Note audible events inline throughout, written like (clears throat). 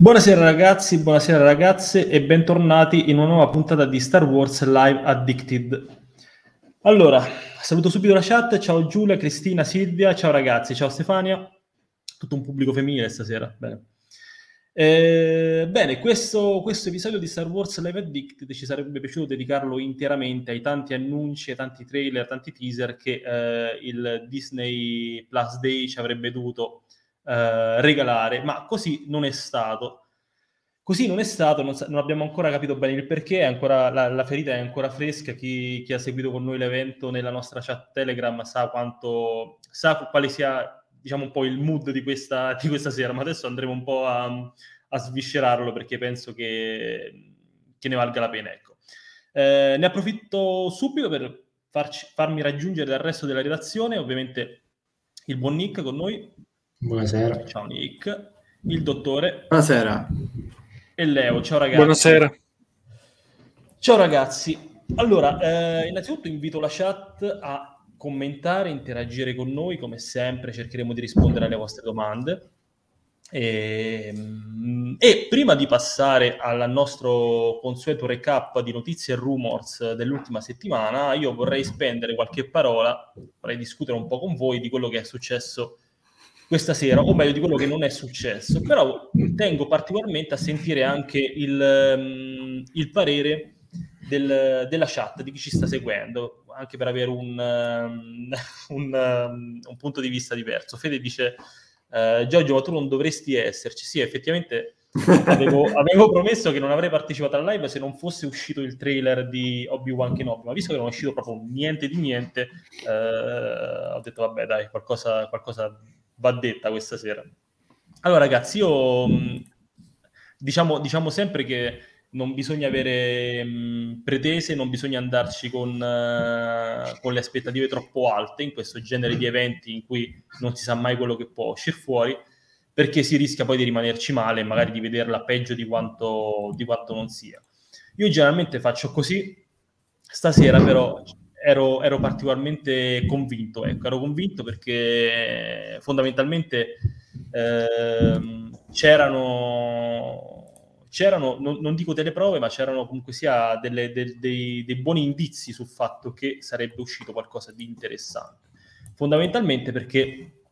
Buonasera ragazzi, buonasera ragazze e bentornati in una nuova puntata di Star Wars Live Addicted. Allora, saluto subito la chat, ciao Giulia, Cristina, Silvia, ciao ragazzi, ciao Stefania, tutto un pubblico femminile stasera, bene. Eh, bene, questo, questo, episodio di Star Wars Live Addicted ci sarebbe piaciuto dedicarlo interamente ai tanti annunci, ai tanti trailer, tanti teaser che eh, il Disney Plus Day ci avrebbe dovuto eh, regalare, ma così non è stato. Così non è stato, non, non abbiamo ancora capito bene il perché, ancora, la, la, ferita è ancora fresca, chi, chi, ha seguito con noi l'evento nella nostra chat Telegram sa, quanto, sa quale sia diciamo un po' il mood di questa, di questa sera, ma adesso andremo un po' a, a sviscerarlo perché penso che, che ne valga la pena. Ecco. Eh, ne approfitto subito per farci, farmi raggiungere dal resto della redazione, ovviamente il buon Nick con noi. Buonasera. Ciao Nick. Il dottore. Buonasera. E Leo. Ciao ragazzi. Buonasera. Ciao ragazzi. Allora, eh, innanzitutto invito la chat a commentare, interagire con noi, come sempre cercheremo di rispondere alle vostre domande. E, ehm, e, prima di passare al nostro consueto recap di notizie e rumors dell'ultima settimana, io vorrei spendere qualche parola, vorrei discutere un po' con voi di quello che è successo questa sera, o meglio di quello che non è successo, però tengo particolarmente a sentire anche il, um, il parere del, della chat, di chi ci sta seguendo, anche per avere un, um, (laughs) un, um, un punto di vista diverso. Fede dice, uh, Giorgio, ma tu non dovresti esserci. Sì, effettivamente avevo, (laughs) avevo, promesso che non avrei partecipato alla live se non fosse uscito il trailer di Obi-Wan Kenobi, ma visto che non è uscito proprio niente di niente, uh, ho detto vabbè dai, qualcosa, qualcosa va detta questa sera. Allora ragazzi, io diciamo, diciamo sempre che non bisogna avere mh, pretese, non bisogna andarci con, uh, con, le aspettative troppo alte in questo genere di eventi in cui non si sa mai quello che può uscire fuori, perché si rischia poi di rimanerci male e magari di vederla peggio di quanto, di quanto non sia. Io generalmente faccio così, stasera però ero, ero particolarmente convinto, ecco, ero convinto perché fondamentalmente eh, c'erano, c'erano non, non, dico delle prove, ma c'erano comunque sia delle, de, dei, dei buoni indizi sul fatto che sarebbe uscito qualcosa di interessante. Fondamentalmente perché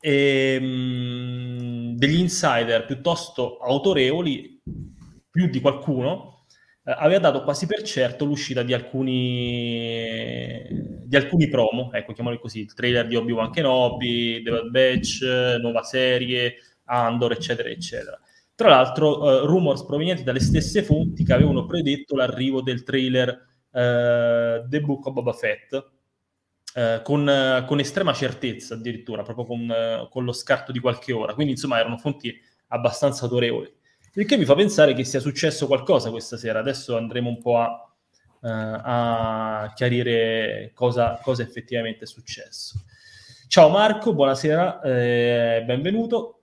ehm, degli insider piuttosto autorevoli, più di qualcuno, aveva dato quasi per certo l'uscita di alcuni, di alcuni promo, ecco, chiamiamoli così, il trailer di Obi-Wan Kenobi, The Bad Batch, nuova serie, Andor, eccetera, eccetera. Tra l'altro, uh, rumors provenienti dalle stesse fonti che avevano predetto l'arrivo del trailer uh, The Book of Boba Fett, uh, con, con, estrema certezza addirittura, proprio con, con lo scarto di qualche ora. Quindi, insomma, erano fonti abbastanza autorevoli. Il che mi fa pensare che sia successo qualcosa questa sera. Adesso andremo un po' a, uh, a chiarire cosa, cosa, effettivamente è successo. Ciao Marco, buonasera, eh, benvenuto.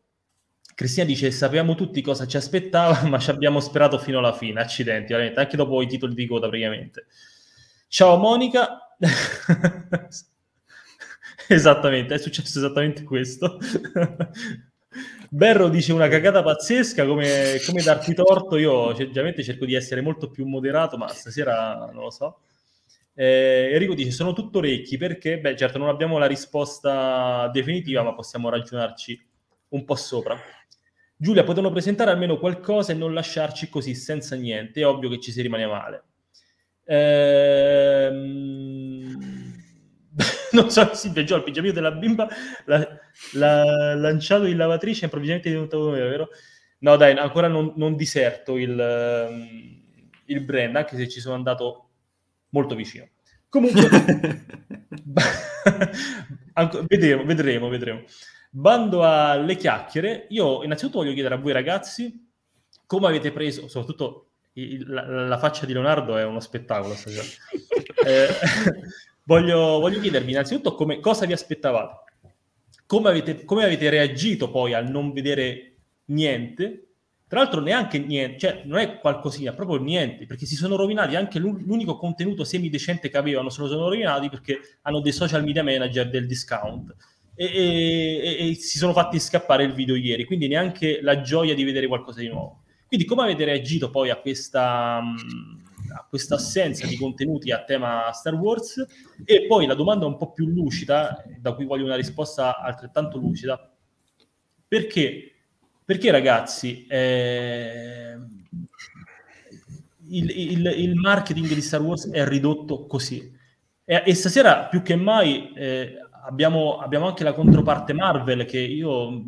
Cristina dice: Sappiamo tutti cosa ci aspettava, (laughs) ma ci abbiamo sperato fino alla fine. Accidenti, veramente, anche dopo i titoli di coda, praticamente. Ciao Monica. (laughs) esattamente, è successo esattamente questo. (laughs) Berro dice una cagata pazzesca, come, come darti torto. Io generalmente cerco di essere molto più moderato, ma stasera non lo so. Eh, Enrico dice: Sono tutto orecchi perché, beh, certo, non abbiamo la risposta definitiva, ma possiamo ragionarci un po' sopra. Giulia, potevano presentare almeno qualcosa e non lasciarci così senza niente. È ovvio che ci si rimane male. Ehm (laughs) non so se Silvia il pigiamino della bimba l'ha, l'ha lanciato in lavatrice e improvvisamente è diventato nero, vero? No dai, ancora non, non diserto il, um, il, brand, anche se ci sono andato molto vicino. Comunque, (laughs) (laughs) vedremo, vedremo, vedremo. Bando alle chiacchiere, io innanzitutto voglio chiedere a voi ragazzi come avete preso, soprattutto il, la, la, faccia di Leonardo è uno spettacolo stasera. eh, voglio, voglio chiedervi innanzitutto come, cosa vi aspettavate, come avete, come avete reagito poi al non vedere niente, tra l'altro neanche niente, cioè non è qualcosina, proprio niente, perché si sono rovinati anche l'unico contenuto semidecente che avevano, se lo sono rovinati perché hanno dei social media manager del discount. e, e, e, si sono fatti scappare il video ieri, quindi neanche la gioia di vedere qualcosa di nuovo. Quindi come avete reagito poi a questa, a questa assenza di contenuti a tema Star Wars? E poi la domanda un po' più lucida, da cui voglio una risposta altrettanto lucida, perché, perché ragazzi, eh, il, il, il, marketing di Star Wars è ridotto così? E, e stasera più che mai... Eh, abbiamo, abbiamo, anche la controparte Marvel che io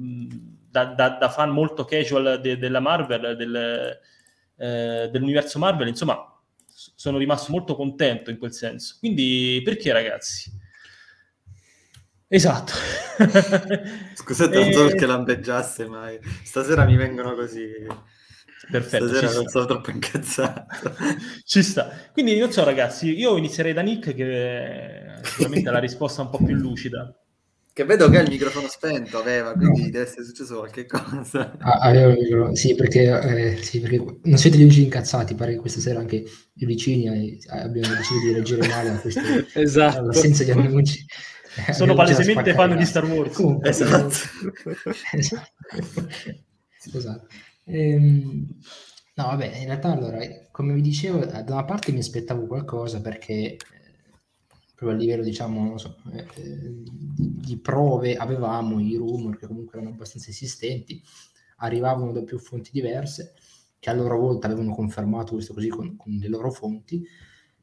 da, da, da fan molto casual de, della Marvel, del, eh, dell'universo Marvel, insomma, sono rimasto molto contento in quel senso. Quindi perché ragazzi? Esatto. Scusate, non so perché lampeggiasse, ma stasera mi vengono così Perfetto. Stasera non sono troppo incazzato. (laughs) ci sta. Quindi non so ragazzi, io inizierei da Nick che sicuramente ha la risposta un po' più lucida. Che vedo che ha il microfono spento, aveva, quindi no. deve essere successo qualche cosa. Ah, aveva il microfono, sì perché, eh, sì, perché non siete gli unici incazzati, pare che questa sera anche i vicini eh, abbiano deciso di reagire male a questa (laughs) esatto. all'assenza di annunci. (laughs) Sono palesemente fan di Star Wars. Comunque, esatto. (laughs) esatto. esatto. Ehm, no, vabbè, in realtà allora, come vi dicevo, da una parte mi aspettavo qualcosa perché eh, proprio a livello, diciamo, so, eh, di, di, prove avevamo i rumor che comunque erano abbastanza esistenti, arrivavano da più fonti diverse, che a loro volta avevano confermato questo così con, con le loro fonti,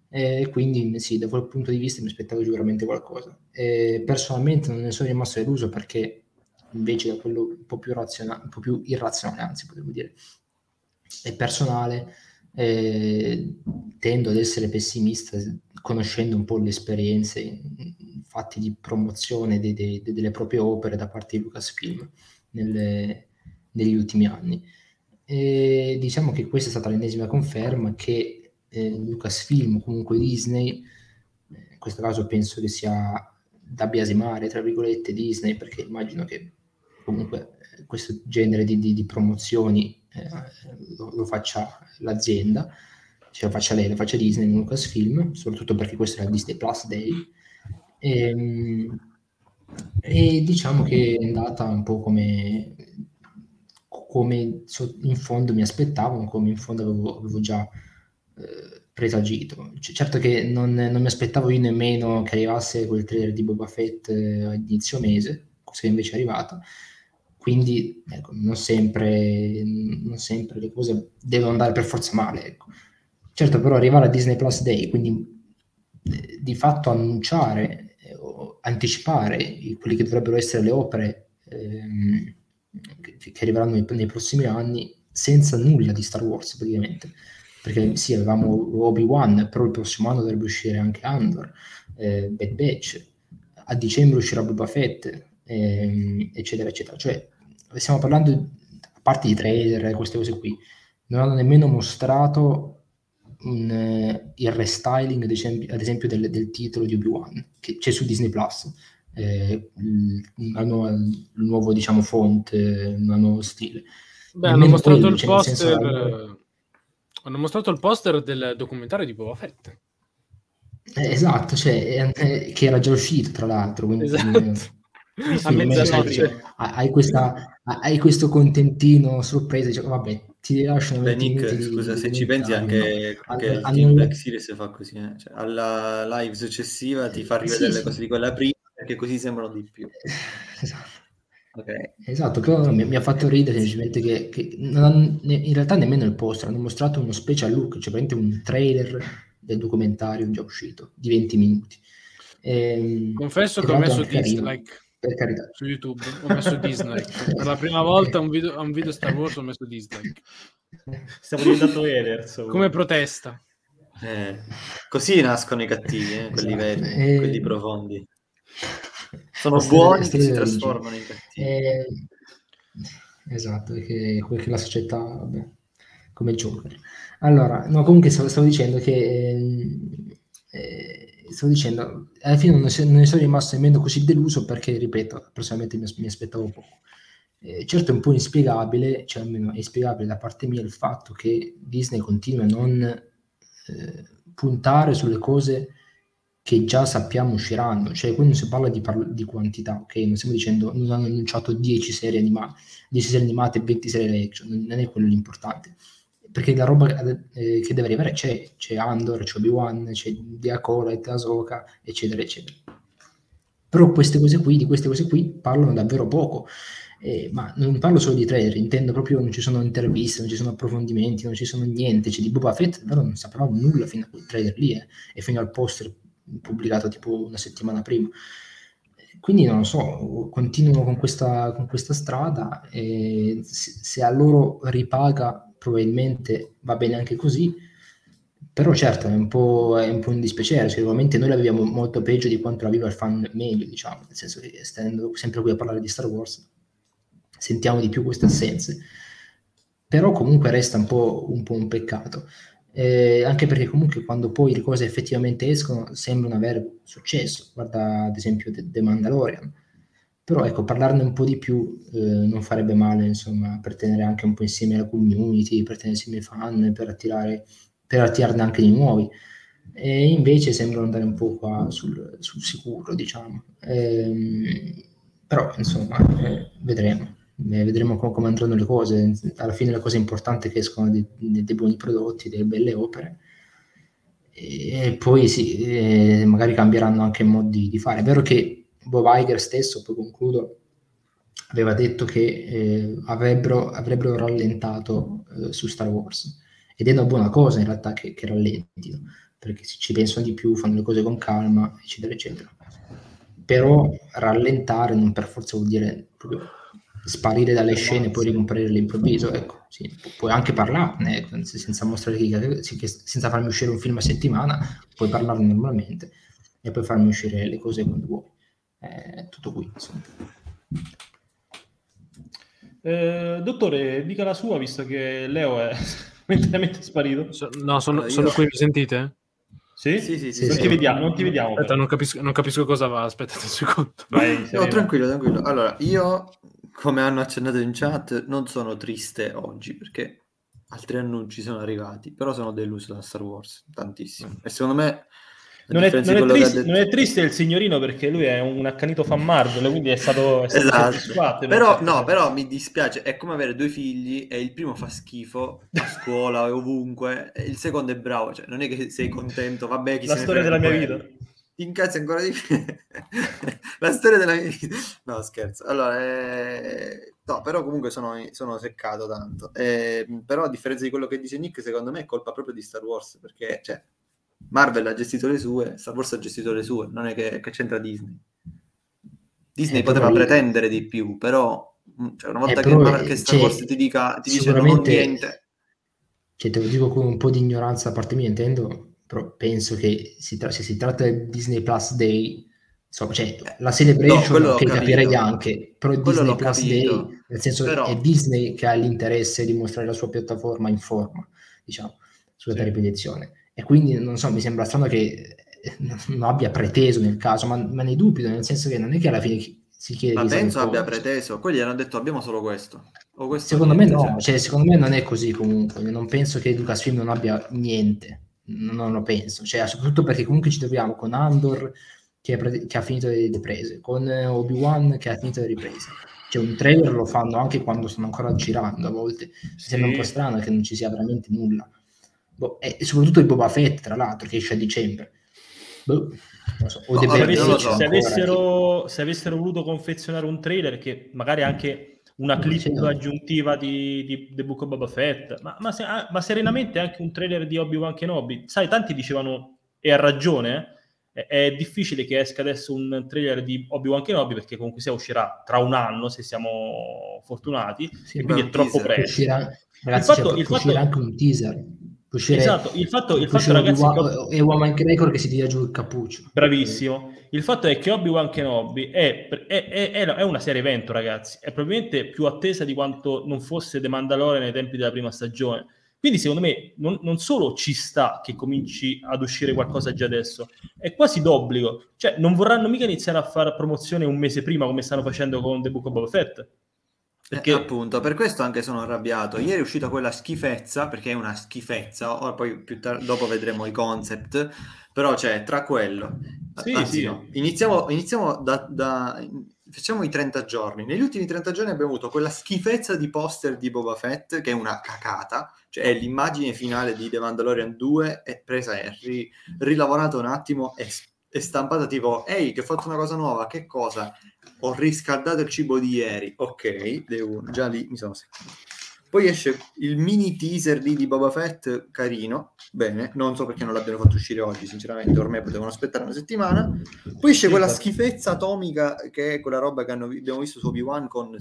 e quindi sì, da quel punto di vista mi aspettavo sicuramente qualcosa. E personalmente non ne sono rimasto deluso perché invece da quello un po' più, razionale, un po più irrazionale, anzi potremmo dire, e personale, eh, tendo ad essere pessimista conoscendo un po' le esperienze fatti di promozione de, de, de, delle proprie opere da parte di Lucasfilm nelle, negli ultimi anni. E diciamo che questa è stata l'ennesima conferma che eh, Lucasfilm, comunque Disney, in questo caso penso che sia da biasimare, tra virgolette, Disney, perché immagino che comunque eh, questo genere di, di, di promozioni eh, lo, lo, faccia l'azienda, ce lo faccia lei, lo faccia Disney in Lucasfilm, soprattutto perché questo il Disney Plus Day. E, ehm, e diciamo che è andata un po' come, come in fondo mi aspettavo, come in fondo avevo, avevo già eh, presagito. C- certo che non, non, mi aspettavo io nemmeno che arrivasse quel trailer di Boba Fett eh, a inizio mese, cosa che invece è arrivata, quindi ecco, non, sempre, non, sempre, le cose devono andare per forza male. Ecco. Certo, però arrivare a Disney Plus Day, quindi eh, di fatto annunciare eh, o anticipare quelli che dovrebbero essere le opere ehm, che, che, arriveranno nei, nei, prossimi anni senza nulla di Star Wars praticamente. Perché sì, avevamo Obi-Wan, però il prossimo anno dovrebbe uscire anche Andor, eh, Bad Batch, a dicembre uscirà Boba Fett, ehm, eccetera, eccetera. Cioè, stiamo parlando, a parte i trailer queste cose qui, non hanno nemmeno mostrato un, eh, il restyling, ad esempio, ad esempio del, del, titolo di Obi-Wan, che c'è su Disney Plus. Eh, hanno il nuovo diciamo font, il nuovo stile. Beh, hanno mostrato, quello, cioè, poster, senso, hanno mostrato il poster del documentario di Boba Fett. Eh, esatto, cioè, eh, che era già uscito tra l'altro. Quindi, esatto. (laughs) Sì, a mezzanotte. Hai, questa, hai, questo contentino sorpresa, dice, vabbè, ti lascio Beh, Nick, scusa, se ci pensi anche, anche il Team Black Series fa così, eh? cioè, alla live successiva ti fa rivedere sì, le cose di quella prima, perché così sembrano di più. (laughs) Esatto. Okay. Esatto, però mi, mi, ha fatto ridere semplicemente che, che non, in realtà nemmeno il poster, hanno mostrato uno special look, cioè praticamente un trailer del documentario già uscito di 20 minuti. E, ehm, Confesso che ho messo dislike per carità. Su YouTube ho messo dislike. per la prima volta un video, un video Star Wars ho messo dislike. Stiamo diventando haters. Come protesta. Eh, così nascono i cattivi, eh, quelli veri, eh, quelli profondi. Sono buoni che si trasformano in cattivi. Eh, esatto, perché, perché la società, vabbè, come Joker. Allora, no, comunque stavo, stavo dicendo che ehm, eh, stavo dicendo, alla fine non ne, non sono rimasto nemmeno così deluso perché, ripeto, personalmente mi, mi aspettavo poco. Eh, certo è un po' inspiegabile, cioè almeno è inspiegabile da parte mia il fatto che Disney continua a non eh, puntare sulle cose che già sappiamo usciranno, cioè quando si parla di, parla di quantità, ok? Non stiamo dicendo non hanno annunciato 10 serie animate, 10 serie animate e 20 serie action, non è quello l'importante. Perché la roba eh, che deve arrivare c'è, c'è Andor, c'è Obi-Wan, c'è Diacolet, Ahsoka, eccetera, eccetera. Però queste cose qui, di queste cose qui, parlano davvero poco. Eh, ma non parlo solo di trailer, intendo proprio non ci sono interviste, non ci sono approfondimenti, non ci sono niente. Cioè, di Boba Fett davvero non sapevamo nulla fino a quel trailer lì eh, e fino al poster pubblicato tipo una settimana prima. Quindi non lo so, continuano con questa, con questa strada e se, se a loro ripaga probabilmente va bene anche così, però certo è un po', è un, po un dispiacere, sicuramente noi l'abbiamo molto peggio di quanto la viva il fan meglio, diciamo, nel senso che stando sempre qui a parlare di Star Wars sentiamo di più queste assenze, però comunque resta un po' un, po un peccato. Eh, anche perché comunque quando poi le cose effettivamente escono sembrano avere successo, guarda ad esempio The Mandalorian, però ecco parlarne un po' di più eh, non farebbe male insomma per tenere anche un po' insieme la community, per tenere insieme i fan, per attirare per attirarne anche di nuovi e invece sembrano andare un po' qua sul, sul sicuro diciamo eh, però insomma eh, vedremo vedremo come, come, andranno le cose. Alla fine la cosa importante è che escono dei, dei buoni prodotti, delle belle opere e poi sì, eh, magari cambieranno anche modi di fare. È vero che Bob Iger stesso, poi concludo, aveva detto che eh, avrebbero, avrebbero, rallentato eh, su Star Wars. Ed è una buona cosa in realtà che, che rallentino perché ci pensano di più fanno le cose con calma eccetera eccetera. Però rallentare non per forza vuol dire proprio sparire dalle scene e poi ricomparire all'improvviso, ecco, sì, pu- puoi anche parlarne ecco, senza mostrare senza farmi uscire un film a settimana, puoi parlarne normalmente e poi farmi uscire le cose quando vuoi. È tutto qui, eh, dottore, dica la sua, visto che Leo è (laughs) mentalmente sparito. So, no, sono, allora, sono qui, mi sentite? Sì? Sì, sì, sì, non, sì. Ti vediamo, non ti vediamo. Aspetta, non capisco, non capisco, cosa va. Aspettate un secondo. Vai, no, tranquillo, tranquillo. Allora, io come hanno accennato in chat, non sono triste oggi perché altri annunci sono arrivati, però sono deluso da Star Wars tantissimo. E secondo me non è, non, è triste, non è, triste, il signorino perché lui è un accanito fan Marvel, quindi è stato, è stato esatto. Però, no, però mi dispiace, è come avere due figli e il primo fa schifo a scuola e ovunque, e il secondo è bravo, cioè non è che sei contento, vabbè, chi La storia della mia vita ti incazzi ancora di più. (laughs) la storia della mia vita. No, scherzo. Allora, eh... no, però comunque sono, sono seccato tanto. Eh, però a differenza di quello che dice Nick, secondo me è colpa proprio di Star Wars, perché cioè, Marvel ha gestito le sue, Star Wars ha gestito le sue, non è che, che c'entra Disney. Disney eh, poteva pretendere di più, però mm, cioè, una volta eh, che, Mar- che, Star cioè, Wars ti, dica, ti dice non niente... Cioè, te lo dico con un po' di ignoranza da parte mia, intendo però penso che si tra- se si tratta del Disney Plus Day, insomma, cioè, la celebration no, che capirei anche, però quello Disney Plus capito. Day, nel senso però... è Disney che ha l'interesse di mostrare la sua piattaforma in forma, diciamo, sulla sì. ripetizione. E quindi, non so, mi sembra strano che non abbia preteso nel caso, ma, ma ne dubito, nel senso che non è che alla fine si chiede... Ma penso abbia preteso, quelli hanno detto abbiamo solo questo. questo secondo me no, cioè. cioè, secondo me non è così comunque, non penso che Lucasfilm non abbia niente non lo penso, cioè, soprattutto perché comunque ci troviamo con Andor che, pre- che ha finito le riprese, con Obi-Wan che ha finito le riprese. Cioè, un trailer lo fanno anche quando stanno ancora girando a volte. Sì. Sembra un po' strano che non ci sia veramente nulla. Boh, e soprattutto il Boba Fett, tra l'altro, che esce a dicembre. Boh, so. no, avessero, se, avessero, se avessero voluto confezionare un trailer che magari anche una clip no. aggiuntiva di, di The Book of Boba Fett, ma, ma, se, ah, ma, serenamente anche un trailer di Obi-Wan Kenobi. Sai, tanti dicevano, e ha ragione, è, è difficile che esca adesso un trailer di Obi-Wan Kenobi perché comunque sia uscirà tra un anno, se siamo fortunati, sì, e quindi è troppo teaser. presto. Uscirà, ragazzi, il fatto, il fatto... uscirà anche un teaser uscire, esatto, il fatto, il fatto ragazzi, Obi-Wan, è Woman Gregor che si tira giù il cappuccio. Bravissimo. Il fatto è che Obi-Wan Kenobi è, è, è, è, una serie evento, ragazzi. È probabilmente più attesa di quanto non fosse The Mandalorian nei tempi della prima stagione. Quindi secondo me non, non, solo ci sta che cominci ad uscire qualcosa già adesso, è quasi d'obbligo. Cioè non vorranno mica iniziare a fare promozione un mese prima come stanno facendo con The Book of Boba Fett Perché eh, appunto, per questo anche sono arrabbiato. Ieri è uscita quella schifezza, perché è una schifezza, ora poi più tardi, dopo vedremo i concept, però c'è tra quello. Sì, anzi, sì. No, iniziamo, iniziamo da, da, facciamo i 30 giorni. Negli ultimi 30 giorni abbiamo avuto quella schifezza di poster di Boba Fett, che è una cacata, cioè è l'immagine finale di The Mandalorian 2, è presa e ri, rilavorata un attimo, è, è stampata tipo, ehi, che ho fatto una cosa nuova, che cosa? ho riscaldato il cibo di ieri, ok, devo, già lì mi sono. Poi esce il mini teaser lì di Boba Fett, carino, bene, non so perché non l'abbiano fatto uscire oggi, sinceramente, ormai potevano aspettare una settimana. Poi esce quella schifezza atomica che è quella roba che hanno, abbiamo visto su Obi-Wan con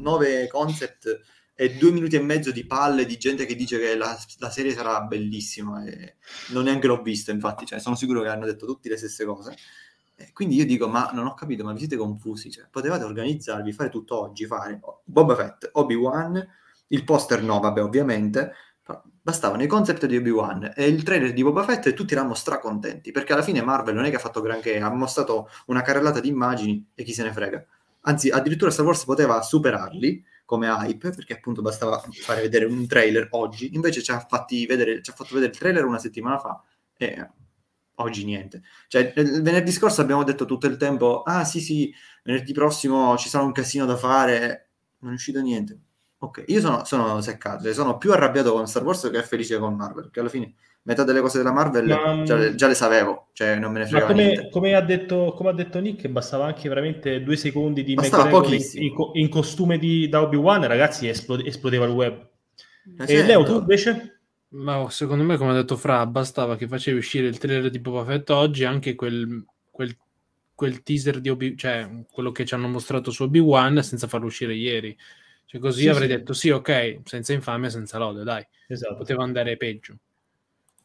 nove concept e due minuti e mezzo di palle di gente che dice che la, la serie sarà bellissima e non neanche l'ho vista, infatti, cioè, sono sicuro che hanno detto tutti le stesse cose. Quindi io dico, ma non ho capito, ma vi siete confusi? Cioè, potevate organizzarvi, fare tutto oggi, fare Boba Fett, Obi-Wan, il poster no, vabbè, ovviamente, bastavano i concept di Obi-Wan e il trailer di Boba Fett e tutti eravamo stracontenti, perché alla fine Marvel non è che ha fatto granché, ha mostrato una carrellata di immagini e chi se ne frega. Anzi, addirittura Star Wars poteva superarli come hype, perché appunto bastava fare vedere un trailer oggi, invece ci ha, vedere, ci ha fatto vedere il trailer una settimana fa e oggi niente. Cioè, venerdì scorso abbiamo detto tutto il tempo, ah sì sì, venerdì prossimo ci sarà un casino da fare, non è uscito niente. Ok, io sono, sono seccato, cioè sono più arrabbiato con Star Wars che felice con Marvel, perché alla fine metà delle cose della Marvel ma, già, già, le sapevo, cioè non me ne frega come, niente. Come ha, detto, come ha detto Nick, bastava anche veramente due secondi di McGregor in, in, costume di, da Obi-Wan, ragazzi, esplode, esplodeva il web. Ma e Leo, tu invece? Ma secondo me, come ha detto Fra, bastava che facevi uscire il trailer di Boba Fett oggi, anche quel, quel, quel teaser di Obi, cioè quello che ci hanno mostrato su Obi-Wan senza farlo uscire ieri. Cioè, così sì, avrei sì. detto sì, ok, senza infamia, senza lode, dai. Esatto. Poteva andare peggio.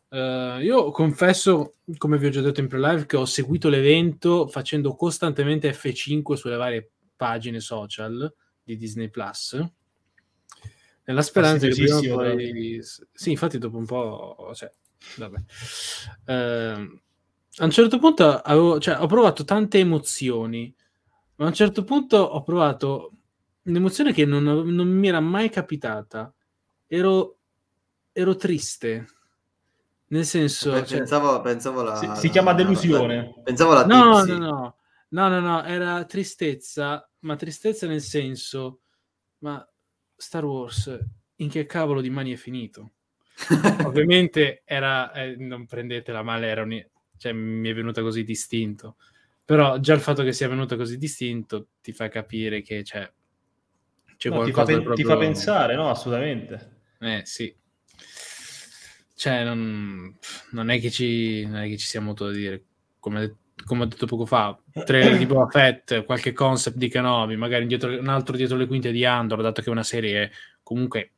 Uh, io confesso, come vi ho già detto in pre-live, che ho seguito l'evento facendo costantemente F5 sulle varie pagine social di Disney Plus nella speranza che prima poi... Sì, infatti dopo un po'... Cioè, vabbè. Eh, a un certo punto avevo, cioè, ho provato tante emozioni, ma a un certo punto ho provato un'emozione che non, non mi era mai capitata. Ero, ero triste. Nel senso... Beh, cioè, pensavo, pensavo la... Si, si chiama delusione. La, pensavo la no, no, no, no, no, no, era tristezza, ma tristezza nel senso... Ma Star Wars in che cavolo di mani è finito? (laughs) Ovviamente era, eh, non prendetela male, era un, cioè, mi è venuta così distinto. Però già il fatto che sia venuta così distinto ti fa capire che cioè, c'è no, qualcosa ti fa, proprio... ti fa pensare, no? Assolutamente. Eh sì. Cioè, non, non, è che ci, non è che ci sia molto da dire. Come, come ho detto poco fa, trailer di Boba Fett, qualche concept di Kenobi, magari dietro, un altro dietro le quinte di Andor, dato che è una serie comunque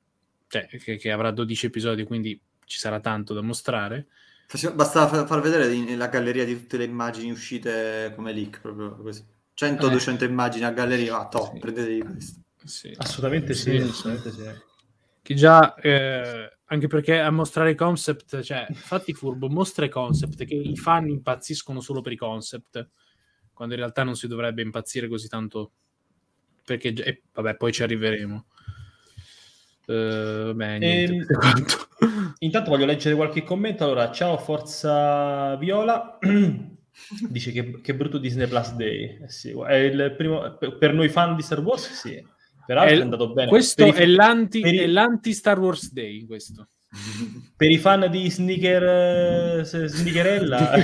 cioè, che, che, avrà 12 episodi, quindi ci sarà tanto da mostrare. Basta far vedere la galleria di tutte le immagini uscite come leak, proprio così. 100-200 eh. immagini a galleria, ah, top, sì. prendetevi questo. Sì. Assolutamente sì, sì, assolutamente sì. Che già, eh, anche perché a mostrare i concept, cioè, fatti furbo, mostra i concept, che i fan impazziscono solo per i concept, quando in realtà non si dovrebbe impazzire così tanto, perché, e, vabbè, poi ci arriveremo. Uh, beh, niente, ehm, (laughs) intanto voglio leggere qualche commento. Allora, ciao Forza Viola. (clears throat) Dice che, che brutto Disney Plus Day. Eh sì, è il primo, per noi fan di Star Wars, sì. Peraltro è, è andato bene. Questo è, i, l'anti, i, è, l'anti, Star Wars Day. Questo. Per i fan di Sneaker, eh, Sneakerella, (laughs)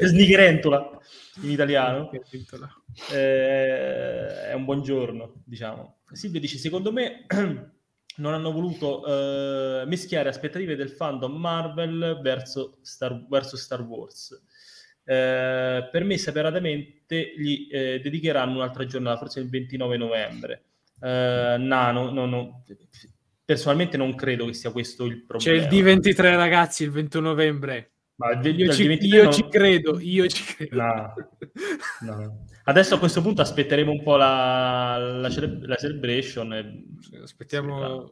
Sneakerentola in italiano, eh, è un buongiorno, diciamo. Silvia dice, secondo me (clears throat) non hanno voluto uh, mischiare aspettative del fandom Marvel verso Star, verso Star Wars. Uh, per me separatamente gli uh, dedicheranno un'altra giornata, forse il 29 novembre. Uh, no, no, no, personalmente non credo che sia questo il problema. C'è il D23 ragazzi il 21 novembre. Ma io, ci, io non... ci, credo, io ci credo. No, (laughs) no. Adesso a questo punto aspetteremo un po' la, la, cele- la celebration. E... Aspettiamo,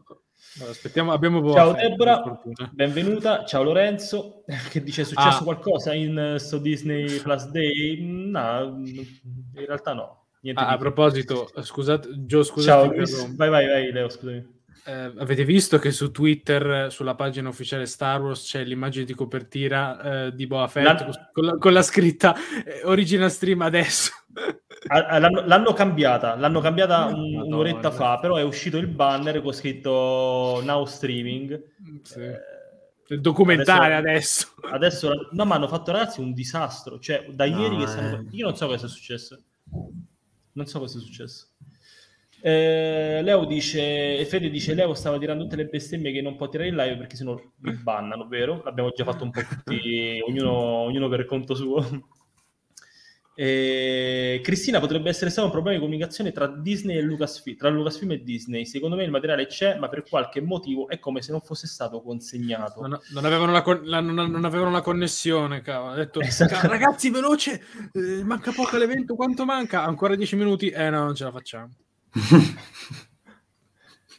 aspettiamo, abbiamo Ciao Deborah, benvenuta. Ciao Lorenzo, (laughs) che dice è successo ah. qualcosa in uh, so Disney Plus Day? No, in realtà no. Ah, a proposito, scusate, Gio, Ciao, scusate, Luis. vai, vai, vai, Leo, scusami. Eh, avete visto che su Twitter, sulla pagina ufficiale Star Wars, c'è l'immagine di copertina eh, di Boba Fett La- con, la, con la scritta eh, Original Stream adesso? (laughs) L'hanno, l'hanno cambiata, l'hanno cambiata un- un'oretta fa, però è uscito il banner con scritto Now Streaming. Sì. Eh, Il documentario adesso. adesso, no, ma hanno fatto ragazzi un disastro. Cioè, da No, ieri che eh. stanno... Io non so cosa è successo. Non so cosa è successo. Eh, Leo dice, Fede dice, Leo stava tirando tutte le bestemmie che non può tirare in live perché sennò mi bannano, vero? L'abbiamo già fatto un po' tutti, (laughs) ognuno, ognuno per conto suo. Eh, Cristina potrebbe essere stato un problema di comunicazione tra Disney e Lucasfilm, tra Lucasfilm e Disney. Secondo me il materiale c'è, ma per qualche motivo è come se non fosse stato consegnato. Non, non avevano la, con- la- non, non avevano la connessione, cavolo. Ha detto, Esatto. "Ca- ragazzi, veloce, eh, manca poco all'evento, quanto manca? Ancora 10 minuti? Eh no, non ce la facciamo. (laughs)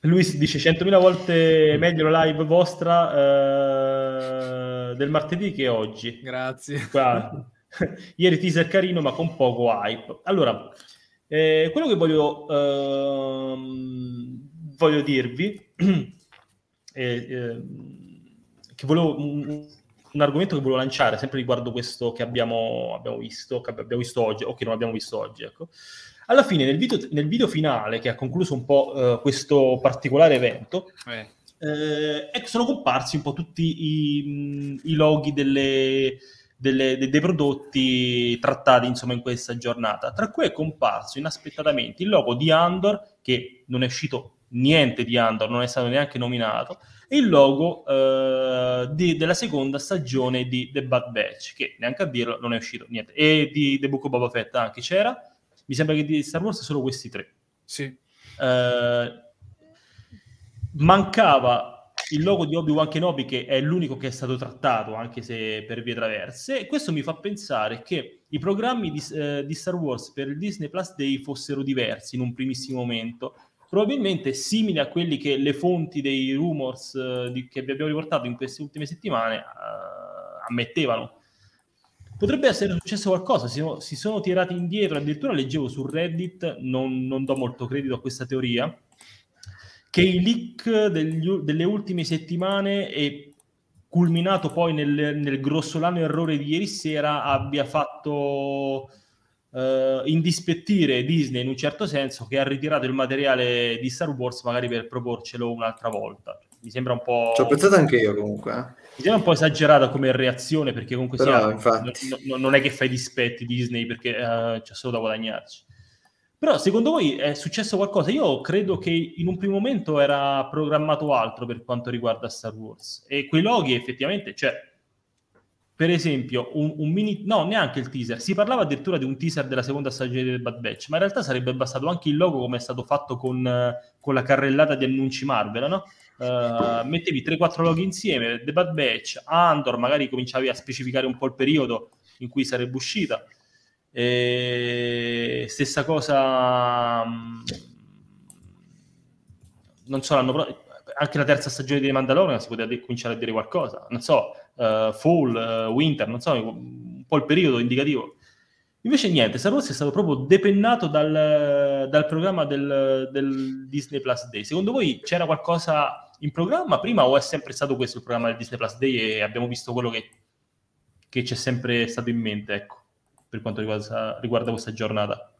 Lui si dice 100.000 volte meglio la live vostra eh, del martedì che oggi. Grazie. Qua- (laughs) (laughs) Ieri teaser carino, ma con poco hype. Allora, eh, quello che voglio, ehm, voglio dirvi (clears throat) è ehm, che volevo un, un argomento che volevo lanciare sempre riguardo questo che abbiamo, abbiamo visto, che abbiamo visto oggi, o che non abbiamo visto oggi, ecco. Alla fine, nel video, nel video finale che ha concluso un po' eh, questo particolare evento, Eh, eh, sono comparsi un po' tutti i, i loghi delle, delle- de- dei prodotti trattati insomma in questa giornata, tra cui è comparso inaspettatamente il logo di Andor, che non è uscito niente di Andor, non è stato neanche nominato, e il logo eh, di- della seconda stagione di The Bad Batch, che neanche a dirlo non è uscito niente, e di The Book of Boba Fett anche c'era, mi sembra che di Star Wars solo questi tre. sì. Eh, mancava il logo di Obi-Wan Kenobi che è l'unico che è stato trattato anche se per vie traverse. E questo mi fa pensare che i programmi di, eh, di Star Wars per il Disney Plus Day fossero diversi in un primissimo momento probabilmente simili a quelli che le fonti dei rumors eh, di- che vi abbiamo riportato in queste ultime settimane eh, ammettevano. Potrebbe essere successo qualcosa, si si sono tirati indietro, addirittura leggevo su Reddit, non, non do molto credito a questa teoria, che i leak degli delle ultime settimane e culminato poi nel, nel grossolano errore di ieri sera abbia fatto eh, indispettire Disney in un certo senso che ha ritirato il materiale di Star Wars magari per proporcelo un'altra volta. Mi sembra un po'... Ci ho pensato anche io comunque. eh. Mi sembra un po' esagerata come reazione perché comunque Però, sia, infatti. no- no- non è che fai dispetti Disney perché eh, c'è solo da guadagnarci. Però secondo voi è successo qualcosa? Io credo che in un primo momento era programmato altro per quanto riguarda Star Wars e quei loghi effettivamente, cioè per esempio un, un mini, no neanche il teaser, si parlava addirittura di un teaser della seconda stagione del Bad Batch, ma in realtà sarebbe bastato anche il logo come è stato fatto con, eh, con la carrellata di annunci Marvel, no? Uh, mettevi 3-4 loghi insieme, The Bad Batch, Andor, magari cominciavi a specificare un po' il periodo in cui sarebbe uscita. E stessa cosa, mh, non so, l'anno pro- anche la terza stagione di Mandalorian si poteva cominciare a dire qualcosa, non so, uh, Fall, uh, Winter, non so, un po' il periodo indicativo. Invece niente, Star Wars è stato proprio depennato dal, dal programma del, del Disney Plus Day. Secondo voi c'era qualcosa in programma prima o è sempre stato questo il programma del Disney Plus Day e abbiamo visto quello che, che c'è sempre stato in mente, ecco, per quanto riguarda, riguarda questa giornata?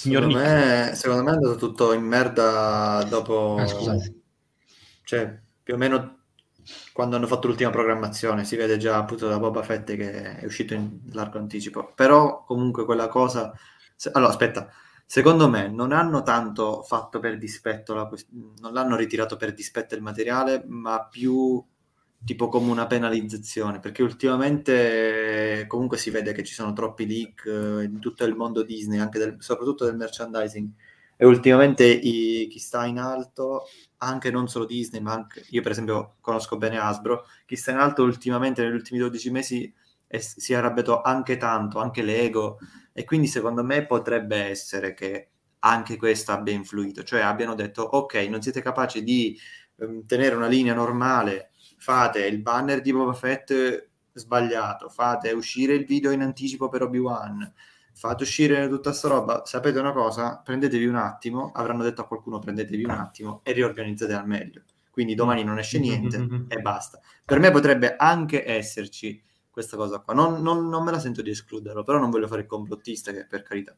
Signor secondo, Nick, me, secondo me è andato tutto in merda dopo... Ah, scusate. Cioè, più o meno quando hanno fatto l'ultima programmazione, si vede già appunto da Boba Fett che è uscito in largo anticipo. Però comunque quella cosa... se- Allora, aspetta, secondo me non hanno tanto fatto per dispetto, la non l'hanno ritirato per dispetto il materiale, ma più tipo come una penalizzazione, perché ultimamente eh, comunque si vede che ci sono troppi leak eh, in tutto il mondo Disney, anche del- soprattutto del merchandising. E ultimamente i- chi sta in alto, anche non solo Disney, ma anche io per esempio conosco bene Hasbro, chi sta in alto ultimamente negli ultimi 12 mesi è- si è arrabbiato anche tanto, anche Lego, e quindi secondo me potrebbe essere che anche questo abbia influito, cioè abbiano detto ok, non siete capaci di ehm, tenere una linea normale, fate il banner di Boba Fett sbagliato, fate uscire il video in anticipo per Obi-Wan, fate uscire tutta sta roba, sapete una cosa? Prendetevi un attimo, avranno detto a qualcuno prendetevi un attimo e riorganizzate al meglio. Quindi domani non esce niente e basta. Per me potrebbe anche esserci questa cosa qua. Non, non- non me la sento di escluderlo, però non voglio fare il complottista che per carità.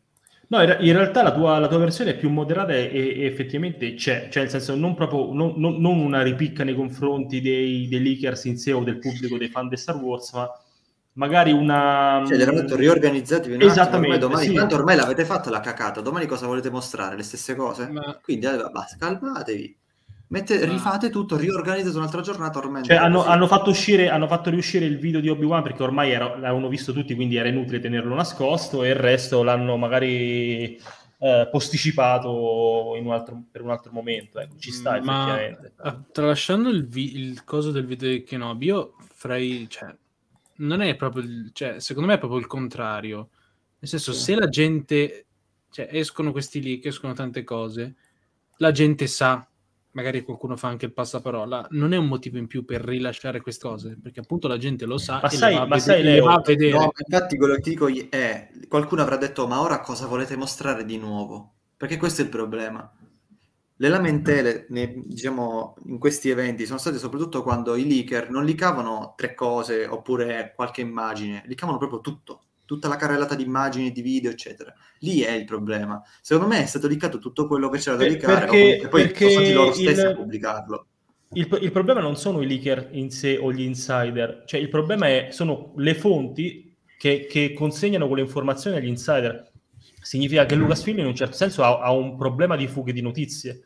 No, in, realtà la tua, la tua versione è più moderata e, e effettivamente c'è, cioè nel senso non proprio non, non- non una ripicca nei confronti dei, dei leakers in sé o del pubblico dei fan di Star Wars, ma magari una... Cioè, gli hanno detto riorganizzatevi un attimo, Esattamente, ormai domani, sì. tanto ormai l'avete fatta la cacata, domani cosa volete mostrare? Le stesse cose? Ma- Quindi allora, basta, calmatevi. Mette- Ma- rifate tutto, riorganizzate un'altra giornata ormai. Cioè, hanno, hanno fatto uscire, hanno fatto riuscire il video di Obi-Wan perché ormai era- l'avevano visto tutti, quindi era inutile tenerlo nascosto e il resto l'hanno magari eh, posticipato in un altro- per un altro momento. Ecco, ci sta Ma effettivamente. ah, tralasciando il, vi- il coso del video di Kenobi, io farei, cioè, non è proprio, il- cioè, secondo me è proprio il contrario. Nel senso, se la gente, cioè, escono questi leak, escono tante cose, la gente sa, magari qualcuno fa anche il passaparola, non è un motivo in più per rilasciare queste cose, perché appunto la gente lo sa Ma e sai- le va, ma vede- sai, le Leo, va a vedere. No, infatti quello che ti dico è, qualcuno avrà detto, ma ora cosa volete mostrare di nuovo? Perché questo è il problema. Le lamentele, ne- diciamo, in questi eventi sono state soprattutto quando i leaker non leakavano tre cose oppure qualche immagine, leakavano proprio tutto, tutta la carrellata di immagini, di video, eccetera. Lì è il problema. Secondo me è stato leakato tutto quello che c'era da o perché- comunque poi perché sono stati loro stessi il- a pubblicarlo. Il, il problema non sono i leaker in sé o gli insider, cioè il problema è, sono le fonti che, che consegnano quelle informazioni agli insider. Significa che Lucasfilm in un certo senso ha, ha un problema di fughe di notizie.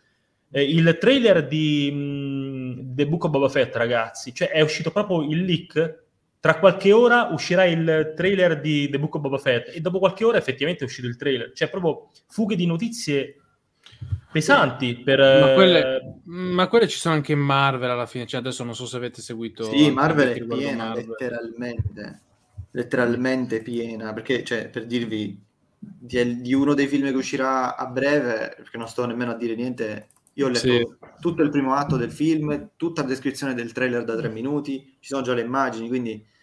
Eh, il trailer di mh, The Book of Boba Fett, ragazzi, cioè è uscito proprio il leak. Tra qualche ora uscirà il trailer di The Book of Boba Fett e dopo qualche ora effettivamente è uscito il trailer. Cioè proprio fughe di notizie pesanti per... Ma eh, quelle, ma quelle ci sono anche in Marvel alla fine, cioè adesso non so se avete seguito... Sì, Marvel è piena, Marvel. letteralmente. Letteralmente piena, perché, cioè, per dirvi, di, di uno dei film che uscirà a breve, perché non sto nemmeno a dire niente, io ho letto Sì. tutto il primo atto del film, tutta la descrizione del trailer da tre minuti, ci sono già le immagini, quindi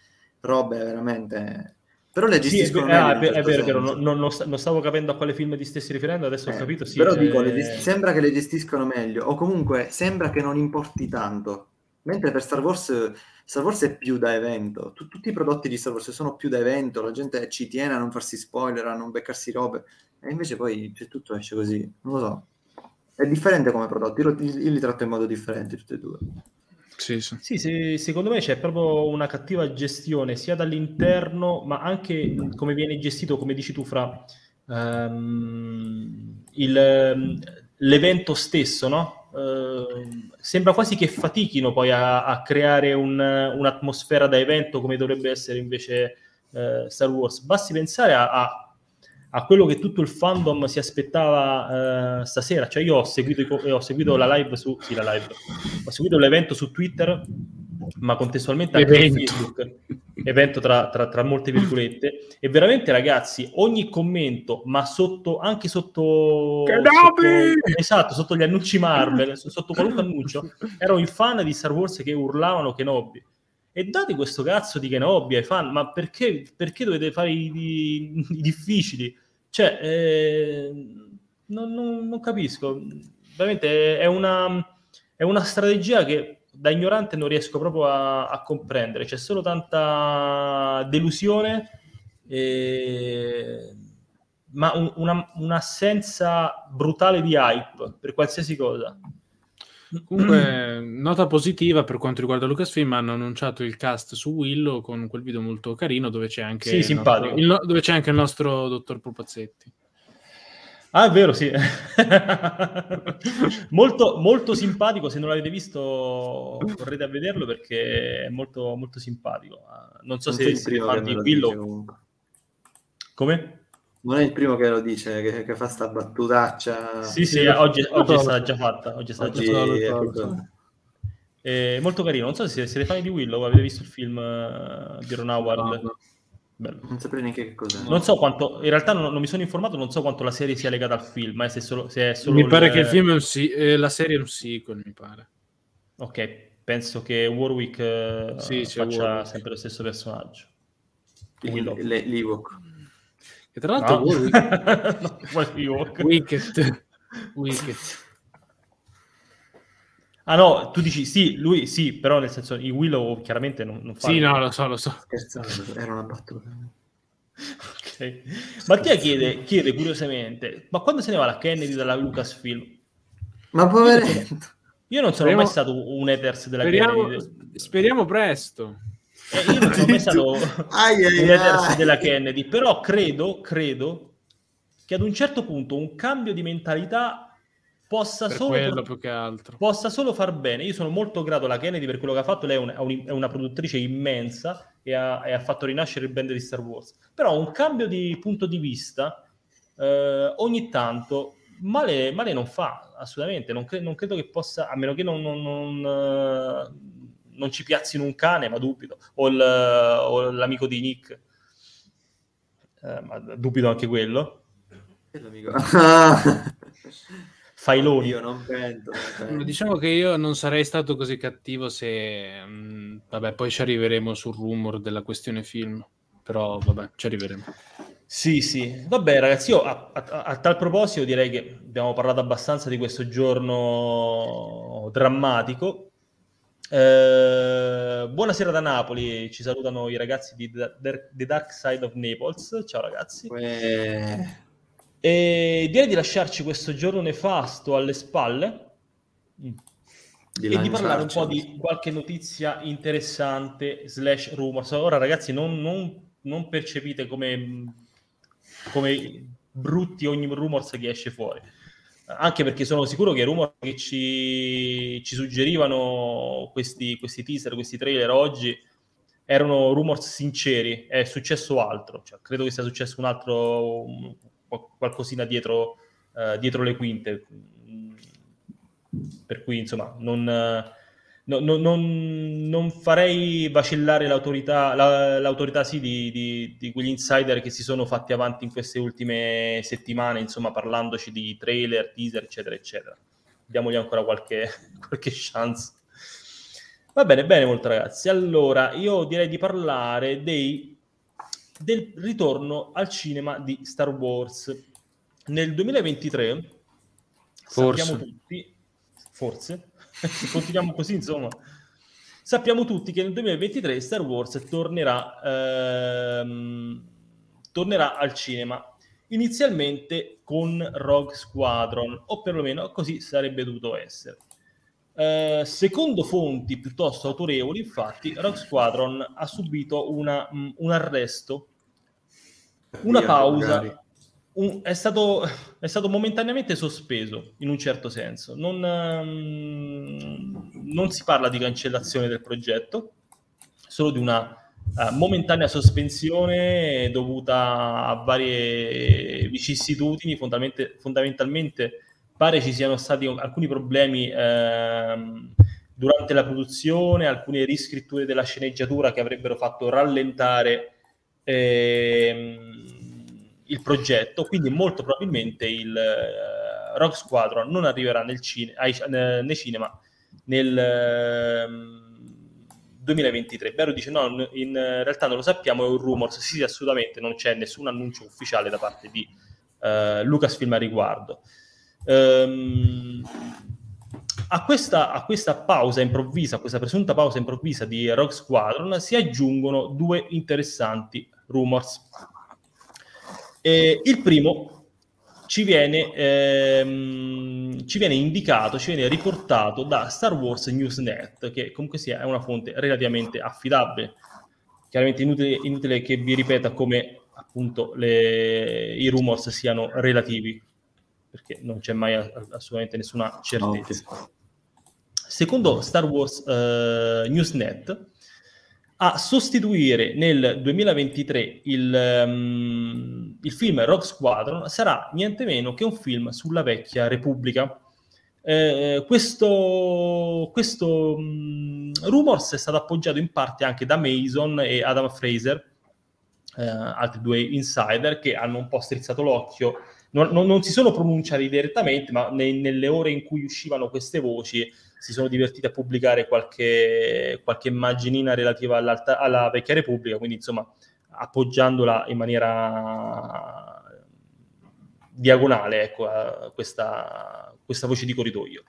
robe veramente... Però le Sì, è, gestiscono ah, meglio è ver- è certo vero, è vero, senso. non, non non stavo capendo a quale film ti stessi riferendo, adesso ho Eh, capito, sì. però eh, dico, le gesti- sembra che le gestiscono meglio, o comunque sembra che non importi tanto. Mentre per Star Wars, Star Wars è più da evento. Tu- tutti i prodotti di Star Wars sono più da evento, la gente ci tiene a non farsi spoiler, a non beccarsi robe, e invece poi cioè, tutto esce così. Non lo so. È differente come prodotti, io, io li tratto in modo differente tutti e due. Sì, sì. Sì, se- secondo me c'è proprio una cattiva gestione sia dall'interno, ma anche come viene gestito, come dici tu, fra ehm, il, ehm, l'evento stesso, no? Ehm, sembra quasi che fatichino poi a, a creare un- un'atmosfera da evento come dovrebbe essere invece eh, Star Wars. Basti pensare a, a- a quello che tutto il fandom si aspettava eh, stasera. Cioè, io ho seguito, co- ho seguito la live su. Sì, la live. Ho seguito l'evento su Twitter, ma contestualmente anche Evento. su Facebook. Evento tra, tra- tra molte virgolette. E veramente, ragazzi, ogni commento, ma sotto anche sotto, sotto- esatto, sotto gli annunci Marvel, sotto qualunque annuncio, erano i fan di Star Wars che urlavano Kenobi. E date questo cazzo di Kenobi ai fan, ma perché, perché dovete fare i, i- i difficili? Cioè, eh, non, non- non capisco. Veramente è una, è una strategia che da ignorante non riesco proprio a, a comprendere. C'è solo tanta delusione, e- ma un- una- un'assenza brutale di hype per qualsiasi cosa. Comunque, (clears throat) nota positiva per quanto riguarda Lucasfilm, hanno annunciato il cast su Willow con quel video molto carino dove c'è anche, Sì, il simpatico. nostro, il dove c'è anche il nostro dottor Pupazzetti. Ah, è vero, sì. (laughs) molto, molto simpatico. Se non l'avete visto, correte a vederlo perché è molto, molto simpatico. Ah, Non so Non se che me di Willow. Come? Non è il primo che lo dice, che, che fa sta battutaccia. Sì, sì, oggi, oggi è stata già fatta. Oggi è stata Oggi già fatta. è È molto carino. Non so se siete fan di Willow, avete visto il film eh, di Ron Howard. No, no. Bello. Non saprei neanche che cos'è. Non so quanto, in realtà non, non mi sono informato, non so quanto la serie sia legata al film, eh, se, solo, se è solo Mi pare il- che il film è un sì- eh, la serie è un sequel, mi pare. Ok, penso che Warwick eh, Sì, faccia Warwick. sempre lo stesso personaggio. Il- Willow. le- L'Ewok. E tra l'altro (laughs) No. Warwick- No, Ewok? Wicket. (laughs) Wicket. Ah no, tu dici sì, lui sì, però nel senso i Willow chiaramente non, non fa... Sì, no, lo so, lo so. Scherzando, era una battuta. (laughs) Ok. Mattia chiede, chiede curiosamente, ma quando se ne va la Kennedy dalla Lucasfilm? Ma poveretto. Io non sono Speriamo- mai stato un haters della Speriamo, Kennedy. speriamo presto. Eh, io non sono mai stato Ai, della Kennedy, però credo, credo che ad un certo punto un cambio di mentalità possa Per solo, quello più che altro. possa solo far bene. Io sono molto grato alla Kennedy per quello che ha fatto. Lei è, un- è un- è una produttrice immensa e ha, e ha fatto rinascere il brand di Star Wars. Però un cambio di punto di vista eh, ogni tanto male, male non fa, assolutamente. Non, cre- non credo che possa, a meno che non, non- non, eh, non ci piazzino un cane, ma dubito, o, il- o l'amico di Nick. Eh, ma dubito anche quello. L'amico. (laughs) Failoni. Io non penso. non penso. Diciamo che io non sarei stato così cattivo se... mh, vabbè, poi ci arriveremo sul rumor della questione film. Però vabbè, ci arriveremo. Sì, sì. Vabbè, ragazzi, io a, a- a tal proposito direi che abbiamo parlato abbastanza di questo giorno drammatico. Eh, buonasera da Napoli, ci salutano i ragazzi di The The Dark Side of Naples. Ciao ragazzi. Eh, E direi di lasciarci questo giorno nefasto alle spalle mm, di e di parlare un po' di qualche notizia interessante slash rumors. Ora ragazzi non, non- non percepite come, come brutti ogni rumors che esce fuori. Anche perché sono sicuro che i rumor che ci, ci suggerivano questi, questi teaser, questi trailer oggi erano rumors sinceri, è successo altro, Cioè, credo che sia successo un altro qual- qualcosina dietro, eh, dietro le quinte. Per cui, insomma, non, no- no- non- non farei vacillare l'autorità, la- l'autorità sì, di, di- di quegli insider che si sono fatti avanti in queste ultime settimane, insomma, parlandoci di trailer, teaser, eccetera, eccetera. Diamogli ancora qualche, (laughs) qualche chance. Va bene, bene, molto ragazzi. Allora, io direi di parlare dei, del ritorno al cinema di Star Wars. Nel 2023, Forse. sappiamo tutti, forse, se (laughs) continuiamo così, insomma, sappiamo tutti che nel 2023 Star Wars tornerà, ehm, tornerà al cinema. Inizialmente con Rogue Squadron, o perlomeno così sarebbe dovuto essere. Eh, secondo fonti piuttosto autorevoli, infatti, Rogue Squadron ha subito una- mm, un arresto, una Via, pausa, magari. Un- è, stato, è stato momentaneamente sospeso in un certo senso. Non, ehm, non si parla di cancellazione del progetto, solo di una eh, momentanea sospensione dovuta a varie vicissitudini. Fondamentalmente, fondamentalmente pare ci siano stati alcuni problemi ehm, durante la produzione, alcune riscritture della sceneggiatura che avrebbero fatto rallentare ehm, il progetto, quindi molto probabilmente il eh, Rock Squadron non arriverà nel cine- ai- eh, nei cinema nel ehm, 2023. Bero dice no, in realtà non lo sappiamo, è un rumors, sì, assolutamente non c'è nessun annuncio ufficiale da parte di eh, Lucasfilm a riguardo. Ehm, a questa, a questa pausa improvvisa, a questa presunta pausa improvvisa di Rogue Squadron si aggiungono due interessanti rumors. Eh, il primo ci viene, ehm, ci viene indicato, ci viene riportato da Star Wars Newsnet, che comunque sia è una fonte relativamente affidabile. Chiaramente inutile, inutile che vi ripeta come appunto le- i rumors siano relativi, perché non c'è mai assolutamente nessuna certezza. Secondo Star Wars eh, Newsnet, a sostituire nel 2023 il, ehm, il film Rogue Squadron sarà niente meno che un film sulla vecchia Repubblica. Eh, questo questo mh, rumors è stato appoggiato in parte anche da Mason e Adam Fraser, eh, altri due insider che hanno un po' strizzato l'occhio. Non, non- non si sono pronunciati direttamente, ma ne- nelle ore in cui uscivano queste voci si sono divertiti a pubblicare qualche, qualche immaginina relativa alla vecchia Repubblica, quindi insomma appoggiandola in maniera diagonale ecco, a questa, questa voce di corridoio.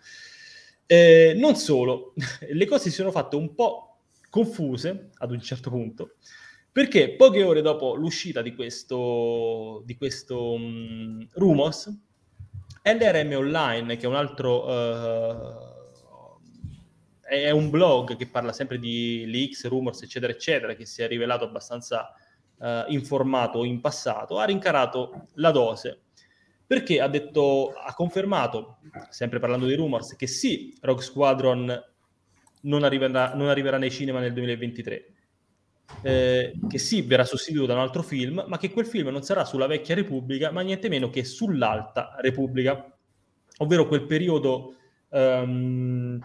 Eh, non solo, (laughs) le cose si sono fatte un po' confuse ad un certo punto, perché poche ore dopo l'uscita di questo, di questo um, Rumors, LRM Online, che è un altro... Uh, è un blog che parla sempre di leaks, rumors, eccetera, eccetera, che si è rivelato abbastanza uh, informato in passato, ha rincarato la dose. Perché ha detto, ha confermato, sempre parlando di rumors, che sì, Rogue Squadron non arriverà, non arriverà nei cinema nel 2023, eh, che sì, verrà sostituito da un altro film, ma che quel film non sarà sulla vecchia Repubblica, ma niente meno che sull'alta Repubblica, ovvero quel periodo um,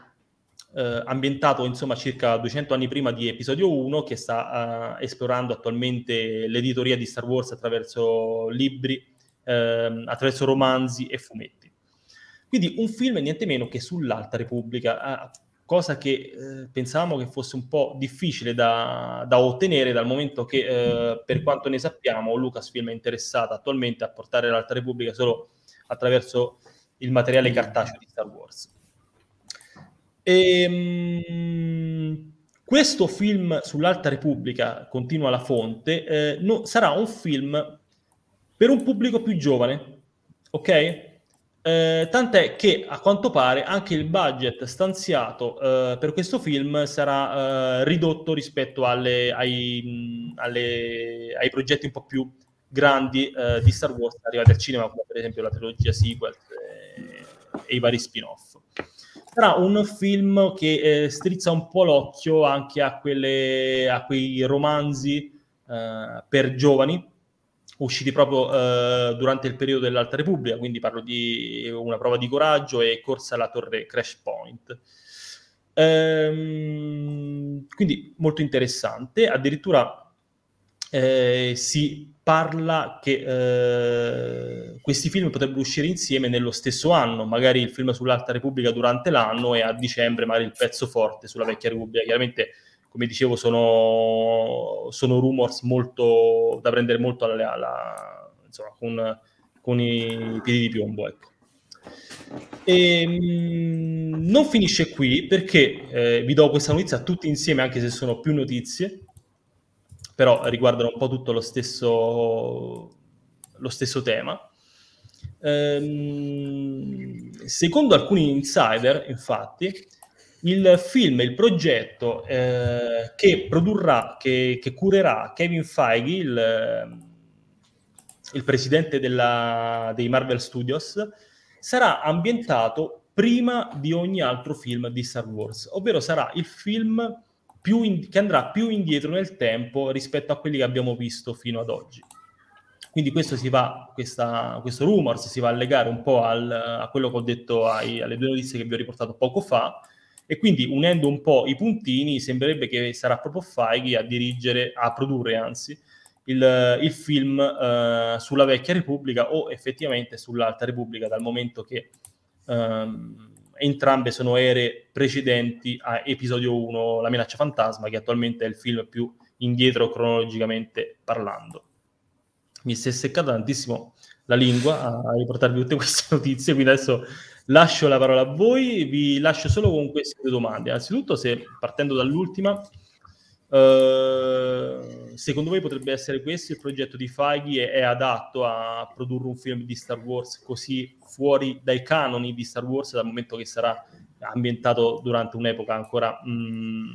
eh, ambientato insomma circa 200 anni prima di episodio 1, che sta uh, esplorando attualmente l'editoria di Star Wars attraverso libri ehm, attraverso romanzi e fumetti. Quindi un film niente meno che sull'Alta Repubblica, eh, cosa che eh, pensavamo che fosse un po' difficile da, da ottenere dal momento che, eh, per quanto ne sappiamo, Lucasfilm è interessata attualmente a portare l'Alta Repubblica solo attraverso il materiale cartaceo di Star Wars. E, ehm, questo film sull'Alta Repubblica, continua la fonte, eh, no, sarà un film per un pubblico più giovane, ok? Eh, tant'è che a quanto pare anche il budget stanziato eh, per questo film sarà eh, ridotto rispetto alle, ai, alle, ai, progetti un po' più grandi eh, di Star Wars arrivati al cinema, come per esempio la trilogia sequel eh, e i vari spin-off. Sarà un film che eh, strizza un po' l'occhio anche a, quelle, a quei romanzi per giovani usciti proprio eh, durante il periodo dell'Alta Repubblica, quindi parlo di una prova di coraggio e corsa alla torre Crash Point. Ehm, quindi molto interessante, addirittura eh, si parla che eh, questi film potrebbero uscire insieme nello stesso anno, magari il film sull'Alta Repubblica durante l'anno e a dicembre magari il pezzo forte sulla Vecchia Repubblica. Chiaramente come dicevo, sono, sono rumors molto, da prendere molto alla, alla, insomma, con, con, i piedi di piombo. Ecco. E, ehm, mh, non finisce qui perché eh, vi do questa notizia tutti insieme, anche se sono più notizie, però riguardano un po' tutto lo stesso, lo stesso tema. Ehm, secondo alcuni insider, infatti, il film, il progetto eh, che produrrà, che, che, curerà Kevin Feige, il, il presidente della, dei Marvel Studios, sarà ambientato prima di ogni altro film di Star Wars, ovvero sarà il film in, che andrà più indietro nel tempo rispetto a quelli che abbiamo visto fino ad oggi. Quindi questo, si va, questa, questo rumors si va a legare un po' al, a quello che ho detto ai, alle due notizie che vi ho riportato poco fa, e quindi unendo un po' i puntini sembrerebbe che sarà proprio Feige a dirigere, a produrre anzi, il, il film uh, sulla vecchia Repubblica o effettivamente sull'Alta Repubblica dal momento che um, entrambe sono ere precedenti a episodio 1, La minaccia fantasma, che attualmente è il film più indietro cronologicamente parlando. Mi si è seccata tantissimo la lingua a riportarvi tutte queste (laughs) notizie, quindi adesso lascio la parola a voi, vi lascio solo con queste due domande. Innanzitutto, se partendo dall'ultima, eh, secondo voi potrebbe essere questo il progetto di Feige? È, è, adatto a produrre un film di Star Wars così fuori dai canoni di Star Wars, dal momento che sarà ambientato durante un'epoca ancora mh, mm,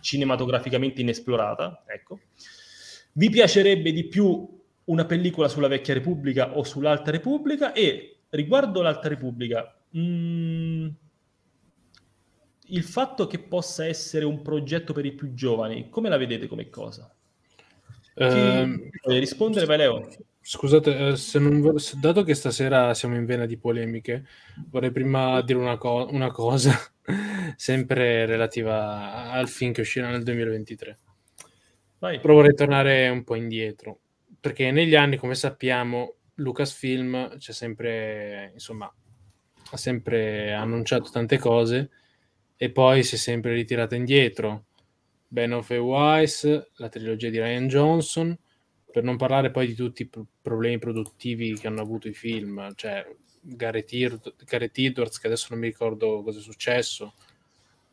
cinematograficamente inesplorata? Ecco. Vi piacerebbe di più una pellicola sulla vecchia Repubblica o sull'Alta Repubblica? E riguardo l'Alta Repubblica, mh, mm, il fatto che possa essere un progetto per i più giovani, come la vedete come cosa? Eh, rispondere, vai Leo. Scusate, eh, se non, dato che stasera siamo in vena di polemiche, vorrei prima dire una, co- una cosa, (laughs) sempre relativa al film che uscirà nel 2023. Vai. Però vorrei tornare un po' indietro, perché negli anni, come sappiamo, Lucasfilm c'è sempre, insomma, ha sempre annunciato tante cose e poi si è sempre ritirata indietro. Ben of Wise, la trilogia di Ryan Johnson, per non parlare poi di tutti i pro- problemi produttivi che hanno avuto i film, cioè Gareth, Edwards, che adesso non mi ricordo cosa è successo,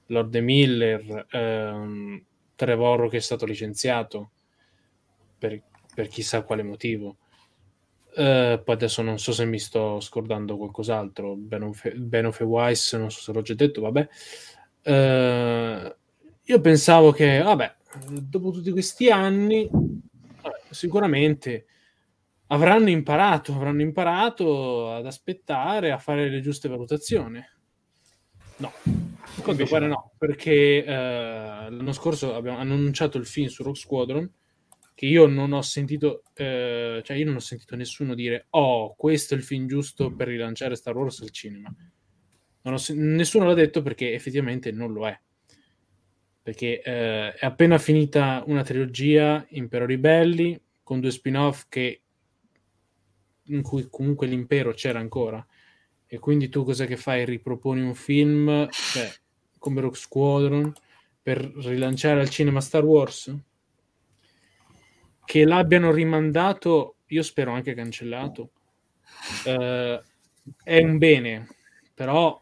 Lord Miller, ehm, Trevorrow che è stato licenziato per, per chissà quale motivo. Uh, poi adesso non so se mi sto scordando qualcos'altro. Ben of Wise, non so se l'ho già detto, vabbè. Uh, io pensavo che, vabbè, dopo tutti questi anni, sicuramente avranno imparato, avranno imparato ad aspettare, a fare le giuste valutazioni. No, quanto pare no, perché uh, l'anno scorso abbiamo, hanno annunciato il film su Rock Squadron che io non ho sentito, eh, cioè io non ho sentito nessuno dire oh, questo è il film giusto per rilanciare Star Wars al cinema. Ho, nessuno l'ha detto perché effettivamente non lo è. Perché eh, è appena finita una trilogia, Impero Ribelli, con due spin-off che, in cui comunque l'impero c'era ancora. E quindi tu cos'è che fai? Riproponi un film, cioè, come Rock Squadron, per rilanciare al cinema Star Wars? che l'abbiano rimandato, io spero anche cancellato, eh, è un bene, però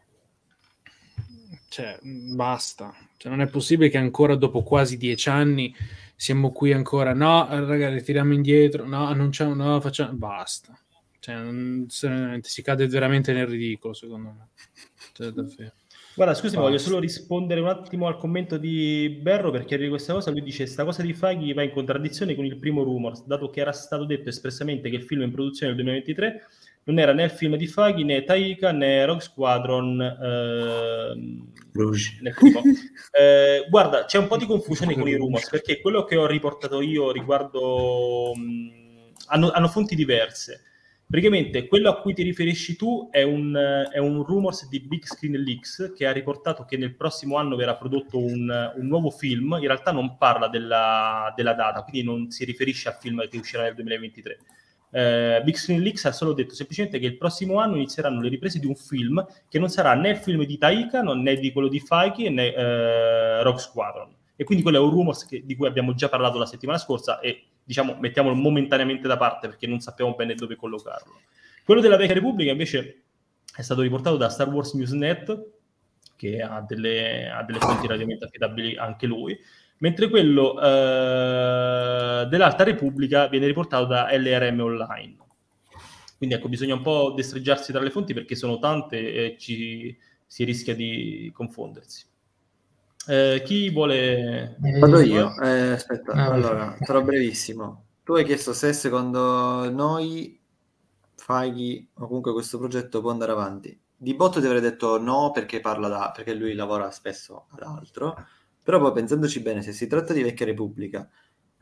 cioè, basta. Cioè, non è possibile che ancora dopo quasi dieci anni siamo qui ancora. No, ragazzi, ritiriamo indietro. No, annunciamo, no, facciamo. Basta. Cioè, non, si cade veramente nel ridicolo, secondo me. Cioè, davvero. Guarda, scusi, voglio solo rispondere un attimo al commento di Berro per chiarire questa cosa. Lui dice: Sta cosa di Faghi va in contraddizione con il primo rumor, dato che era stato detto espressamente che il film in produzione nel 2023 non era né il film di Faghi né Taika né Rogue Squadron. Eh, (laughs) eh, guarda, c'è un po' di confusione con i rumors perché quello che ho riportato io riguardo mh, hanno, hanno fonti diverse. Praticamente quello a cui ti riferisci tu è un, è un, rumors di Big Screen Leaks che ha riportato che nel prossimo anno verrà prodotto un, un nuovo film. In realtà non parla della, della, data, quindi non si riferisce al film che uscirà nel 2023. Eh, Big Screen Leaks ha solo detto semplicemente che il prossimo anno inizieranno le riprese di un film che non sarà né il film di Taika né di quello di Feige né eh, Rock Squadron. E quindi quello è un rumors che, di cui abbiamo già parlato la settimana scorsa e diciamo, mettiamolo momentaneamente da parte perché non sappiamo bene dove collocarlo. Quello della Vecchia Repubblica invece è stato riportato da Star Wars Newsnet, che ha delle, ha delle fonti relativamente affidabili anche lui, mentre quello eh, dell'Alta Repubblica viene riportato da LRM Online. Quindi ecco, bisogna un po' destreggiarsi tra le fonti perché sono tante e ci, si rischia di confondersi. Eh, chi vuole... Vado io. Eh, aspetta, ah, allora, (laughs) sarò brevissimo. Tu hai chiesto se secondo noi Faghi o comunque questo progetto può andare avanti. Di botto ti avrei detto no perché parla da, perché lui lavora spesso ad altro, però poi pensandoci bene, se si tratta di Vecchia Repubblica,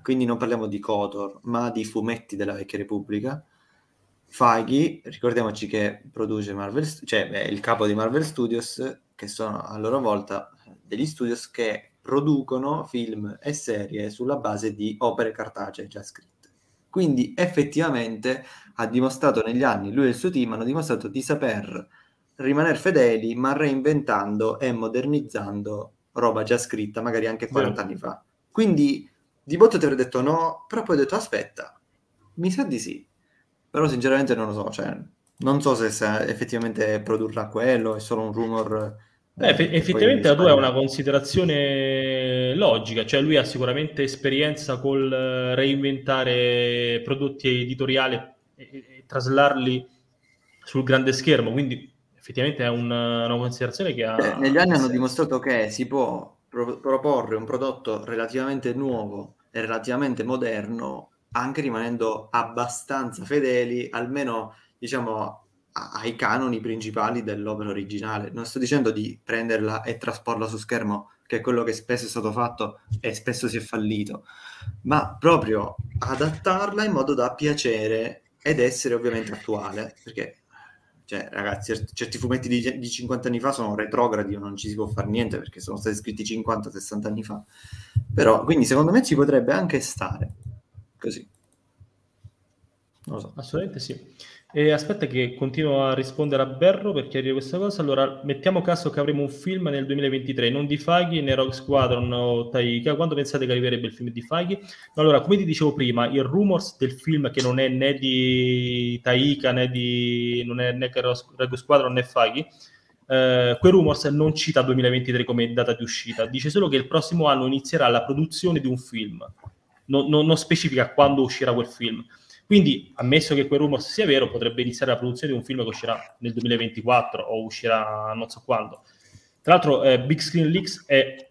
quindi non parliamo di Kotor, ma di fumetti della Vecchia Repubblica, Faghi, ricordiamoci che produce Marvel, cioè è il capo di Marvel Studios, che sono a loro volta degli studios che producono film e serie sulla base di opere cartacee già scritte. Quindi effettivamente ha dimostrato negli anni, lui e il suo team hanno dimostrato di saper rimanere fedeli, ma reinventando e modernizzando roba già scritta, magari anche 40 sì. anni fa. Quindi di botto ti avrei detto no, però poi ho detto aspetta, mi sa di sì. Però sinceramente non lo so, cioè, non so se, se effettivamente produrrà quello, è solo un rumor Beh, effettivamente la tua è una considerazione logica, cioè lui ha sicuramente esperienza col reinventare prodotti editoriali e, e, e traslarli sul grande schermo, quindi effettivamente è una, una considerazione che ha... Eh, negli anni hanno dimostrato che si può pro- proporre un prodotto relativamente nuovo e relativamente moderno anche rimanendo abbastanza fedeli, almeno diciamo ai canoni principali dell'opera originale. Non sto dicendo di prenderla e trasporla su schermo, che è quello che spesso è stato fatto e spesso si è fallito, ma proprio adattarla in modo da piacere ed essere ovviamente attuale, perché cioè, ragazzi, certi fumetti di, di 50 anni fa sono retrogradi, non ci si può fare niente perché sono stati scritti 50-60 anni fa. Però, quindi secondo me ci potrebbe anche stare così. Non lo so. Assolutamente sì. E aspetta che continuo a rispondere a Berro per chiarire questa cosa. Allora, mettiamo caso che avremo un film nel 2023, non di Faghi né Rogue Squadron o Taika. Quando pensate che arriverebbe il film di Faghi? Allora, come ti dicevo prima, il rumors del film che non è né di Taika né di non è né Rogue Squadron né Faghi, eh, quel rumors non cita 2023 come data di uscita, dice solo che il prossimo anno inizierà la produzione di un film. Non, non, non specifica quando uscirà quel film. Quindi, ammesso che quel rumors sia vero, potrebbe iniziare la produzione di un film che uscirà nel 2024 o uscirà non so quando. Tra l'altro, eh, Big Screen Leaks è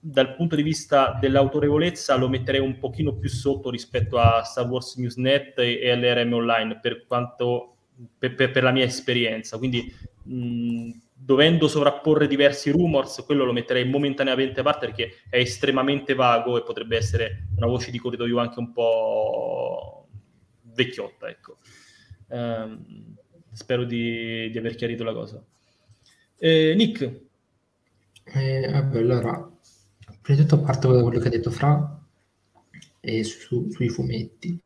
dal punto di vista dell'autorevolezza lo metterei un pochino più sotto rispetto a Star Wars Newsnet e, e all'RM Online per quanto per, per, per la mia esperienza. Quindi mh, dovendo sovrapporre diversi rumors, quello lo metterei momentaneamente a parte perché è estremamente vago e potrebbe essere una voce di corridoio anche un po' vecchiotta, ecco. Um, spero di, di, aver chiarito la cosa. Eh, Nick? Eh, vabbè, allora, prima di tutto parto da quello che ha detto Fra e su, sui fumetti.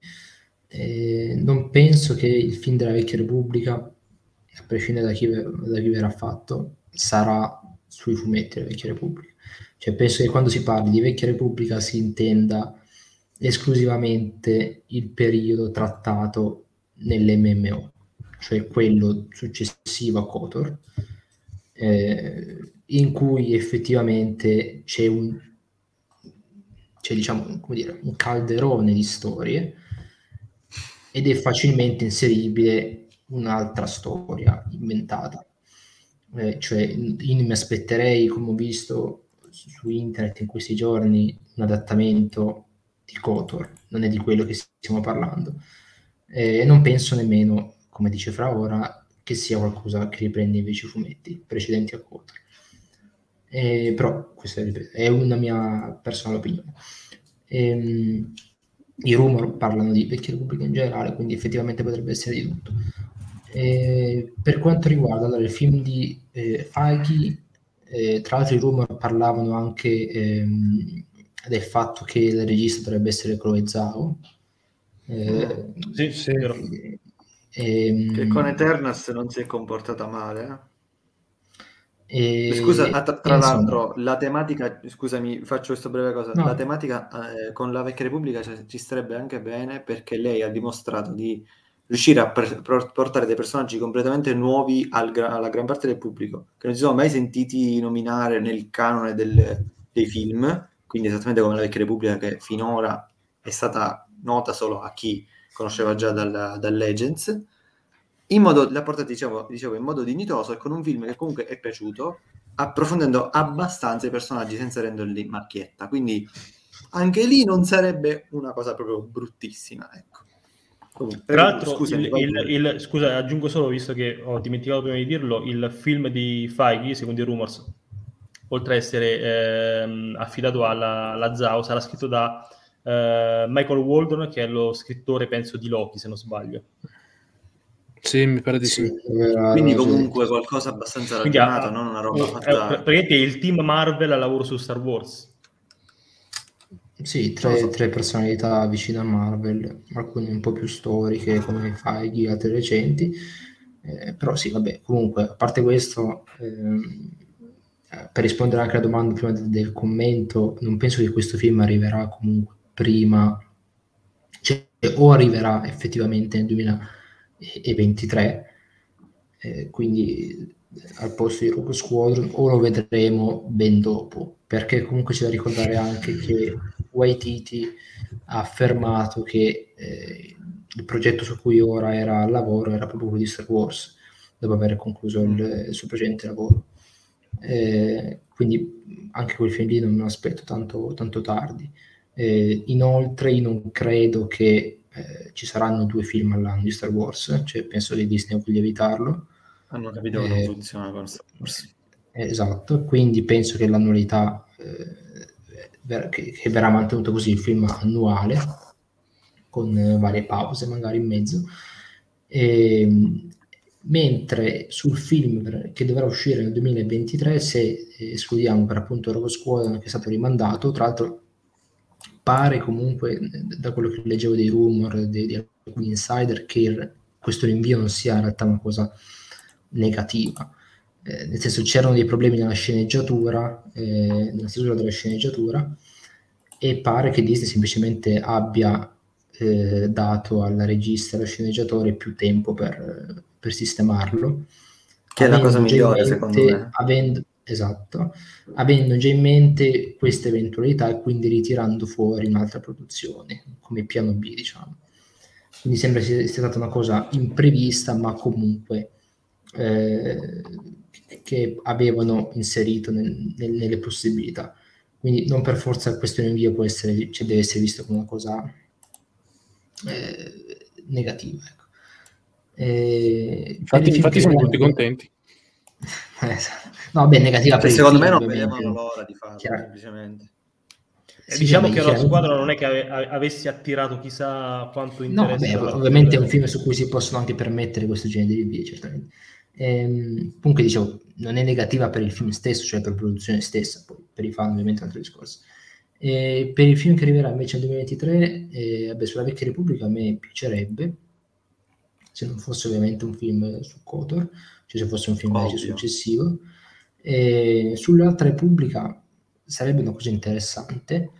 Eh, non penso che il film della vecchia Repubblica, a prescindere da chi, da chi verrà fatto, sarà sui fumetti della vecchia Repubblica. Cioè, penso che quando si parli di vecchia Repubblica si intenda esclusivamente il periodo trattato nell'MMO, cioè quello successivo a Kotor, eh, in cui effettivamente c'è un, c'è, diciamo, dire, un calderone di storie ed è facilmente inseribile un'altra storia inventata. Eh, cioè, io mi aspetterei, come ho visto su internet in questi giorni, un adattamento di Kotor, non è di quello che stiamo parlando. E non penso nemmeno, come dice Fra ora, che sia qualcosa che riprende invece i fumetti precedenti a Kotor. E, però questa è una mia personale opinione. Ehm, I rumor parlano di vecchia Repubblica in generale, quindi effettivamente potrebbe essere di tutto. E, per quanto riguarda allora, il film di eh, Feige, eh, tra l'altro i rumor parlavano anche ehm, del fatto che il regista dovrebbe essere Chloe Zhao. Eh, sì, sì, e, ehm, che con Eternals non si è comportata male. Eh? E, Scusa, tra, tra l'altro, la tematica, scusami, faccio questa breve cosa. No. La tematica eh, con la vecchia Repubblica cioè, ci starebbe anche bene perché lei ha dimostrato di riuscire a per, portare dei personaggi completamente nuovi al, alla gran parte del pubblico che non si sono mai sentiti nominare nel canone del, dei film quindi esattamente come la vecchia Repubblica che finora è stata nota solo a chi conosceva già dal, dal Legends, in modo, l'ha portata diciamo, dicevo, in modo dignitoso e con un film che comunque è piaciuto, approfondendo abbastanza i personaggi senza renderli macchietta, quindi anche lì non sarebbe una cosa proprio bruttissima, ecco. Comunque, Tra l'altro, scusami, il, il, il, scusa, aggiungo solo, visto che ho dimenticato prima di dirlo, il film di Feige, secondo i rumors, oltre a essere ehm, affidato alla, alla ZAO, sarà scritto da eh, Michael Waldron, che è lo scrittore, penso, di Loki, se non sbaglio. Sì, mi pare di sì. sì. Quindi comunque qualcosa abbastanza ragionato, non una roba fatta... È, praticamente il team Marvel a lavoro su Star Wars. Sì, tre, tre, personalità vicine a Marvel, alcune un po' più storiche come Feige, altre recenti. Eh, però sì, vabbè, comunque, a parte questo, ehm, per rispondere anche alla domanda prima del, commento, non penso che questo film arriverà comunque prima, cioè, o arriverà effettivamente nel 2023, eh, quindi al posto di Rogue Squadron, o lo vedremo ben dopo, perché comunque c'è da ricordare anche che Waititi ha affermato che eh, il progetto su cui ora era al lavoro era proprio quello di Star Wars, dopo aver concluso il, il suo precedente lavoro. Eh, quindi anche quel film lì non me lo aspetto tanto, tanto tardi. Eh, inoltre io non credo che eh, ci saranno due film all'anno di Star Wars, cioè penso che Disney voglia evitarlo. Hanno capito che non eh, funziona con Star Wars. Esatto, quindi penso che l'annualità eh, che, che, verrà mantenuto così il film annuale con varie pause magari in mezzo. E, ehm, mentre sul film che dovrà uscire nel 2023, se escludiamo per appunto Rogue Squadron che è stato rimandato, tra l'altro pare comunque, da quello che leggevo dei rumor di, di alcuni insider, che questo rinvio non sia in realtà una cosa negativa. Eh, nel senso c'erano dei problemi nella sceneggiatura, eh, nella stesura della sceneggiatura, e pare che Disney semplicemente abbia eh, dato al regista e allo sceneggiatore più tempo per, per sistemarlo. Che è la cosa migliore, mente, secondo me. Avendo, esatto, avendo già in mente questa eventualità e quindi ritirando fuori un'altra produzione, come piano B, diciamo. Quindi sembra sia stata una cosa imprevista, ma comunque eh, che avevano inserito nel, nel, nelle possibilità. Quindi non per forza questo invio può essere, cioè deve essere visto come una cosa eh, negativa. Ecco. Eh, infatti, infatti siamo tutti contenti. (laughs) no, beh, negativa per Secondo me non vedevano l'ora di farlo, semplicemente. Sì, diciamo che la squadra non è che ave- avessi attirato chissà quanto interesse. No, beh, ovviamente è un film su cui si possono anche permettere questo genere di rinvii, certamente. Ehm, comunque dicevo, non è negativa per il film stesso, cioè per la produzione stessa, poi per i fan ovviamente è un altro discorso. E per il film che arriverà invece nel 2023, eh, vabbè, sulla Vecchia Repubblica a me piacerebbe, se non fosse ovviamente un film su Kotor, cioè se fosse un film invece successivo. E sull'Alta Repubblica sarebbe una cosa interessante,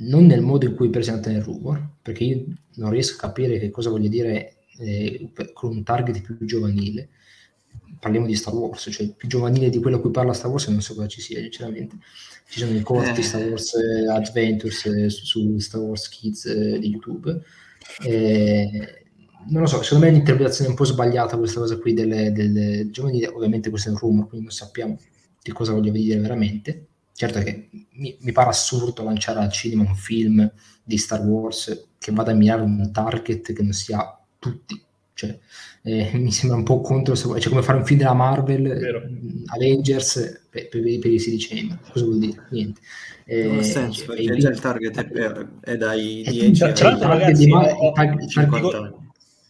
non nel modo in cui presenta nel rumor, perché io non riesco a capire che cosa voglia dire eh, con un target più giovanile. Parliamo di Star Wars, cioè più giovanile di quello a cui parla Star Wars, non so cosa ci sia, sinceramente. Ci sono i corti eh. Star Wars eh, Adventures eh, su, su, Star Wars Kids eh, di YouTube. Eh, non lo so, secondo me è un'interpretazione un po' sbagliata questa cosa qui delle, delle giovani, ovviamente questo è un rumor, quindi non sappiamo di cosa voglio dire veramente. Certo che mi, mi, pare assurdo lanciare al cinema un film di Star Wars che vada a mirare un target che non sia tutti. Cioè, eh, (laughs) mi sembra un po' contro, cioè come fare un film della Marvel, mm, Avengers, per, per, per i sedicenti. Cosa vuol dire? Niente. Eh, non ha senso, cioè, perché già il target è, è dai 10 ai 50 anni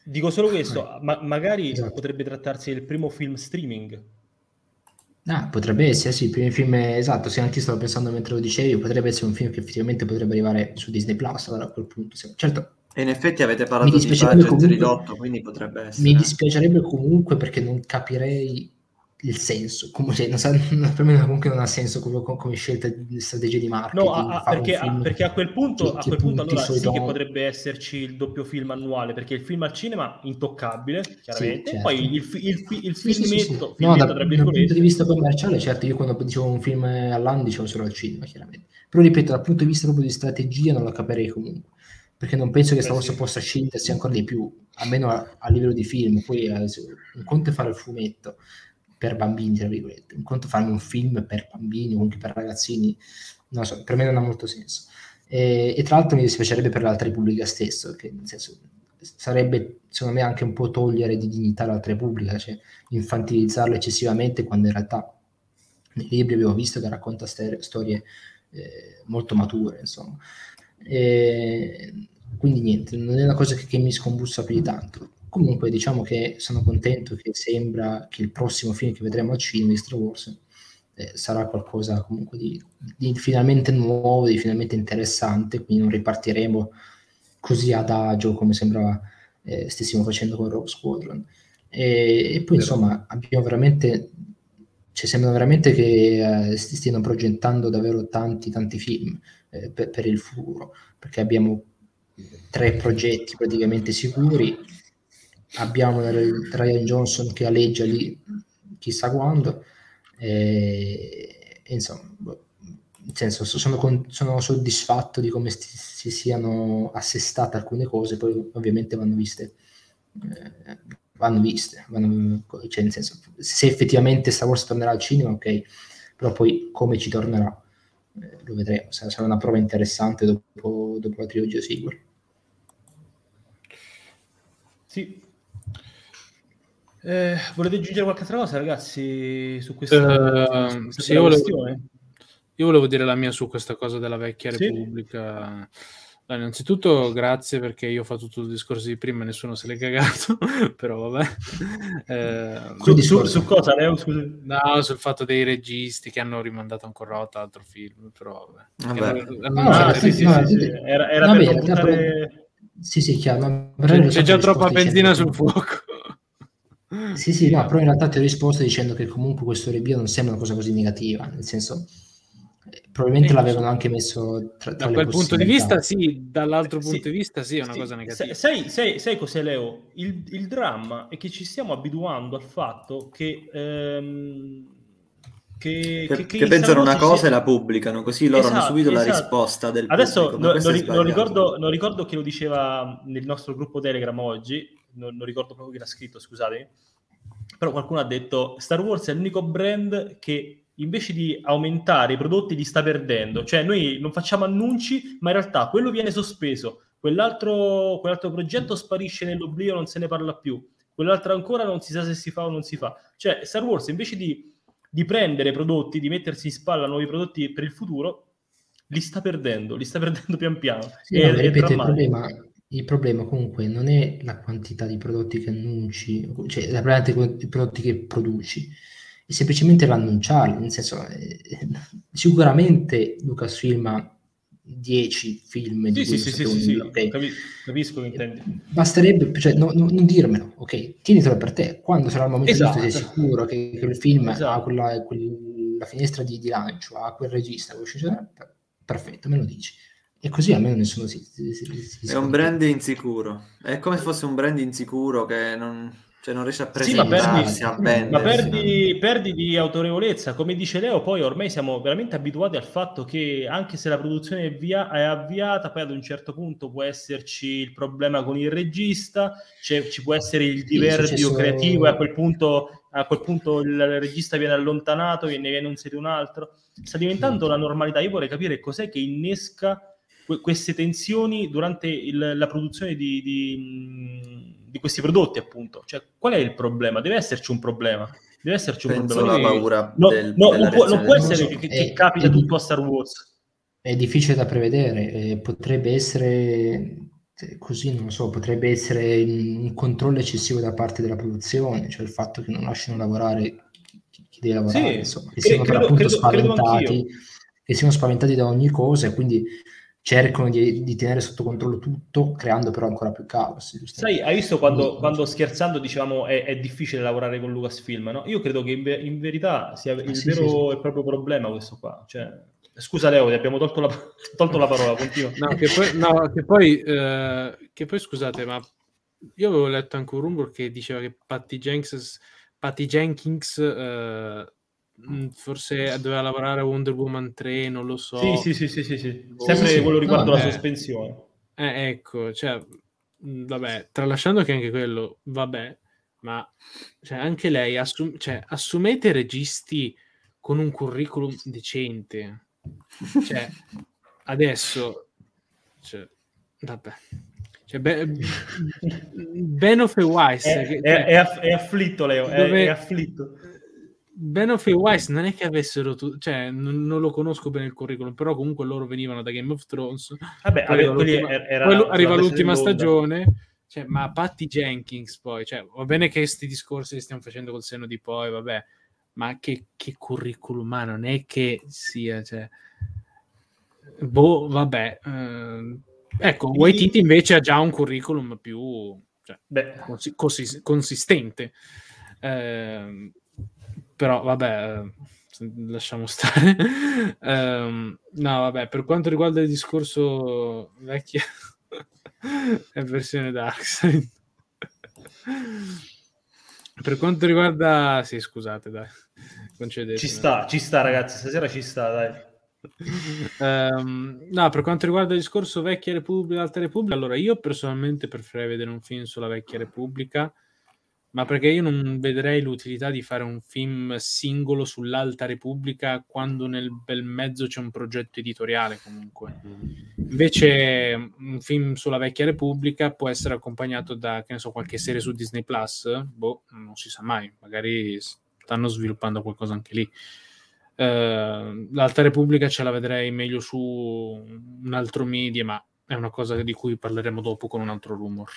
Dico solo questo, ma magari esatto. potrebbe trattarsi del primo film streaming. Ah, potrebbe essere, sì, il primo film, esatto, se anche io stavo pensando mentre lo dicevi, potrebbe essere un film che effettivamente potrebbe arrivare su Disney Plus allora a quel punto. Certo. E in effetti avete parlato di budget comunque, ridotto, quindi potrebbe essere. Mi dispiacerebbe comunque perché non capirei il senso, come, cioè, non sa, (laughs) per me comunque non ha senso come, come scelta di strategia di marketing. No, a, a, perché, a, perché, a, quel punto, che, a quel punto allora sì che potrebbe esserci il doppio film annuale, perché il film al cinema intoccabile, chiaramente, sì, certo. poi il, il, il, il sì, filmetto, sì, no, da, dal punto di vista commerciale, certo, io quando dicevo un film all'anno dicevo solo al cinema, chiaramente. Però ripeto, dal punto di vista proprio di strategia non lo capirei comunque, perché non penso che questa cosa possa scendersi ancora di più, almeno a, livello di film, poi eh, un conto è fare il fumetto, per bambini, tra virgolette. Un conto farmi un film per bambini o anche per ragazzini, non so, per me non ha molto senso. E, e tra l'altro mi dispiacerebbe per l'Alta Repubblica stesso, che nel senso sarebbe secondo me anche un po' togliere di dignità all'Alta Repubblica, cioè infantilizzarla eccessivamente quando in realtà nei libri abbiamo visto che racconta ster- storie eh, molto mature, insomma. E, quindi niente, non è una cosa che, che mi scombussa più di tanto. Comunque diciamo che sono contento che sembra che il prossimo film che vedremo al cinema di Star Wars eh, sarà qualcosa comunque di, di, finalmente nuovo, di finalmente interessante, quindi non ripartiremo così ad agio come sembrava eh, stessimo facendo con Rogue Squadron. E, e poi insomma abbiamo veramente, cioè sembra veramente che eh, stiano progettando davvero tanti tanti film eh, per, per il futuro, perché abbiamo tre progetti praticamente sicuri. Abbiamo Ryan Johnson che alleggia lì chissà quando e, e insomma boh, nel senso sono, con, sono soddisfatto di come sti, si siano assestate alcune cose poi ovviamente vanno viste eh, vanno viste vanno, cioè nel senso se effettivamente Star Wars tornerà al cinema ok però poi come ci tornerà eh, lo vedremo sarà una prova interessante dopo, dopo la trilogia sequel sì, eh, volete aggiungere qualche altra cosa, ragazzi, su questa, uh, sì, io, volevo, io, volevo, dire la mia su questa cosa della vecchia sì. Repubblica. Allora, innanzitutto grazie perché io ho fatto tutto il discorso di prima e nessuno se l'è cagato, (laughs) però vabbè. Eh, su, su, su, cosa, Leo? Scusa. No, sul fatto dei registi che hanno rimandato ancora una volta altro film, però vabbè. no, sì, sì, sì, sì, Era, era no, per buttare... Sì, sì, chiaro. C'è, c'è già troppa benzina sul fuoco. Sì, sì, no, però in realtà ti ho risposto dicendo che comunque questo rebio non sembra una cosa così negativa, nel senso probabilmente l'avevano anche messo tra, tra da quel punto di vista sì dall'altro punto sì, di vista sì è una sì. cosa negativa sai, sai, sai cos'è Leo? Il, il, dramma è che ci stiamo abituando al fatto che ehm, che, che, che, che pensano una cosa sia... e la pubblicano, così loro esatto, hanno subito esatto. la risposta del Adesso pubblico, non, non, ricordo, non, ricordo, chi lo diceva nel nostro gruppo Telegram oggi, non, non ricordo proprio chi l'ha scritto, scusate, però qualcuno ha detto Star Wars è l'unico brand che invece di aumentare i prodotti li sta perdendo. Cioè noi non facciamo annunci, ma in realtà quello viene sospeso, quell'altro, quell'altro progetto sparisce nell'oblio, non se ne parla più, quell'altro ancora non si sa se si fa o non si fa. Cioè Star Wars invece di, di prendere prodotti, di mettersi in spalla nuovi prodotti per il futuro, li sta perdendo, li sta perdendo pian piano. Sì, no, ripeto, il problema, il problema comunque non è la quantità di prodotti che annunci, cioè la quantità di prodotti che produci, è semplicemente l'annunciarli, nel senso, eh, sicuramente Lucasfilm ha 10 film di sì, sì, sì, sì, sì, okay. capisco che intendi. Basterebbe, cioè, no, no, non dirmelo, ok, tienitelo per te, quando sarà il momento esatto. giusto sei sicuro che, che il film esatto. ha quella, quella finestra di, di, lancio, ha quel regista, perfetto, me lo dici e così almeno nessuno si, si, si, si È un brand insicuro. È come se fosse un brand insicuro che non, cioè non riesce a presentarsi, sì, ma perdi, ma perdi, perdi, di autorevolezza. Come dice Leo, poi ormai siamo veramente abituati al fatto che anche se la produzione è, via, è avviata, poi ad un certo punto può esserci il problema con il regista, cioè, ci può essere il diverbio sì, creativo e a quel punto a quel punto il regista viene allontanato, viene, viene inserito un altro. Sta diventando la normalità. Io vorrei capire cos'è che innesca que- queste tensioni durante il, la produzione di, di, di, questi prodotti, appunto. Cioè, qual è il problema? Deve esserci un problema. Deve esserci un Penso problema. la paura no, del, no, non, può, non può essere che, che, che capita tutto a Star Wars. È difficile da prevedere, eh, potrebbe essere così, non lo so, potrebbe essere un controllo eccessivo da parte della produzione, cioè il fatto che non lasciano lavorare chi deve lavorare, sì, insomma, che siano credo, appunto credo, spaventati, credo che siano spaventati da ogni cosa e quindi cercano di, di, tenere sotto controllo tutto, creando però ancora più caos. Sai, hai visto quando, quando scherzando dicevamo è, è, difficile lavorare con Lucasfilm, no? Io credo che in, in verità sia il sì, vero sì, sì. e proprio problema questo qua. Cioè, scusa Leo, ti abbiamo tolto la, (laughs) tolto la parola, continua. No, che poi, no, che poi, eh, che poi scusate, ma io avevo letto anche un rumor che diceva che Patty Jenkins, Patty Jenkins eh, forse doveva lavorare a Wonder Woman 3, non lo so. Sì, sì, sì, sì, sì, sì. Boh, sempre sì, quello riguardo no, la sospensione. Eh, ecco, cioè, mm, vabbè, tralasciando che anche quello, vabbè, ma cioè, anche lei, assum- cioè, assumete registi con un curriculum decente. Cioè, adesso, cioè, vabbè. Cioè, be- (laughs) e Weiss. È, che, cioè, è, è, è, afflitto, Leo, dove, è afflitto Benoff e Wise non è che avessero, tu- cioè non, non, lo conosco bene il curriculum, però comunque loro venivano da Game of Thrones. Vabbè, poi l'ultima, era, poi arriva l'ultima stagione, cioè, ma Patty Jenkins poi, cioè, va bene che questi discorsi li stiamo facendo col seno di poi, vabbè, ma che, che curriculum ha, non è che sia, cioè, boh, vabbè. Eh, ecco, Waititi invece ha già un curriculum più cioè, cons- consistente. Eh, però vabbè, eh, lasciamo stare. um, (laughs) no, vabbè, per quanto riguarda il discorso vecchio, (laughs) è versione Darkseid. per quanto riguarda... Sì, scusate, dai. Concedete. Ci sta, ci sta ragazzi, stasera ci sta, dai. Um, no, per quanto riguarda il discorso vecchia Repubblica, Alta Repubblica, allora io personalmente preferirei vedere un film sulla vecchia Repubblica ma perché io non vedrei l'utilità di fare un film singolo sull'Alta Repubblica quando nel bel mezzo c'è un progetto editoriale comunque. Invece un film sulla Vecchia Repubblica può essere accompagnato da, che ne so, qualche serie su Disney Plus, boh, non si sa mai, magari stanno sviluppando qualcosa anche lì. Uh, L'Alta Repubblica ce la vedrei meglio su un altro media, ma è una cosa di cui parleremo dopo con un altro rumor.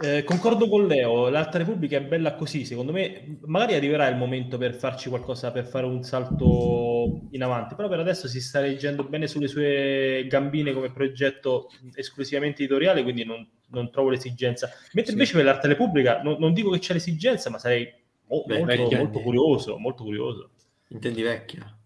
Eh, concordo con Leo, l'Alta Repubblica è bella così, secondo me magari arriverà il momento per farci qualcosa, per fare un salto in avanti, però per adesso si sta reggendo bene sulle sue gambine come progetto esclusivamente editoriale, quindi non, non trovo l'esigenza. Mentre invece per l'Alta Repubblica non, non dico che c'è l'esigenza, ma sarei mo- Beh, molto, vecchia. molto curioso, molto curioso. Intendi vecchia?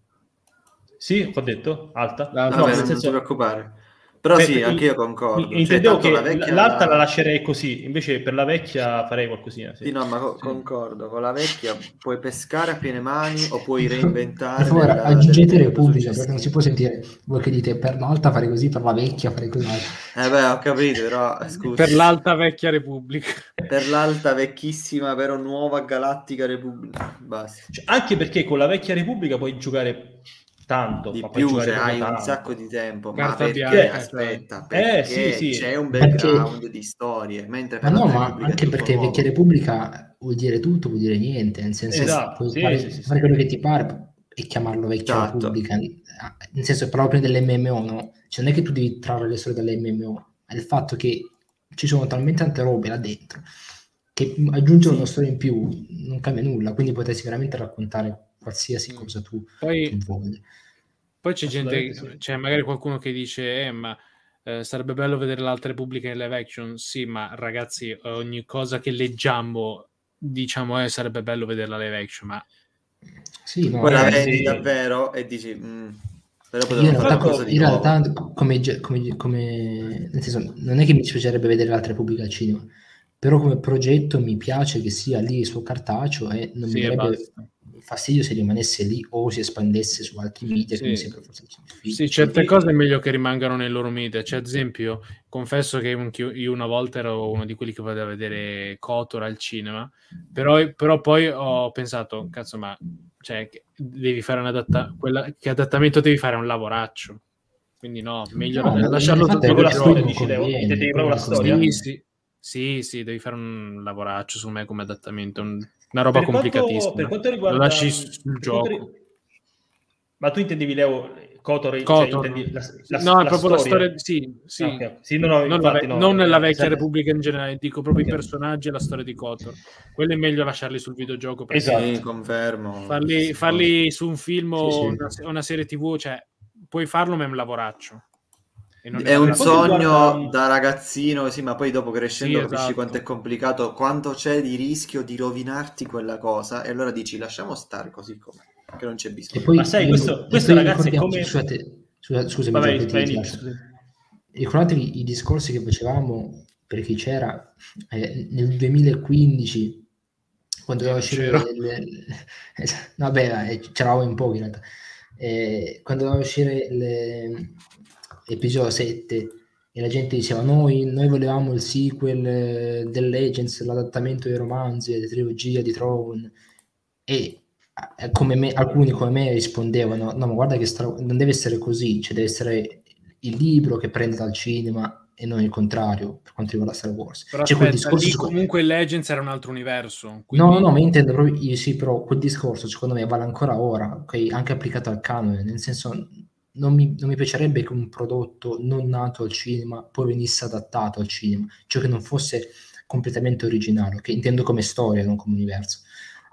Sì, ho detto? Alta? Ah, Vabbè, no, nel non senso- ti preoccupare. Però Per- sì, anche io concordo. Cioè, Intendevo tanto che la vecchia- l'alta la lascerei così, invece per la vecchia farei qualcosina. Sì. Sì, no, ma co- Sì. concordo. Con la vecchia puoi pescare a piene mani o puoi reinventare. Per favore, della- aggiungete del- Repubblica perché non si può sentire voi che dite per l'alta fare così, per la vecchia fare così. Eh beh, ho capito, però scusa. Per l'alta vecchia repubblica. Per l'alta vecchissima, però nuova galattica repubblica. Basta. Cioè, anche perché con la vecchia Repubblica puoi giocare tanto, Di ma più, cioè, hai un tanto. sacco di tempo. Ma Carta perché? bianca, Aspetta, Eh, perché sì, sì. c'è un Perché- background di storie. Mentre Ma per no, ma Repubblica è anche perché nuovo. Vecchia Repubblica vuol dire tutto, vuol dire niente, nel senso Esatto, puoi sì, fare, sì, sì, sì. fare quello che ti pare e chiamarlo Vecchia Esatto. Repubblica. Nel senso, proprio dell'MMO, no? Cioè, non è che tu devi trarre le storie dall'MMO, è il fatto che ci sono talmente tante robe là dentro che aggiungere una storia in più non cambia nulla, quindi potresti veramente raccontare qualsiasi Mm. cosa tu, Poi, tu voglia. poi c'è gente, sì. c'è magari qualcuno che dice, eh, ma eh, sarebbe bello vedere l'altra Repubblica in live action. Sì, ma ragazzi, ogni cosa che leggiamo, diciamo, eh, sarebbe bello vederla live action, ma Sì, no, Poi la eh, vedi sì. davvero e dici... mm, in realtà, di in realtà come, come- come- nel senso, non è che mi piacerebbe vedere l'altra Repubblica al cinema, però come progetto mi piace che sia lì su cartaceo e non sì, mi darebbe. Fastidio se rimanesse lì o si espandesse su altri media, Sì. Sì, certe cose è meglio che rimangano nei loro media. Cioè, ad esempio, confesso che io una volta ero uno di quelli che poteva vedere Kotor al cinema, però, però poi ho pensato, cazzo, ma cioè, devi fare un adatta- quella- che adattamento devi fare? È un lavoraccio. Quindi no, meglio No, lasciarlo tutto proprio la storia, dici, Leo? conviene, Intendevi quello proprio la storia? sì, sì, sì, devi fare un lavoraccio su me come adattamento, un- una roba Per quanto- complicatissima. per quanto riguarda- Lo lasci sul gioco. quanto ri- Ma tu intendevi Leo Kotor, cioè, Kotor. intendi la, la- no, è la proprio la storia? storia. Sì, sì. Ah, ok. Sì, no, no, non, la, infatti, no, non nella eh, vecchia serve- Repubblica in generale, dico proprio Ok. i personaggi e la storia di Kotor. Quello è meglio lasciarli sul videogioco perché Esatto. Sì, confermo. farli, farli su un film o Sì, sì. una, una serie TV, cioè puoi farlo, ma è un lavoraccio. È un sogno riguarda- da ragazzino, sì, ma poi dopo crescendo Sì, capisci esatto. quanto è complicato, quanto c'è di rischio di rovinarti quella cosa, e allora dici lasciamo stare così com'è, che non c'è E bisogno. poi, Ma sai, questo- questo, ragazzi, è come- Scusate, scusa- scusami, Vabbè, scusa. Ricordatevi i discorsi che facevamo per chi c'era eh, nel 2015 quando doveva uscire le- vabbè, (laughs) eh, c'eravamo in pochi in realtà Eh, quando doveva uscire le- l'episodio 7 e la gente diceva noi, noi volevamo il sequel eh, del Legends l'adattamento dei romanzi della trilogia di Throne e eh, come me, alcuni come me rispondevano no ma guarda che Star- non deve essere così cioè deve essere il libro che prende dal cinema e non il contrario per quanto riguarda Star Wars Però Cioè, aspetta, discorso lì comunque Legends era un altro universo. quindi- No, no, no, ma intendo proprio io sì, però quel discorso secondo me vale ancora ora, ok? Anche applicato al canone, nel senso non mi, non mi piacerebbe che un prodotto non nato al cinema poi venisse adattato al cinema, cioè che non fosse completamente originale, che intendo come storia, non come universo.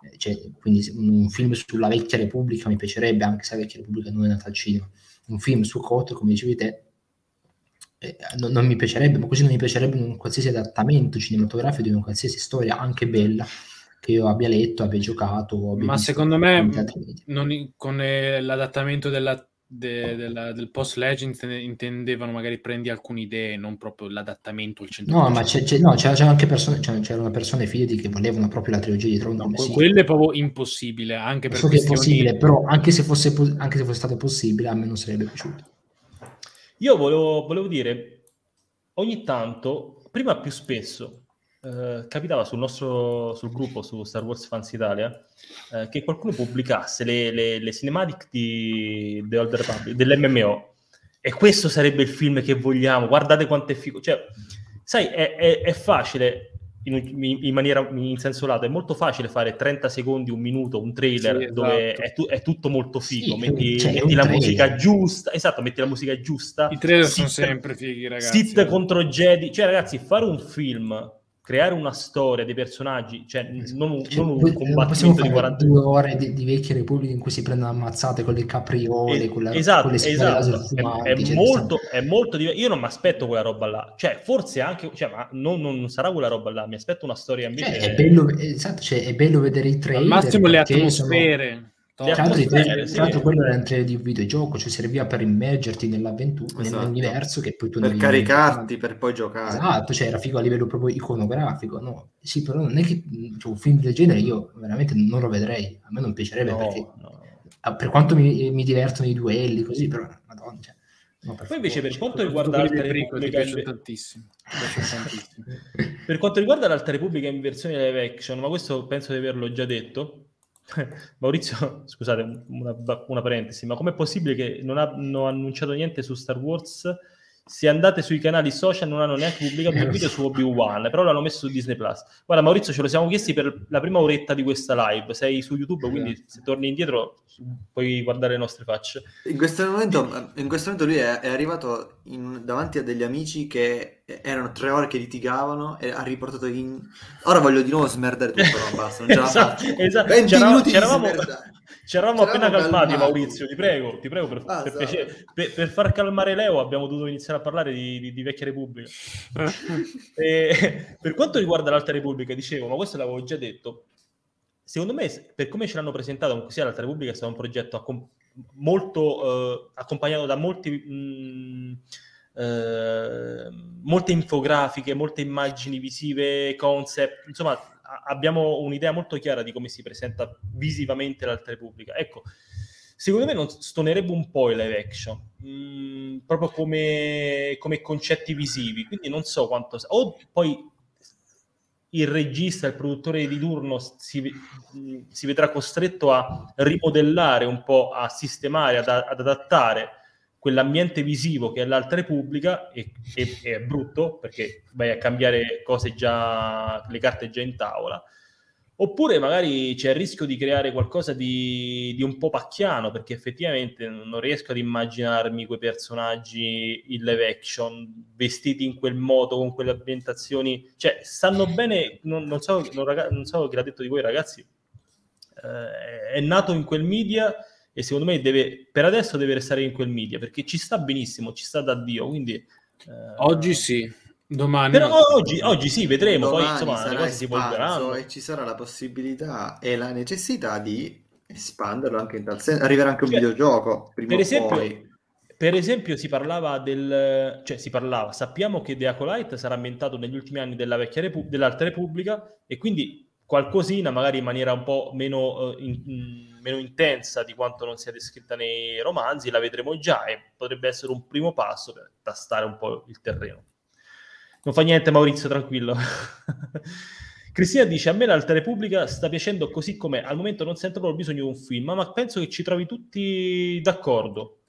Eh, Cioè, quindi un film sulla vecchia Repubblica mi piacerebbe, anche se la vecchia Repubblica non è nata al cinema. Un film su Kotor, come dicevi te, eh, non, non mi piacerebbe, ma così non mi piacerebbe un qualsiasi adattamento cinematografico di una qualsiasi storia, anche bella, che io abbia letto, abbia giocato. abbia Ma secondo me non con eh, l'adattamento della- de- della- del post Legends ne- intendevano magari prendi alcune idee, non proprio l'adattamento al 100%. No, ma c'è, c'è- no, c'era, c'era anche persone, c'era- c'erano persone fidati che volevano proprio la trilogia di Tron No, sì. quello è proprio impossibile, anche per So che è questioni... possibile, però anche se, fosse, anche se fosse stato possibile, a me non sarebbe piaciuto. Io volevo, volevo dire, ogni tanto, prima più spesso, eh, capitava sul nostro sul gruppo su Star Wars Fans Italia eh, che qualcuno pubblicasse le, le, le cinematic di The Old Republic, dell'MMO e questo sarebbe il film che vogliamo, guardate quanto è figo. Cioè, sai, è, è- è facile in, in, maniera in senso lato è molto facile fare 30 secondi, un minuto, un trailer sì, esatto. dove è, tu, è, tutto molto figo. Sì, metti, cioè, metti la trailer. musica giusta, esatto, metti la musica giusta. I trailer sit, sono sempre fighi, ragazzi. Sit contro Jedi, cioè, ragazzi, fare un film creare una storia dei personaggi, cioè non, cioè, non un combattimento di 40 due ore di, di vecchie repubbliche in cui si prendono ammazzate con le capriole, con la, esatto, con le esatto. È, è, cioè, molto, è molto diverso. Io non mi aspetto quella roba là, cioè forse anche, cioè, ma non, non, sarà quella roba là, mi aspetto una storia invece. Cioè, è, bello, esatto, cioè, è bello vedere i trailer. Al massimo le atmosfere. Sono tra l'altro, sì. quello era un trailer di un videogioco, cioè serviva per immergerti nell'avventura, esatto. nell'universo che poi tu per caricarti per poi giocare. Esatto, cioè era figo a livello proprio iconografico, no? Sì, però non è che cioè, un film del genere io veramente non lo vedrei, a me non piacerebbe no, perché no. per quanto mi, mi, divertono i duelli così, però madonna, cioè, No, per Poi invece per quanto riguarda l'Alta Repubblica in... (laughs) tantissimo. per quanto riguarda l'Alta Repubblica in versione live action, ma questo penso di averlo già detto, (laughs) Maurizio, scusate, una, una parentesi, ma com'è possibile che non hanno annunciato niente su Star Wars? Se andate sui canali social non hanno neanche pubblicato un video su Obi-Wan, (laughs) però l'hanno messo su Disney Plus. Guarda, Maurizio, ce lo siamo chiesti per la prima oretta di questa live. Sei su YouTube, quindi se torni indietro puoi guardare le nostre facce. In questo momento, in questo momento lui è, è arrivato in, davanti a degli amici che erano tre ore che litigavano e ha riportato in... Ora voglio di nuovo smerdare tutto, no, basta, non ce esatto, esatto. 20 c'eravamo, minuti c'eravamo, c'eravamo appena calmati, Maurizio, ti prego, ti prego per, ah, per, piacere, per, per, far calmare Leo abbiamo dovuto iniziare a parlare di, di, di Vecchia Repubblica. (laughs) e, per quanto riguarda l'Alta Repubblica, dicevo, ma questo l'avevo già detto, secondo me, per come ce l'hanno presentato, comunque sia l'Alta Repubblica è stato un progetto accom- molto eh, accompagnato da molti... Mh, eh, molte infografiche, molte immagini visive, concept, insomma abbiamo un'idea molto chiara di come si presenta visivamente l'Alta Repubblica. Ecco, secondo me non stonerebbe un po' il live action, mh, mm, proprio come, come, concetti visivi, quindi non so quanto... O poi il regista, il produttore di turno si, si vedrà costretto a rimodellare un po', a sistemare, ad, ad adattare quell'ambiente visivo che è l'Alta Repubblica e, e, è brutto perché vai a cambiare cose già, le carte già in tavola, oppure magari c'è il rischio di creare qualcosa di, di, un po' pacchiano perché effettivamente non riesco ad immaginarmi quei personaggi in live action vestiti in quel modo, con quelle ambientazioni, cioè stanno bene, non, non, so, non, non so chi l'ha detto di voi ragazzi, eh, è nato in quel media e secondo me deve, per adesso deve restare in quel media perché ci sta benissimo, ci sta da Dio. Quindi, eh... oggi sì, domani. Però oggi, oggi, sì, vedremo. Domani poi insomma le cose si evolveranno. E ci sarà la possibilità e la necessità di espanderlo anche in tal senso. Arriverà anche un cioè, videogioco. per esempio, per esempio, si parlava del, cioè si parlava, sappiamo che The Acolyte sarà ambientato negli ultimi anni della vecchia Repu- dell'Alta Repubblica e quindi qualcosina, magari in maniera un po' meno, uh, in, meno, intensa di quanto non sia descritta nei romanzi, la vedremo già e potrebbe essere un primo passo per tastare un po' il terreno. Non fa niente Maurizio, tranquillo. (laughs) Cristina dice, a me l'Alta Repubblica sta piacendo così com'è, al momento non sento proprio bisogno di un film, ma penso che ci trovi tutti d'accordo,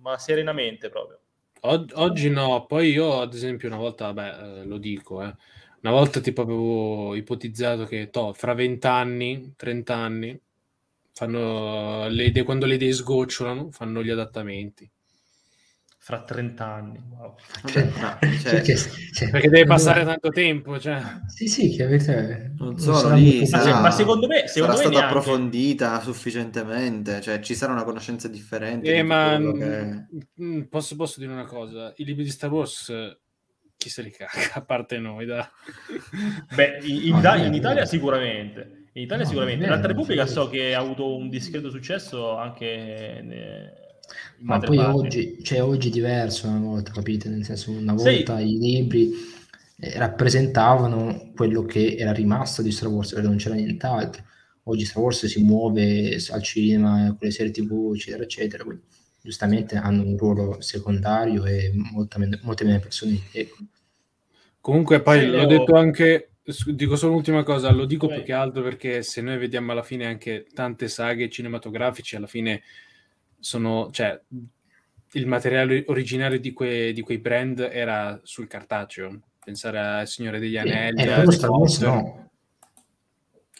ma serenamente proprio. Oggi no, poi io ad esempio una volta, vabbè, eh, lo dico, eh, una volta tipo avevo ipotizzato che to, fra 20 anni, 30 anni, fanno le idee, quando le idee sgocciolano, fanno gli adattamenti. Fra 30 anni, wow. Cioè, no, (laughs) cioè, cioè, cioè, perché deve passare tanto tempo. Cioè. Sì, sì, che avete... Non solo lì, sarà, ma secondo me, secondo sarà me stata neanche... approfondita sufficientemente, cioè ci sarà una conoscenza differente. Eh, ma che... posso, posso dire una cosa, i libri di Star Wars chi se li caga, (laughs) a parte noi. Da... (laughs) Beh, in, in, in, Italia sicuramente. In Italia no, sicuramente. L'Alta Repubblica so che ha avuto un discreto successo anche... Ne... Ma poi oggi, cioè oggi è diverso una volta, capite? Nel senso, una volta sì. i libri eh, rappresentavano quello che era rimasto di Star Wars, perché non c'era nient'altro. Oggi Star Wars si muove al cinema, con le serie tv, eccetera, eccetera. Quindi giustamente hanno un ruolo secondario e molte meno, molte meno persone ecco. Comunque poi sì, l'ho detto anche, dico solo l'ultima cosa, lo dico Vai. più che altro perché se noi vediamo alla fine anche tante saghe cinematografiche, alla fine sono, cioè, il materiale originario di, que, di quei brand era sul cartaceo, pensare al Signore degli Eh, Anelli. eh, a Star Wars no.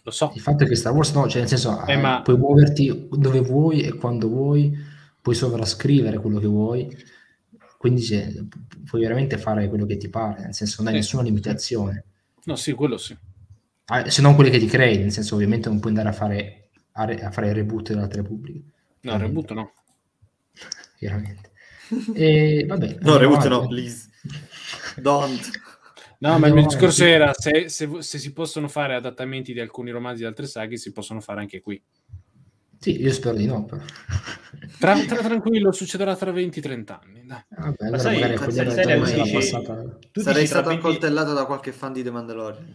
Lo so. Il fatto è che Star Wars no, cioè nel senso eh, ma- puoi muoverti dove vuoi e quando vuoi, puoi sovrascrivere quello che vuoi, quindi pu- puoi veramente fare quello che ti pare, nel senso non hai Sì. nessuna limitazione, No, sì, quello sì. Ah, se non quelle che ti crei, nel senso ovviamente non puoi andare a fare, a, re- a fare il reboot dell'altra Repubblica, No, il reboot no. (laughs) chiaramente. E vabbè, No, reboot no, please. Don't. No, ma il mio discorso era se, se- se si possono fare adattamenti di alcuni romanzi di altre saghe, si possono fare anche qui. Sì, io spero di no, però. Tra, tra- tranquillo, succederà tra 20-30 anni. Dai. Vabbè, sai, magari cazzo, accogliamo sai, il tema dici- passata. Tu Sarei dici, tra stato 20 accoltellato da qualche fan di The Mandalorian.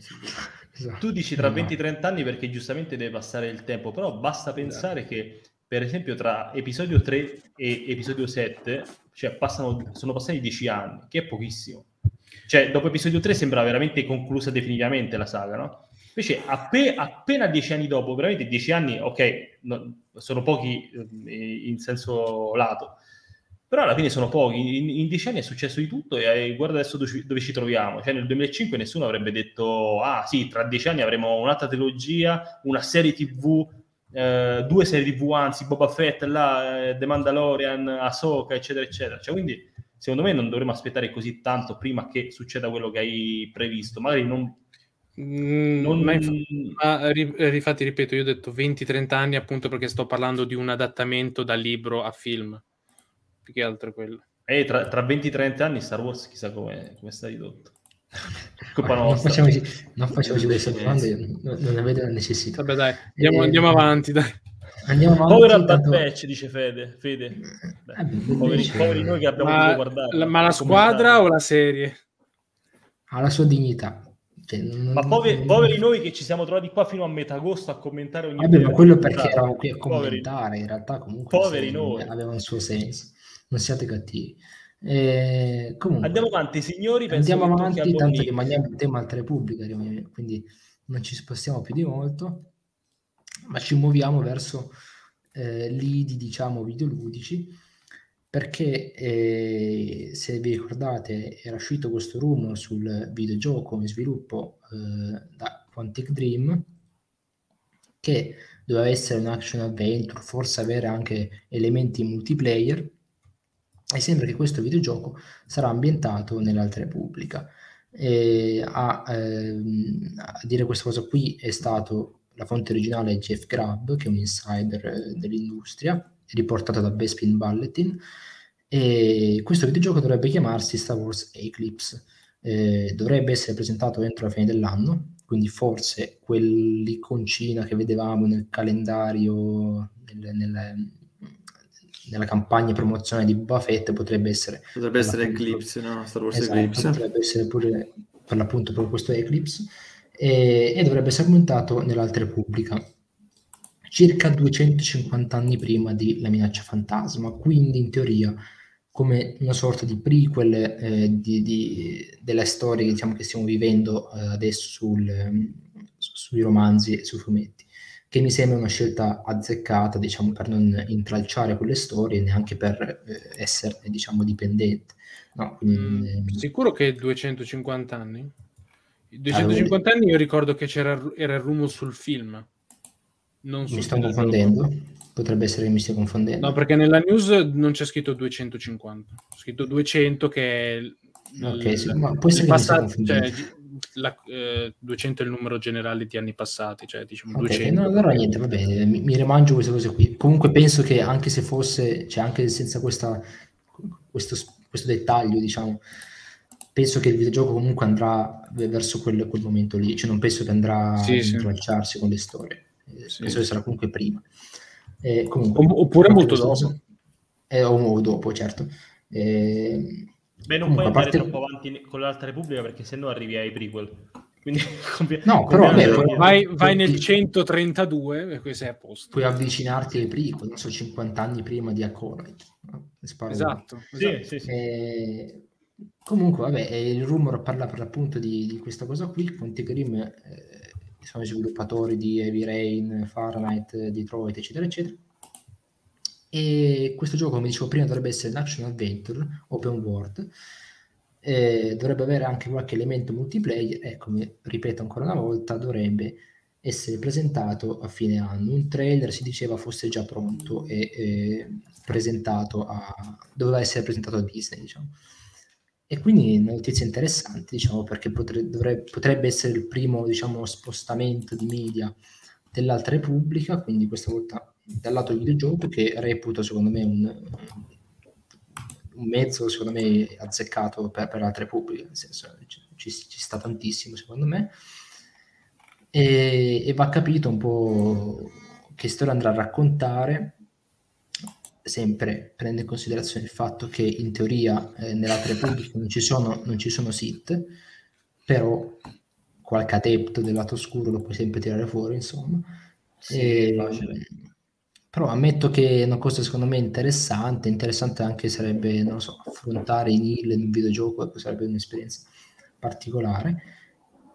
Esatto. tu dici tra No. 20-30 anni perché giustamente deve passare il tempo, però basta pensare che per esempio tra episodio 3 e episodio 7, cioè passano, sono passati 10 anni, che è pochissimo. Cioè, dopo episodio 3 sembra veramente conclusa definitivamente la saga, no? Invece, appe- appena dieci anni dopo, veramente dieci anni, ok, no- sono pochi eh, in senso lato, però alla fine sono pochi. In, in dieci anni è successo di tutto e eh, guarda adesso dove ci, dove ci troviamo. Cioè, nel 2005 nessuno avrebbe detto, ah sì, tra dieci anni avremo un'altra trilogia, una serie TV, eh, due serie TV, anzi, Boba Fett, là, eh, The Mandalorian, Ahsoka, eccetera, eccetera. Cioè, quindi, secondo me non dovremmo aspettare così tanto prima che succeda quello che hai previsto. Magari non... Mm, non- ma inf- ma ri- eh, infatti, ripeto, io ho detto 20-30 anni appunto perché sto parlando di un adattamento da libro a film. Più che altro quello. eh, tra, tra 20-30 anni Star Wars chissà come, come sta ridotto. (laughs) Colpa non nostra. facciamoci, non facciamoci queste domande, non, non ne vedo la necessità. Vabbè, dai, andiamo, Eh, andiamo avanti. Dai. Andiamo avanti. Bad tanto- Batch, dice Fede. Fede. Beh, Eh, beh, poveri, invece- poveri noi che abbiamo Ma, dovuto guardare. la, ma la squadra o la serie? ha la sua dignità. Cioè, non- Ma poveri, non- poveri noi che ci siamo trovati qua fino a metà agosto a commentare ogni Vabbè, ma quello perché puntata. eravamo qui a Poveri- commentare, in realtà comunque Poveri noi. aveva un suo senso. Non siate cattivi. Eh, comunque, Andiamo avanti, signori. andiamo avanti, tanto Bonnic. rimaniamo in tema altre pubbliche, quindi non ci spostiamo più di molto, ma ci muoviamo verso eh, lidi, diciamo, videoludici, perché eh, se vi ricordate era uscito questo rumor sul videogioco in sviluppo eh, da Quantic Dream che doveva essere un action adventure, forse avere anche elementi multiplayer e sembra che questo videogioco sarà ambientato nell'Alta Repubblica. E a, ehm, a dire questa cosa qui è stato la fonte originale Jeff Grubb, che è un insider eh, dell'industria, riportato da Bespin Bulletin, e questo videogioco dovrebbe chiamarsi Star Wars Eclipse. Eh, dovrebbe essere presentato entro la fine dell'anno, quindi forse quell'iconcina che vedevamo nel calendario, nel- nel- nella campagna promozionale di Boba Fett potrebbe essere Potrebbe essere Eclipse, no? Star Wars Esatto, Eclipse. potrebbe essere pure per l'appunto proprio questo Eclipse e, e dovrebbe essere ambientato nell'Alta Repubblica circa 250 anni prima di La minaccia fantasma quindi in teoria come una sorta di prequel eh, di, di- della storia diciamo, che stiamo vivendo eh, adesso sul, su- sui romanzi e sui fumetti che mi sembra una scelta azzeccata diciamo per non intralciare quelle storie neanche per eh, esserne diciamo dipendente no? Quindi, Mm, ehm, sicuro che 250 anni? I 250 anni io ricordo che c'era era il rumor sul film. Non mi sto confondendo. potrebbe essere che mi stia confondendo. No, perché nella news non c'è scritto 250, c'è scritto 200 che è Ok, sì, il- ma può essere passato- cioè, la- eh, 200 è il numero generale di anni passati, cioè diciamo Ok, 200. no, allora niente, va bene, mi, mi rimangio queste cose qui. Comunque penso che anche se fosse, cioè anche senza questa, questo, questo dettaglio, diciamo, penso che il videogioco comunque andrà verso quel, quel momento lì, cioè non penso che andrà Sì, a sì. intralciarsi con le storie, Sì. penso che sarà comunque prima. Eh, comunque, oppure molto dopo. eh, o, dopo, certo. Eh, Beh, non comunque, puoi andare parte- troppo avanti con l'Alta Repubblica perché sennò arrivi ai prequel. Quindi, (laughs) No, però, vabbè. Vai, vai nel Tutti- 132 e questo è a posto. puoi avvicinarti ai prequel, non so, 50 anni prima di Acolyte. no? Sparo- Esatto. Sì, esatto. sì, sì. Eh, comunque, vabbè, eh, il rumor parla per l'appunto di, di questa cosa qui. Quantic Dream sono i sviluppatori di Heavy Rain, Fahrenheit, Detroit, eccetera, eccetera. E questo gioco, come dicevo prima, dovrebbe essere un action adventure open world. eh, dovrebbe avere anche qualche elemento multiplayer e come ripeto ancora una volta dovrebbe essere presentato a fine anno. Un trailer si diceva fosse già pronto e eh, presentato a doveva essere presentato a Disney, diciamo. E quindi una notizia interessante, diciamo, perché potre, dovrebbe, potrebbe essere il primo, diciamo, spostamento di media dell'Alta Repubblica, quindi questa volta dal lato del videogioco, che reputo, secondo me, un, un mezzo, secondo me, azzeccato per, per l'Alta Repubblica, nel senso, ci, ci sta tantissimo, secondo me, e, e va capito un po' che storia andrà a raccontare, sempre prende in considerazione il fatto che in teoria eh, nell'altra repubblica non ci sono, non ci sono sit, però qualche adepto del lato oscuro lo puoi sempre tirare fuori, insomma. Sì, e, però ammetto che è una cosa secondo me interessante, interessante anche sarebbe, non so, affrontare i Nil in un videogioco, ecco, sarebbe un'esperienza particolare.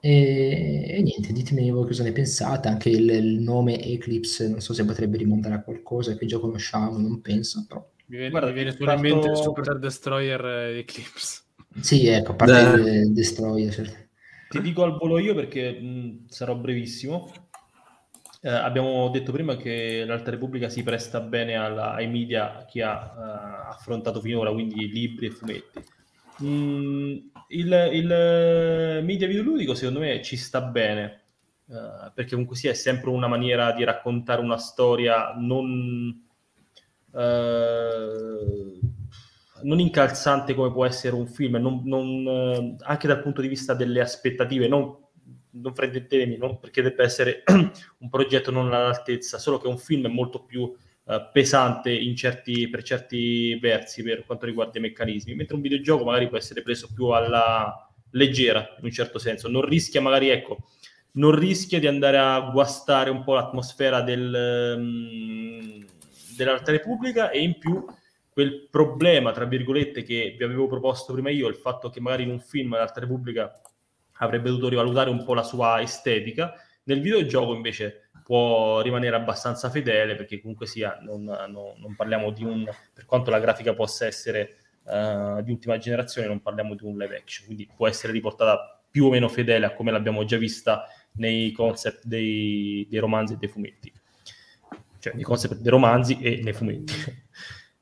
E, e, niente, ditemi voi cosa ne pensate, anche il, il, nome Eclipse, non so se potrebbe rimandare a qualcosa che già conosciamo, non penso, però... Mi viene, Guarda, mi viene solo in mente il Super Destroyer Eclipse. Sì, ecco, a parte il Destroyer. Certo. Ti dico al volo io perché mh, sarò brevissimo. Eh, abbiamo detto prima che l'Alta Repubblica si presta bene alla, ai media che ha uh, affrontato finora, quindi libri e fumetti. Mm, il, il media videoludico secondo me ci sta bene uh, perché comunque sia è sempre una maniera di raccontare una storia non, uh, non incalzante come può essere un film, non, non, uh, anche dal punto di vista delle aspettative, non, non fraintendetemi, non perché debba essere (clears throat) un progetto non all'altezza, solo che un film è molto più eh, pesante certi, per certi versi per quanto riguarda i meccanismi, mentre un videogioco magari può essere preso più alla leggera in un certo senso, non rischia magari, ecco, non rischia di andare a guastare un po' l'atmosfera del, um, dell'Alta Repubblica e in più quel problema, tra virgolette, che vi avevo proposto prima io, il fatto che magari in un film l'Alta Repubblica avrebbe dovuto rivalutare un po' la sua estetica, nel videogioco invece può rimanere abbastanza fedele perché comunque sia, non, non, non parliamo di un, per quanto la grafica possa essere uh, di ultima generazione, non parliamo di un live action, quindi può essere riportata più o meno fedele a come l'abbiamo già vista nei concept dei, dei romanzi e dei fumetti, cioè nei concept dei romanzi e nei fumetti.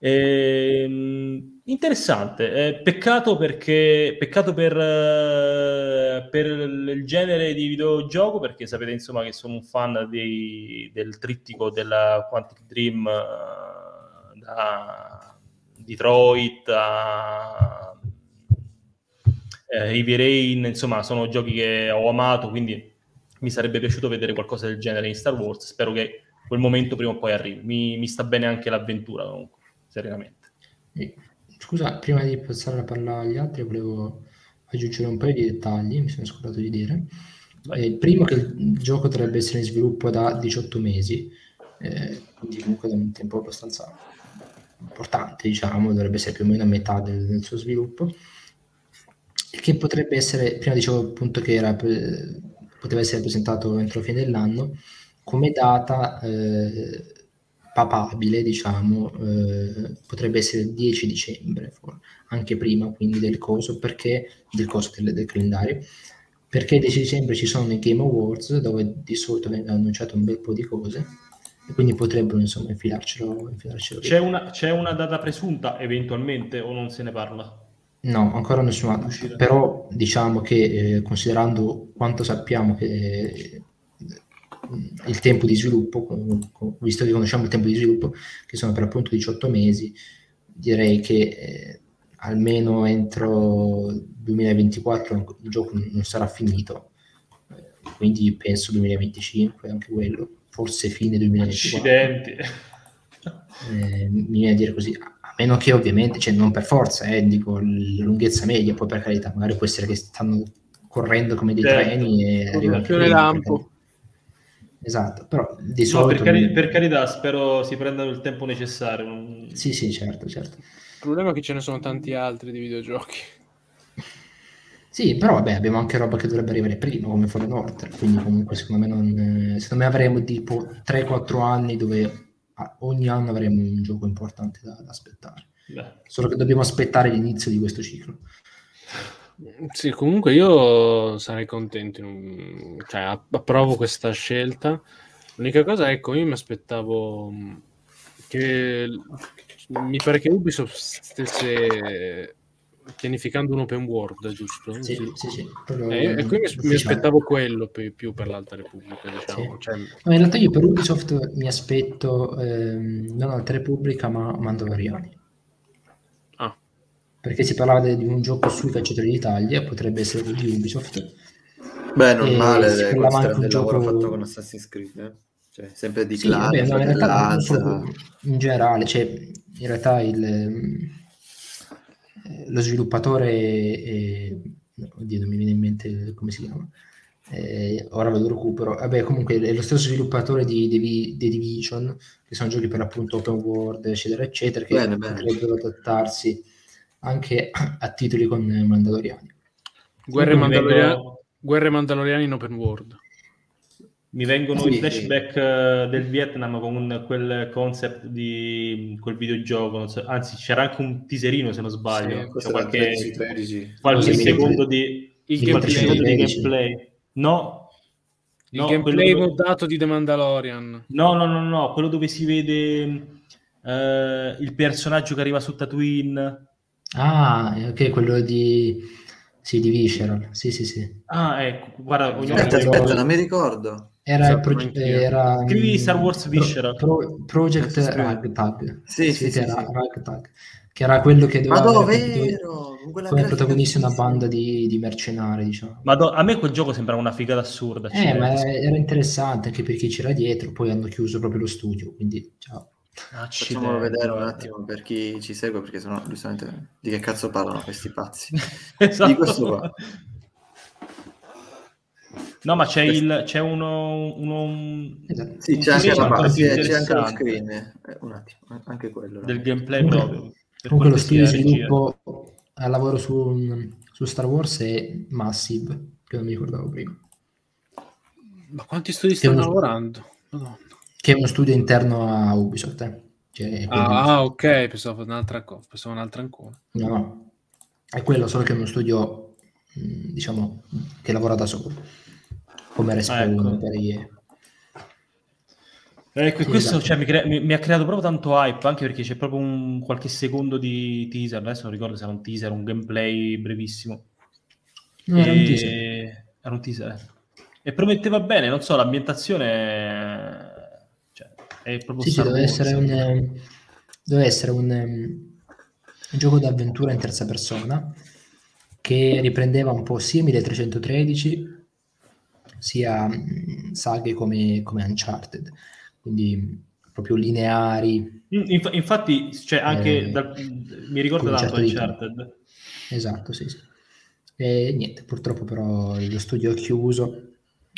E, (laughs) ehm, interessante, eh, peccato perché peccato per, uh, per il genere di videogioco perché sapete insomma che sono un fan dei, del trittico della Quantic Dream uh, da Detroit a eh, Heavy Rain, insomma sono giochi che ho amato quindi mi sarebbe piaciuto vedere qualcosa del genere in Star Wars, spero che quel momento prima o poi arrivi, mi, mi sta bene anche l'avventura comunque serenamente. Scusa, prima di passare la parola agli altri, volevo aggiungere un paio di dettagli, mi sono scordato di dire. Eh, il primo che il gioco dovrebbe essere in sviluppo da 18 mesi, eh, quindi comunque da un tempo abbastanza importante, diciamo, dovrebbe essere più o meno a metà del, del suo sviluppo, e che potrebbe essere, prima dicevo appunto che era, poteva essere presentato entro fine dell'anno, come data eh, papabile, diciamo, eh, potrebbe essere il 10 dicembre, anche prima quindi del coso, perché? Del coso del, del calendario, perché il 10 dicembre ci sono i Game Awards dove di solito vengono annunciate un bel po' di cose e quindi potrebbero insomma infilarcelo. infilarcelo c'è, una, c'è una data presunta eventualmente o non se ne parla? No, ancora nessuna, però diciamo che eh, considerando quanto sappiamo che il tempo di sviluppo, visto che conosciamo il tempo di sviluppo, che sono per appunto 18 mesi, direi che eh, almeno entro 2024 il gioco non sarà finito, quindi penso 2025 anche quello, forse fine 2024. Accidenti. Eh, mi viene a dire così, a meno che ovviamente, cioè non per forza, eh, dico la lunghezza media, poi per carità, magari può essere che stanno correndo come dei certo. treni e arrivano lampo esatto, però di solito... No, per, cari- per, carità, spero si prendano il tempo necessario. Sì, sì, certo, certo. Il problema è che ce ne sono tanti altri di videogiochi. (laughs) Sì, però vabbè, abbiamo anche roba che dovrebbe arrivare prima, come Fallen Order, quindi comunque secondo me, non, secondo me avremo tipo 3-4 anni dove ogni anno avremo un gioco importante da, da aspettare. Beh. Solo che dobbiamo aspettare l'inizio di questo ciclo. Sì, comunque io sarei contento, un- cioè app- approvo questa scelta. L'unica cosa, ecco, io mi aspettavo mh, che mi pare che Ubisoft stesse pianificando un open world, giusto? Sì, Sì. sì, sì. Eh, e quindi mi, aspettavo quello più per l'Alta Repubblica, diciamo. Sì. Cioè, No, in realtà io per Ubisoft mi aspetto ehm, non Alta Repubblica ma Mandaloriani. Perché si parlava di un gioco sui cacciatori d'Italia, potrebbe essere quello di Ubisoft. Beh, non E male si eh, parlava anche un gioco- fatto con Assassin's Creed. eh. Cioè, sempre di Sì, clan, vabbè, no, in realtà solo- in generale, cioè, in realtà il, eh, lo sviluppatore, eh, oddio, non mi viene in mente come si chiama, Eh, ora ve lo recupero, vabbè, comunque è lo stesso sviluppatore di The, Vi- The Division, che sono giochi per l'appunto open world, eccetera, eccetera, che Bene, bene. potrebbero adattarsi anche a titoli con Mandaloriani. guerre, Mandaloria- vengo- guerre Mandaloriani in open world. Mi vengono Sì, i flashback eh, del Vietnam con quel concept di quel videogioco. so- Anzi, c'era anche un teaserino se non sbaglio. Sì, era qualche, 13-13. qualche Sì, sì, secondo sì. di, Il qualche gameplay, secondo di 13. gameplay. No, il no, gameplay dove- modato di The Mandalorian. no, no, no, no, quello dove si vede eh, il personaggio che arriva su Tatooine. Ah, ok, quello di, sì, di Visceral, sì, sì, sì. Ah, ecco, guarda, ognuno Aspetta, aspetta, non mi ricordo. Era il Esatto, proge- anch'io. era, Scrivi mm, Star Wars Pro- Visceral. Pro- Project Sì, sì. Ragtag. Sì, sì, sì, era sì. Ragtag, che era quello che Ma doveva dove avere come- vero? Come grafica protagonisti una banda di, di mercenari, diciamo. Ma do- a me quel gioco sembra una figata assurda. Eh, ma era interessante anche per chi c'era dietro, poi hanno chiuso proprio lo studio, quindi ciao. Facciamolo Accidenti, vedere un attimo per chi ci segue, perché sennò giustamente di che cazzo parlano questi pazzi. (laughs) Esatto. Di questo qua. No, ma c'è, il, c'è uno, uno. Sì, c'è anche, screen la, più c'è anche lo screen. Eh, un attimo, anche quello. del ragazzi. gameplay Comunque- proprio. Comunque lo studio di sviluppo al lavoro su, su Star Wars è Massive, che non mi ricordavo prima. Ma quanti studi stanno uno- lavorando? Madonna. Che è uno studio interno a Ubisoft. eh. Cioè, Ah, ah, ok, pensavo un'altra cosa, pensavo un'altra ancora. no, no, è quello, solo che è uno studio, diciamo, che lavora da solo, come Respawn ecco. per EA. Ecco, e Sì, questo esatto. cioè, mi, crea- mi- mi ha creato proprio tanto hype, anche perché c'è proprio un qualche secondo di teaser, adesso non ricordo se era un teaser, un gameplay brevissimo. No, era un E- teaser. Era un teaser. eh. E prometteva bene, non so, l'ambientazione è proprio Sì, sì, deve Wars. essere un, ehm, deve essere un, ehm, un gioco d'avventura in terza persona che riprendeva un po' sia 1313 sia mh, saghe come, come Uncharted, quindi proprio lineari. Mm, inf- infatti, cioè, anche Eh, dal- mi ricorda con un tanto certo ritmo. Uncharted. Esatto, sì, sì. E niente, purtroppo però lo studio ha chiuso,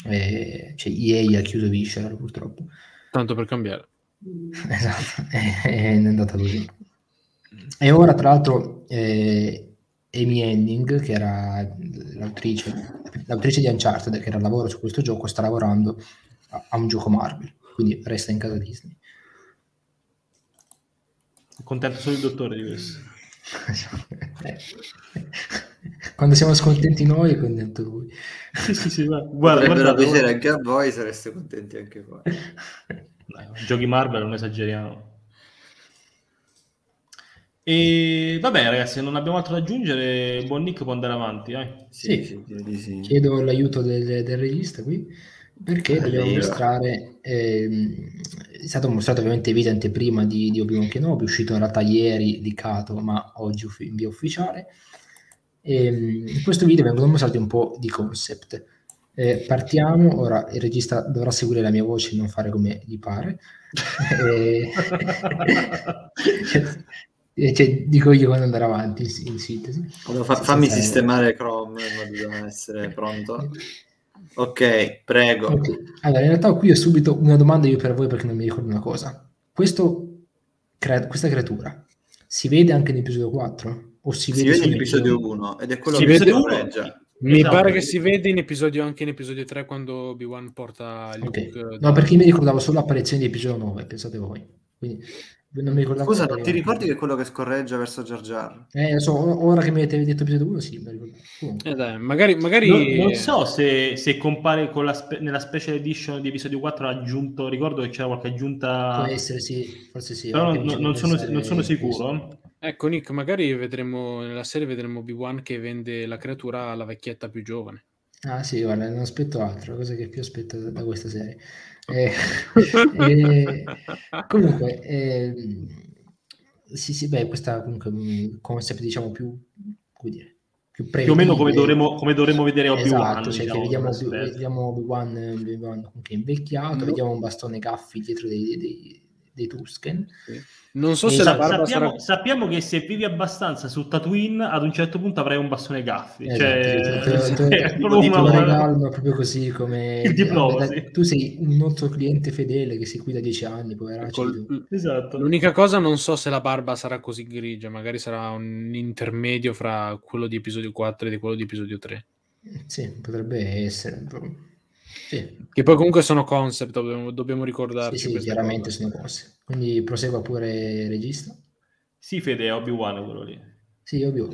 e, cioè EA ha chiuso Visceral purtroppo. Tanto per cambiare. (laughs) Esatto, è, (laughs) è andata così. E ora, tra l'altro, eh, Amy Henning, che era l'autrice, l'autrice di Uncharted, che era al lavoro su questo gioco, sta lavorando a, a un gioco Marvel, quindi resta in casa Disney. Contento solo il dottore di questo. Eh. (laughs) Quando siamo scontenti noi, è contento lui. Sì, sì, sì, guarda, guarda, Potrebbero guardate, piacere anche a voi, sareste contenti anche voi. Dai, giochi Marvel non esageriamo. E vabbè, ragazzi, se non abbiamo altro da aggiungere, buon Nick può andare avanti. eh. Sì. sì, sì. Chiedo l'aiuto del, del regista qui perché Eh, dobbiamo mostrare ehm, è stato mostrato ovviamente video anteprima di, di Obi-Wan Kenobi uscito in realtà ieri licato ma oggi in via ufficiale. Ehm, in questo video vengono mostrati un po' di concept. Eh, partiamo ora il regista dovrà seguire la mia voce e non fare come gli pare. Cioè, (laughs) (laughs) cioè, dico io quando andare avanti in, in sintesi. Fa- fammi sistemare Chrome modo da essere pronto. (laughs) Ok, prego. Ok, Allora, in realtà qui ho subito una domanda io per voi perché non mi ricordo una cosa. Questo cre- questa creatura si vede anche nell'episodio 4? O si, Si vede vede solo in episodio 1 ed è quello Si che vede si uno. correggia. Mi Esatto. pare che si vede in episodio, anche in episodio 3 quando Obi-Wan porta Ok. Luke. No, perché io mi ricordavo solo l'apparizione di episodio 9, pensate voi. Quindi non mi ricordavo Scusa, non ti ricordi che è quello che scorreggia verso Jar Jar? Eh, so, ora che mi avete detto episodio 1, sì, ricordo. Eh dai, magari, magari... Non, non so se, se compare con la spe- nella special edition di episodio 4 ha aggiunto, ricordo che c'era qualche aggiunta, Può essere, sì, forse sì. però non, non sono, non sono questo. sicuro. Ecco Nick, magari vedremo nella serie vedremo Obi-Wan che vende la creatura alla vecchietta più giovane. Ah sì, guarda, non aspetto altro, cosa che più aspetto da, da questa serie. Eh, (laughs) eh, comunque, ehm, sì, sì, beh, questa comunque è un concept, diciamo, più, come dire, più Più o meno come dovremmo, come dovremmo vedere Obi-Wan. Esatto, cioè diciamo, che vediamo, vediamo Obi-Wan, Obi-Wan invecchiato, No. vediamo un bastone Gaffi dietro dei, dei, dei Tusken. Non so E se sa- la barba sappiamo, sarà... sappiamo che se vivi abbastanza su Tatooine, ad un certo punto avrai un bastone Gaffi. Esatto, cioè, te- te- (laughs) proprio proprio così come sì. tu sei un nostro cliente fedele che si qui da dieci anni. Col- Esatto. L'unica cosa non so se la barba sarà così grigia, magari sarà un intermedio fra quello di episodio 4 e quello di episodio 3. Sì, potrebbe essere. però- Sì, Che poi comunque sono concept, dobbiamo, dobbiamo ricordarci. sì, sì, chiaramente cose. sono cose. Quindi prosegua pure il regista. Sì, Fede, è Obi-Wan quello lì. Sì, ovvio.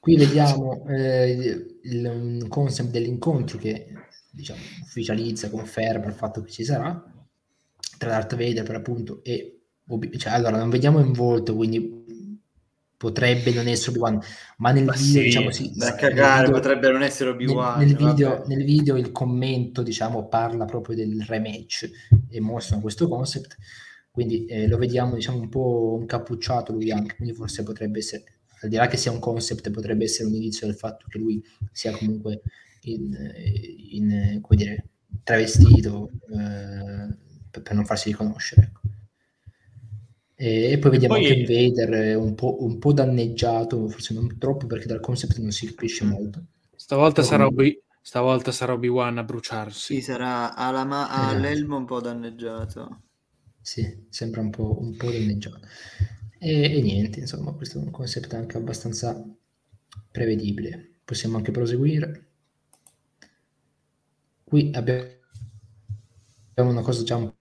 Qui vediamo eh, il, il concept dell'incontro che diciamo, ufficializza, conferma il fatto che ci sarà tra Darth Vader per appunto e Obi- cioè, allora non vediamo in volto, quindi potrebbe non essere Obi-Wan, ma nel Ma video sì, diciamo sì, Da cagare, video- potrebbe non essere Obi-Wan. nel, nel video, nel video il commento diciamo parla proprio del rematch e mostrano questo concept quindi eh, lo vediamo diciamo un po' incappucciato lui anche quindi forse potrebbe essere al di là che sia un concept potrebbe essere un inizio del fatto che lui sia comunque in, in, come dire travestito eh, per, per non farsi riconoscere ecco. E, poi vediamo Poi- anche Vader eh, un po', un po' danneggiato forse non troppo perché dal concept non si capisce molto Stavolta, No, sarà Obi- stavolta sarà Obi-Wan a bruciarsi. Sì, sarà ma- Esatto. all'elmo un po' danneggiato. Sì, sembra un po', un po' danneggiato. E, e niente, insomma, questo è un concept anche abbastanza prevedibile. Possiamo anche proseguire. Qui abbiamo abbiamo una cosa già un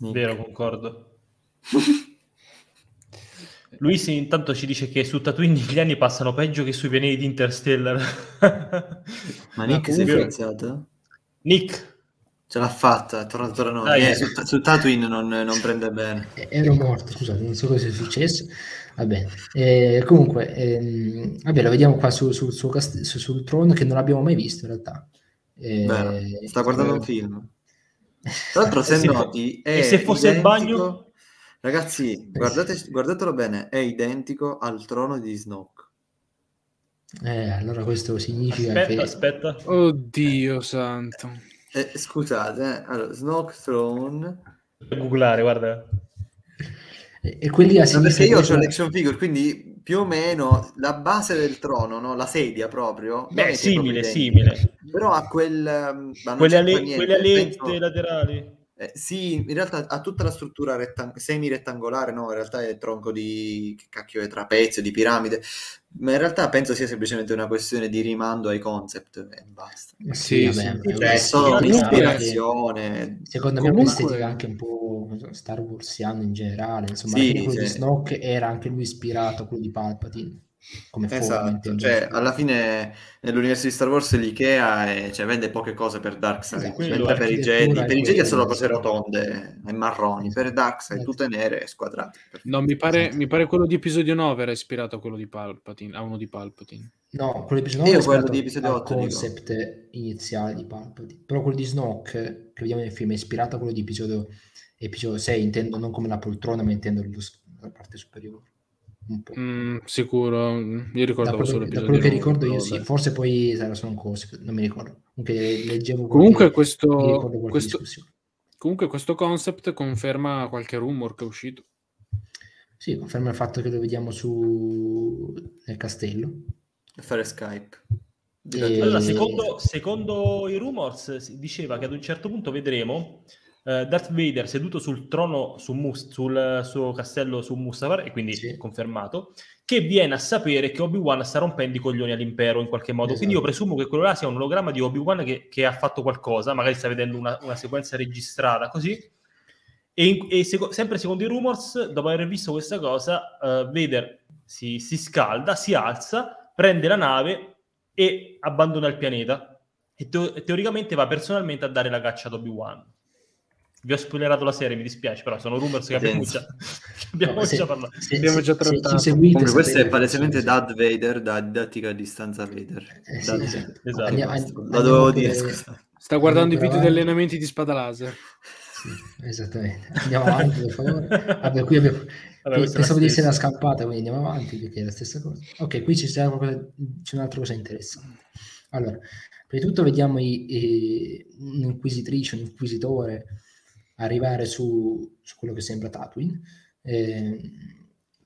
Vero, concordo. (laughs) Luis intanto ci dice che su Tatooine gli anni passano peggio che sui pianeti di Interstellar. Ma Nick si è finanziato? Nick, Ce l'ha fatta, è tornato tra noi. Dai, Eh, eh. su, su Tatooine non, non prende bene. Eh, Ero morto, scusate, non so cosa è successo. Va bene. Eh, comunque, ehm, vabbè, lo vediamo qua su- sul suo cast- su- sul trono che non abbiamo mai visto in realtà. Eh, Vero, sta guardando un film. Tra l'altro, se se- noti, è e se fosse il identico- bagno? Ragazzi, guardate, guardatelo bene, è identico al trono di Snoke. Eh, allora questo significa aspetta, che aspetta. Oddio santo. Eh, scusate, eh, allora, Snoke Throne... Googlare, guarda. e, e quelli a sinistra perché io ho l'action figure, quindi più o meno la base del trono, no? la sedia proprio. Beh, simile, simile. Però ha quel... ehm, Quelle, ale- niente, quelle alette penso- laterali. Eh, sì, in realtà ha tutta la struttura rettang- semi-rettangolare, no? In realtà è tronco di che cacchio è trapezio, di piramide, ma in realtà penso sia semplicemente una questione di rimando ai concept e basta. Ma Sì, vabbè, sì. Sì, è Cioè, solo comunque- un'ispirazione. Secondo me è Comunque- un'estetica anche un po' Star Warsiana in generale. Insomma, Sì, alla fine quello di sì. Snoke era anche lui ispirato a quello di Palpatine. Come Esatto, cioè alla fine nell'universo di Star Wars l'Ikea è- cioè, vende poche cose per Darkseid, Esatto, quello per i Jedi, è per i Jedi solo cose rotonde e marroni, per Darkseid Esatto. tutte nere e squadrate. No, mi pare, Esatto. mi pare quello di episodio 9 era ispirato a quello di Palpatine, a uno di Palpatine. No, quello di episodio Io 9 è quello di episodio al 8 dico. concept iniziale di Palpatine. Però quello di Snoke che vediamo nel film è ispirato a quello di episodio, episodio 6, intendo non come la poltrona, ma intendo la parte superiore. Un po'. Mm, sicuro, io Da ricordavo quello, solo da quello che 9, ricordo io sì, forse poi sarà solo un concept, non mi ricordo. Comunque leggevo Comunque qualche- questo- ricordo questo-. Comunque questo concept conferma qualche rumor che è uscito. Sì, conferma il fatto che lo vediamo su nel castello. Fare Skype. E- Allora, secondo, secondo i rumors, si diceva che ad un certo punto vedremo eh, Darth Vader seduto sul trono su Mus- sul suo castello su Mustafar, e quindi Sì. confermato, che viene a sapere che Obi-Wan sta rompendo i coglioni all'impero in qualche modo. Quindi io Esatto. presumo che quello là sia un ologramma di Obi-Wan che, che ha fatto qualcosa, magari sta vedendo una, una sequenza registrata così, E, in- e seco- sempre secondo i rumors, dopo aver visto questa cosa, eh, Vader si, si scalda, si alza, prende la nave e abbandona il pianeta. E teo- e teoricamente va personalmente a dare la caccia ad Obi-Wan. Vi ho spoilerato la serie, mi dispiace, però sono rumors che abbiamo già, (laughs) abbiamo No, se- già parlato. se- Abbiamo se- già se trattato. seguite, Comunque questo è palesemente sì, Dad Vader, da didattica a distanza Vader. Eh, sì, esatto. Esatto. Andiamo- andiamo Lo dovevo dire, scusa. Sta guardando i video di allenamenti di spada laser. Sì, esattamente. Andiamo avanti, per favore. Vabbè, qui abbiamo... (laughs) È Pensavo di essere una scappata, quindi andiamo avanti perché è la stessa cosa. Ok, qui ci sta qualcosa- c'è un'altra cosa interessante. Allora, prima di tutto vediamo i- i- un'inquisitrice, un inquisitore arrivare su, su quello che sembra Tatooine. Eh,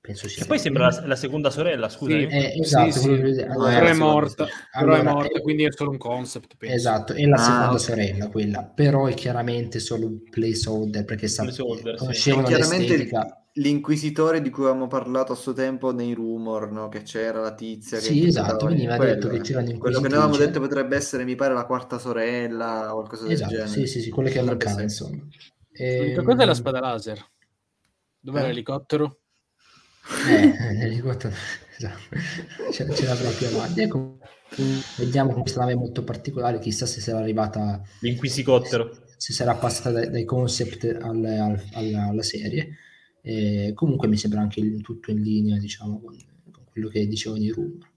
penso sia Che poi sembra la, la seconda sorella, scusami. Sì. Eh, esatto, Sì, quello sì. allora- però è morta, sorella. però è Allora, morta, eh, quindi è solo un concept. penso. Esatto, è la Ah, seconda ok. sorella quella, però è chiaramente solo un placeholder perché sa- Placeholder, sì. conoscevano chiaramente l'estetica. l'inquisitore di cui avevamo parlato a suo tempo nei rumor, no? che c'era la tizia che Sì, esatto, veniva quello, detto che eh. c'era quello che noi avevamo detto potrebbe essere mi pare la quarta sorella o qualcosa del Esatto, genere sì, sì, sì, quelle che mancava, essere. insomma. L'unica cosa è la spada laser. Dov'è Eh? l'elicottero? Eh, l'elicottero, (laughs) esatto. ce, ce l'avrà più avanti. Ecco, vediamo con questa nave molto particolare, chissà se sarà arrivata, L'inquisicottero. se sarà passata dai, dai concept al- al- alla, alla serie. Eh, comunque mi sembra anche il- tutto in linea, diciamo, con, con quello che dicevano i rumor.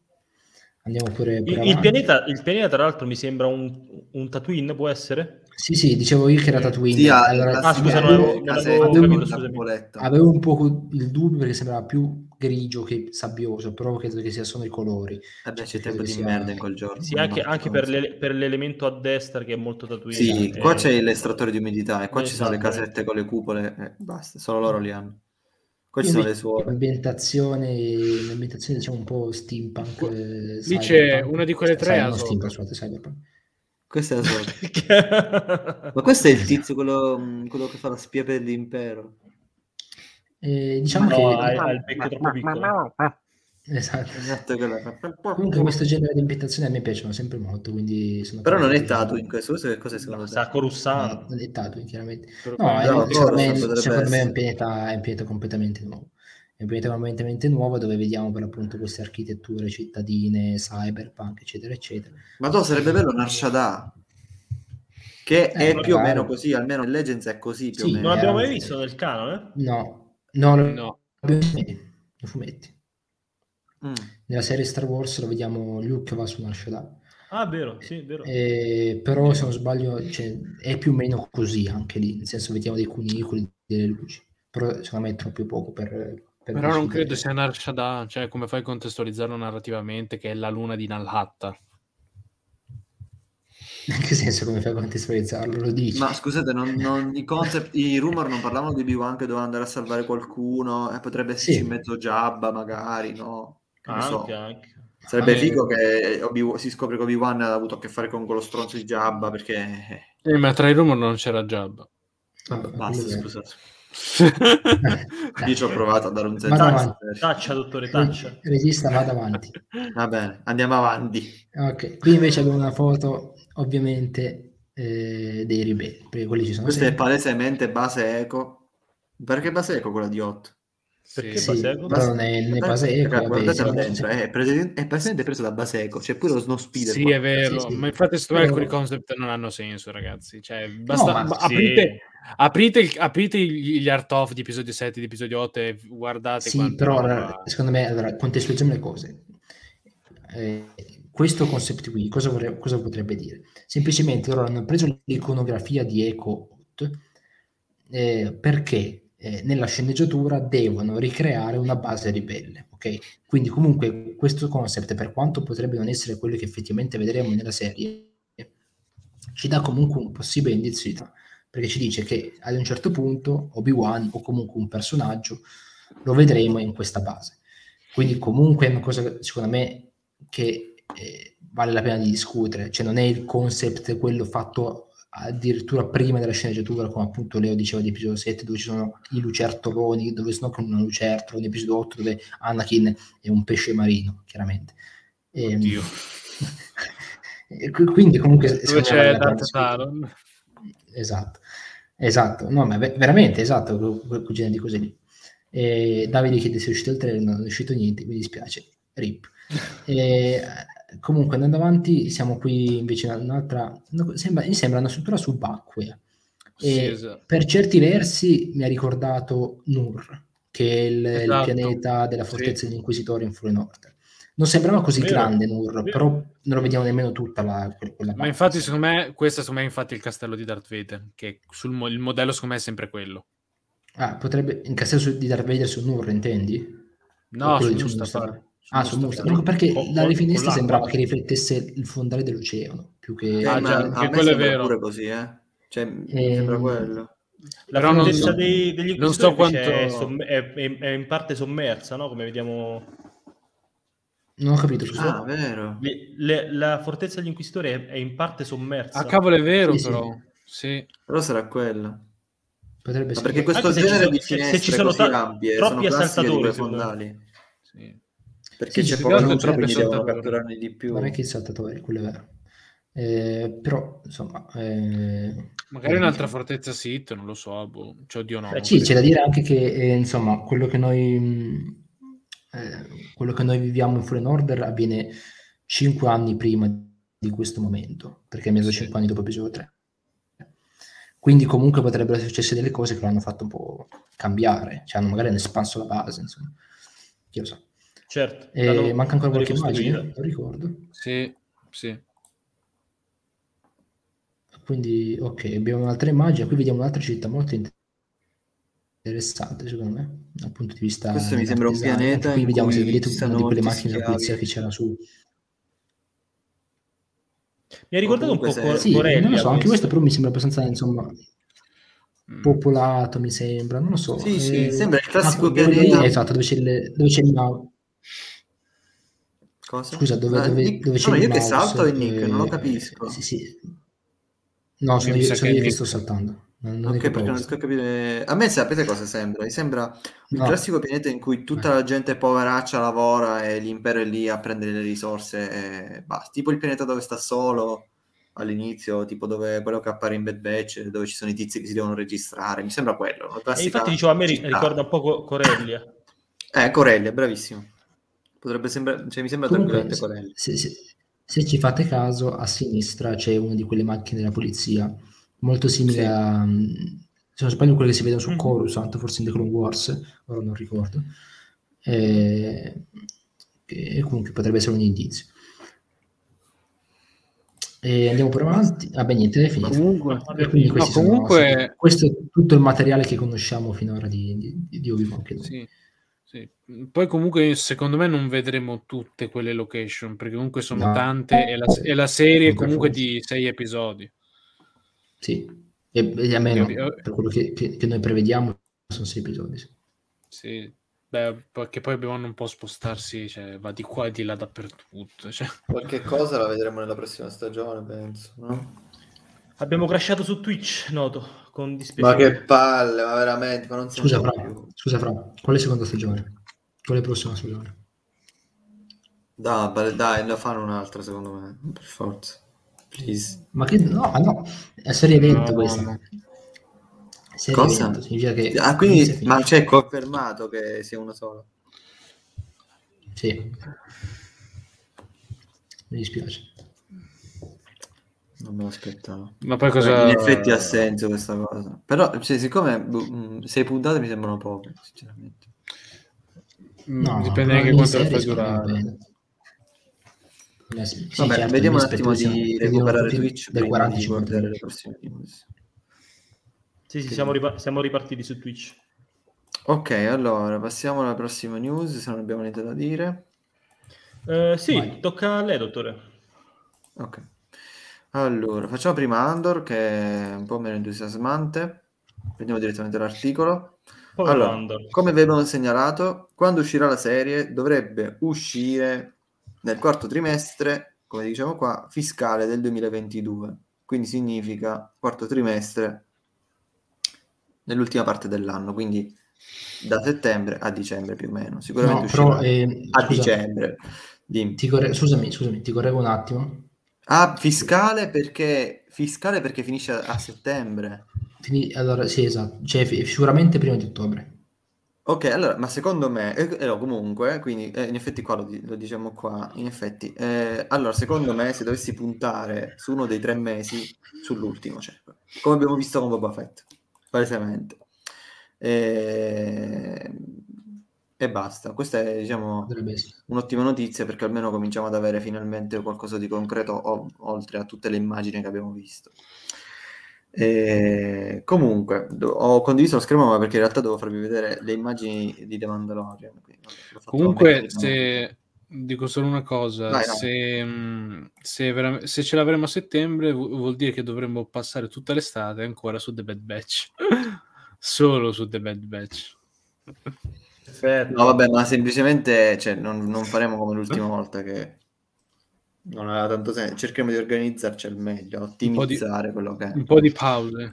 Andiamo pure, pure Il, il pianeta, il pianeta, tra l'altro, mi sembra un, un Tatooine, può essere? Sì, sì, dicevo io che era Tatooine. Sì, Allora, ah, scusa, non avevo- avevo- non avevo scusami. cupoletta. Avevo un po' il dubbio perché sembrava più grigio che sabbioso, però credo che sia solo i colori. Vabbè, c'è Credo tempo di sia- merda in quel giorno Sì, anche, anche per, l'ele- per l'elemento a destra che è molto Tatooine. Sì, Eh, qua c'è l'estrattore di umidità e qua ci sono le Esatto. casette con le cupole, eh, basta, solo loro li hanno. Qua ci Io sono le suore. L'ambientazione, l'ambientazione diciamo un po' steampunk. eh, Lì c'è cyberpunk. una di quelle tre sopra. scusate, cyberpunk. Questa è la suore. (laughs) Ma questo è il tizio, quello, mh, quello che fa la spia per l'impero. Eh, diciamo No, che ha, il becco troppo piccolo. esatto. Esatto, quella. Comunque questo genere di ambientazioni a me piacciono sempre molto, quindi sono Però non è. Tatooine questo, questo che cos'è secondo No, te? sta a No, Coruscant. non è Tatooine, chiaramente. Però No, è- No, secondo, me, secondo me è un pianeta, è un pianeta completamente nuovo. È un pianeta completamente nuovo dove vediamo per appunto queste architetture cittadine, cyberpunk, eccetera, eccetera. Ma tu sarebbe bello Nar Shaddaa, che è Eh, più o meno così, almeno in Legends è così più Sì, o Non meno. l'abbiamo Eh, mai visto nel canone? No, no, lo No. abbiamo nei fumetti. Mm. Nella serie Star Wars lo vediamo Luke che va su Nar Shaddaa. Ah, vero, sì, vero. Eh, però se non sbaglio cioè, è più o meno così anche lì, nel senso vediamo dei cunicoli, delle luci, però secondo me è troppo poco per... per Però non credo sia Nar Shaddaa, cioè come fai a contestualizzarlo narrativamente che è la luna di Nalhatta? (laughs) In che senso come fai a contestualizzarlo? Lo dici? Ma scusate, non- non- i concept, i rumor non parlavano di Obi-Wan che doveva andare a salvare qualcuno e potrebbe esserci Sì. in mezzo Jabba magari, no? Ne so. Anche, anche. Sarebbe Ah, figo che Obi- si scopre che Obi-Wan ha avuto a che fare con quello stronzo di Jabba perché... Eh, ma tra i rumor non c'era Jabba. Vabbè, Basta, scusate. Io ci ho provato a dare un (laughs) avanti. Taccia, dottore, taccia. Resista, vada avanti. (laughs) Va bene, andiamo avanti. Ok, qui invece abbiamo una foto ovviamente eh, dei ribelli, perché quelli ci sono Questa è sempre. palesemente base eco. Perché base eco quella di 8? Perché Sì. Baseco? però non è, non è base eco, vabbè, Guardatela siamo- dentro, eh, è, prese- è presente preso da base eco, c'è pure lo snow speeder. Sì, qua. è vero, Sì, sì. ma infatti sto Però- alcuni concept non hanno senso, ragazzi. Cioè, basta, sì. aprite, aprite, il- aprite gli gli art of di episodio 7, di episodio 8 e guardate Sì, però roba- secondo me, allora, contestualizziamo le cose. Eh, questo concept qui cosa, vorre- cosa potrebbe dire? Semplicemente loro hanno preso l'iconografia di Echo Hot, eh, perché eh, nella sceneggiatura devono ricreare una base ribelle, ok? Quindi comunque questo concept, per quanto potrebbe non essere quello che effettivamente vedremo nella serie, ci dà comunque un possibile indizio di perché ci dice che ad un certo punto Obi-Wan o comunque un personaggio lo vedremo in questa base. Quindi comunque è una cosa secondo me che eh, vale la pena di discutere, cioè non è il concept quello fatto addirittura prima della sceneggiatura, come appunto Leo diceva di episodio 7, dove ci sono i lucertoloni, dove sono con una lucertola, in episodio 8 dove Anakin è un pesce marino, chiaramente. Ehm, Oddio. (laughs) e qui- quindi comunque Dove c'è Darth. Talon? Esatto. Esatto, no, ma ve- veramente esatto, que- que- quel genere di cose lì. E Davide chiede se è uscito il trailer, non è uscito niente, mi dispiace, rip. (laughs) E, comunque, andando avanti, siamo qui invece in un'altra, sembra, mi sembra una struttura subacquea. E Sì, esatto. per certi versi mi ha ricordato Nur, che è il, il Esatto. pianeta della Sì. fortezza degli Inquisitori in Order. Non sembrava così Vero, grande Nur, però non lo vediamo nemmeno tutta la, que- quella Ma infatti, secondo me, questo secondo me è infatti il castello di Darth Vader, che sul mo- il modello secondo me è sempre quello. Ah, potrebbe in castello di Darth Vader su Nur, intendi? No, su di Mustafar. Ah, su. No, perché Con- finestre con sembrava che riflettesse il fondale dell'oceano, più che... Eh, Ah, ma già, a anche me quello è vero. pure così, eh. Cioè, mi Ehm, sembra quello. La Però non fortezza so- dei, degli non so quanto- è, somm- è- è- è in parte sommersa, no? Come vediamo... Non ho capito, scusa. Ah, vero. Le- le- la fortezza degli Inquisitori è, è in parte sommersa. Ah, cavolo, è vero, Sì, sì. però. Sì. Però sarà quello. Potrebbe Ma essere. perché questo Anche se ci genere sono- di se- se finestre ci sono così ta- ampie troppi sono assaltatori, fondali. Perché Sì, c'è poca che luce, quindi devono catturarne di più. Parecchi saltatori, quello è vero. Eh, però, insomma... eh, Magari un'altra fortezza Sith, non lo so. Boh. Cioè, oddio, no. Eh, non Sì, c'è da dire anche che, eh, insomma, quello che noi... mh, eh, quello che noi viviamo in Fallen Order avviene cinque anni prima di questo momento, perché è mezzo Sì. cinque anni dopo episodio 3. Quindi comunque potrebbero essere successe delle cose che l'hanno fatto un po' cambiare, cioè hanno magari hanno espanso la base, insomma. Chi lo sa. Certo. L'hanno manca ancora qualche immagine, lo ricordo. Sì, sì. Quindi, ok, abbiamo un'altra immagine, qui vediamo un'altra città molto interessante, secondo me, dal punto di vista Questo mi sembra un design. pianeta Qui vediamo se vedete una di quelle macchine della polizia che c'era su. Mi ha ricordato un po' Cor- Sì, Corellia. non lo so, anche questo questo. però mi sembra abbastanza, insomma, Mm. popolato, mi sembra, non lo so. Sì, sì, Eh, sembra il classico ah, pianeta. lì, esatto, dove c'è il, dove c'è il. Cosa? Scusa, dove, Ah, dove, Nick- dove c'è no, il io che mouse, salto e Nick, non lo capisco. Sì, sì. No, sono io, sono che io che sto saltando. Non, non perché non riesco a capire. A me sapete cosa sembra? Mi sembra il No. classico pianeta in cui tutta la gente poveraccia lavora e l'impero è lì a prendere le risorse e basta. Tipo il pianeta dove sta solo all'inizio, tipo dove quello che appare in Bad Batch, dove ci sono i tizi che si devono registrare. Mi sembra quello. E classica infatti dicevo, a me ricorda un po' Co- Corellia. Eh, Corellia, bravissimo. Potrebbe sembrare, cioè mi sembra Comunque, tranquillamente se, se- se- se ci fate caso, a sinistra c'è una di quelle macchine della polizia, molto simile Sì. a, mm, se non sbaglio, quelle che si vedono su Mhm. Coruscant, forse in The Clone Wars, ora non ricordo. Eh, che comunque potrebbe essere un indizio. E andiamo pure avanti. Ah, beh, niente, è finito. Comunque, E no, questi sono- comunque, questo è tutto il materiale che conosciamo finora di, di, di Obi-Wan sì, sì. Poi comunque secondo me non vedremo tutte quelle location perché comunque sono No. tante e la, e la serie per comunque di sei episodi. Sì, e, e almeno io- per quello che, che- che noi prevediamo sono sei episodi. sì. Sì. Beh, perché poi devono un po' spostarsi, cioè va di qua e di là dappertutto. Cioè. Qualche cosa la vedremo nella prossima stagione, penso. no? Abbiamo crashato su Twitch, noto, con Ma dispiacere. che palle, ma veramente, ma non si Scusa, Fra, scusa, Fra, quale seconda stagione? Quale prossima stagione? Dai, dai, la fanno un'altra secondo me, per forza. Please. Ma che no, ma no, è serie evento No, questa. no. Serie Cosa? evento, significa che Ah, quindi, ma c'è confermato che sia una sola. Sì. Mi dispiace. Non me l'aspettavo. Ma poi cosa... In effetti ha senso questa cosa. Però, cioè, siccome boh, mh, sei puntate mi sembrano poche, sinceramente. Mm, No, Dipende anche quanto la fai durare. Eh, sì, Vabbè, certo, vediamo un attimo di recuperare Twitch dai prima 40 di 50 guardare le prossime news. Sì, sì, siamo, ripa- siamo ripartiti su Twitch. Ok, allora passiamo alla prossima news, se non abbiamo niente da dire. Eh, sì, Vai. tocca a lei, dottore. Ok. Allora, facciamo prima Andor, che è un po' meno entusiasmante. Vediamo direttamente l'articolo. Povero Allora, Andor. come vi abbiamo segnalato, quando uscirà la serie dovrebbe uscire nel quarto trimestre, come diciamo qua, fiscale del 2022. Quindi significa quarto trimestre nell'ultima parte dell'anno, quindi da settembre a dicembre più o meno. Sicuramente No, uscirà però, eh, a scusa, dicembre. Dimmi. ti corre- scusami, scusami, ti correggo un attimo. Ah, fiscale perché fiscale perché finisce a, a settembre. Fini- allora, sì, esatto, cioè, fi- sicuramente prima di ottobre. Ok, allora, ma secondo me, eh, eh, no, comunque, quindi eh, in effetti qua lo, di- lo diciamo qua, in effetti, eh, allora secondo me se dovessi puntare su uno dei tre mesi, sull'ultimo, cioè, come abbiamo visto con Boba Fett, palesemente. E, e basta, questa è diciamo un'ottima notizia perché almeno cominciamo ad avere finalmente qualcosa di concreto o- oltre a tutte le immagini che abbiamo visto. E comunque, do- ho condiviso lo schermo ma perché in realtà devo farvi vedere le immagini di The Mandalorian. Comunque, se dico solo una cosa, Vai, vai. se, mh, se, vera- se ce l'avremo a settembre, vu- vuol dire che dovremmo passare tutta l'estate ancora su The Bad Batch. (laughs) Solo su The Bad Batch. Perfetto. No, vabbè, ma semplicemente cioè, non, non faremo come l'ultima (laughs) volta che non aveva tanto senso. Cerchiamo di organizzarci al meglio, ottimizzare quello che è. Un po' di pause.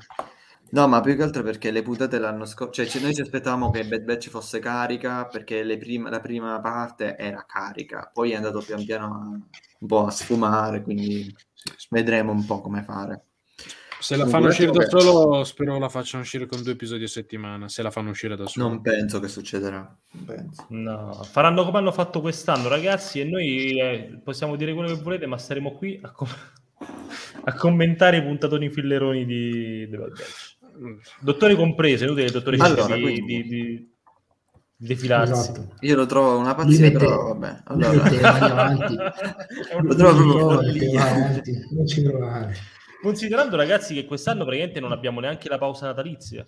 No, ma più che altro perché le puntate l'anno scorso, cioè ci- noi ci aspettavamo che Bad Batch fosse carica perché le prim- la prima parte era carica, poi è andato pian piano a- un po' a sfumare, quindi vedremo un po' come fare. Se la fanno uscire da solo, spero la facciano uscire con due episodi a settimana. Se la fanno uscire da solo. Non penso che succederà. penso. No, faranno come hanno fatto quest'anno, ragazzi, e noi eh, possiamo dire quello che volete, ma staremo qui a, com- (laughs) a commentare i puntatoni filleroni di The Bad Batch. Dottori compresi, inutile il dottore Allora, di, quindi- di, di- di defilarsi. Esatto. Io lo trovo una pazzia, mette- però vabbè. Allora, mette avanti. (laughs) Lo trovo proprio Non ci provare. Considerando, ragazzi, che quest'anno praticamente non abbiamo neanche la pausa natalizia.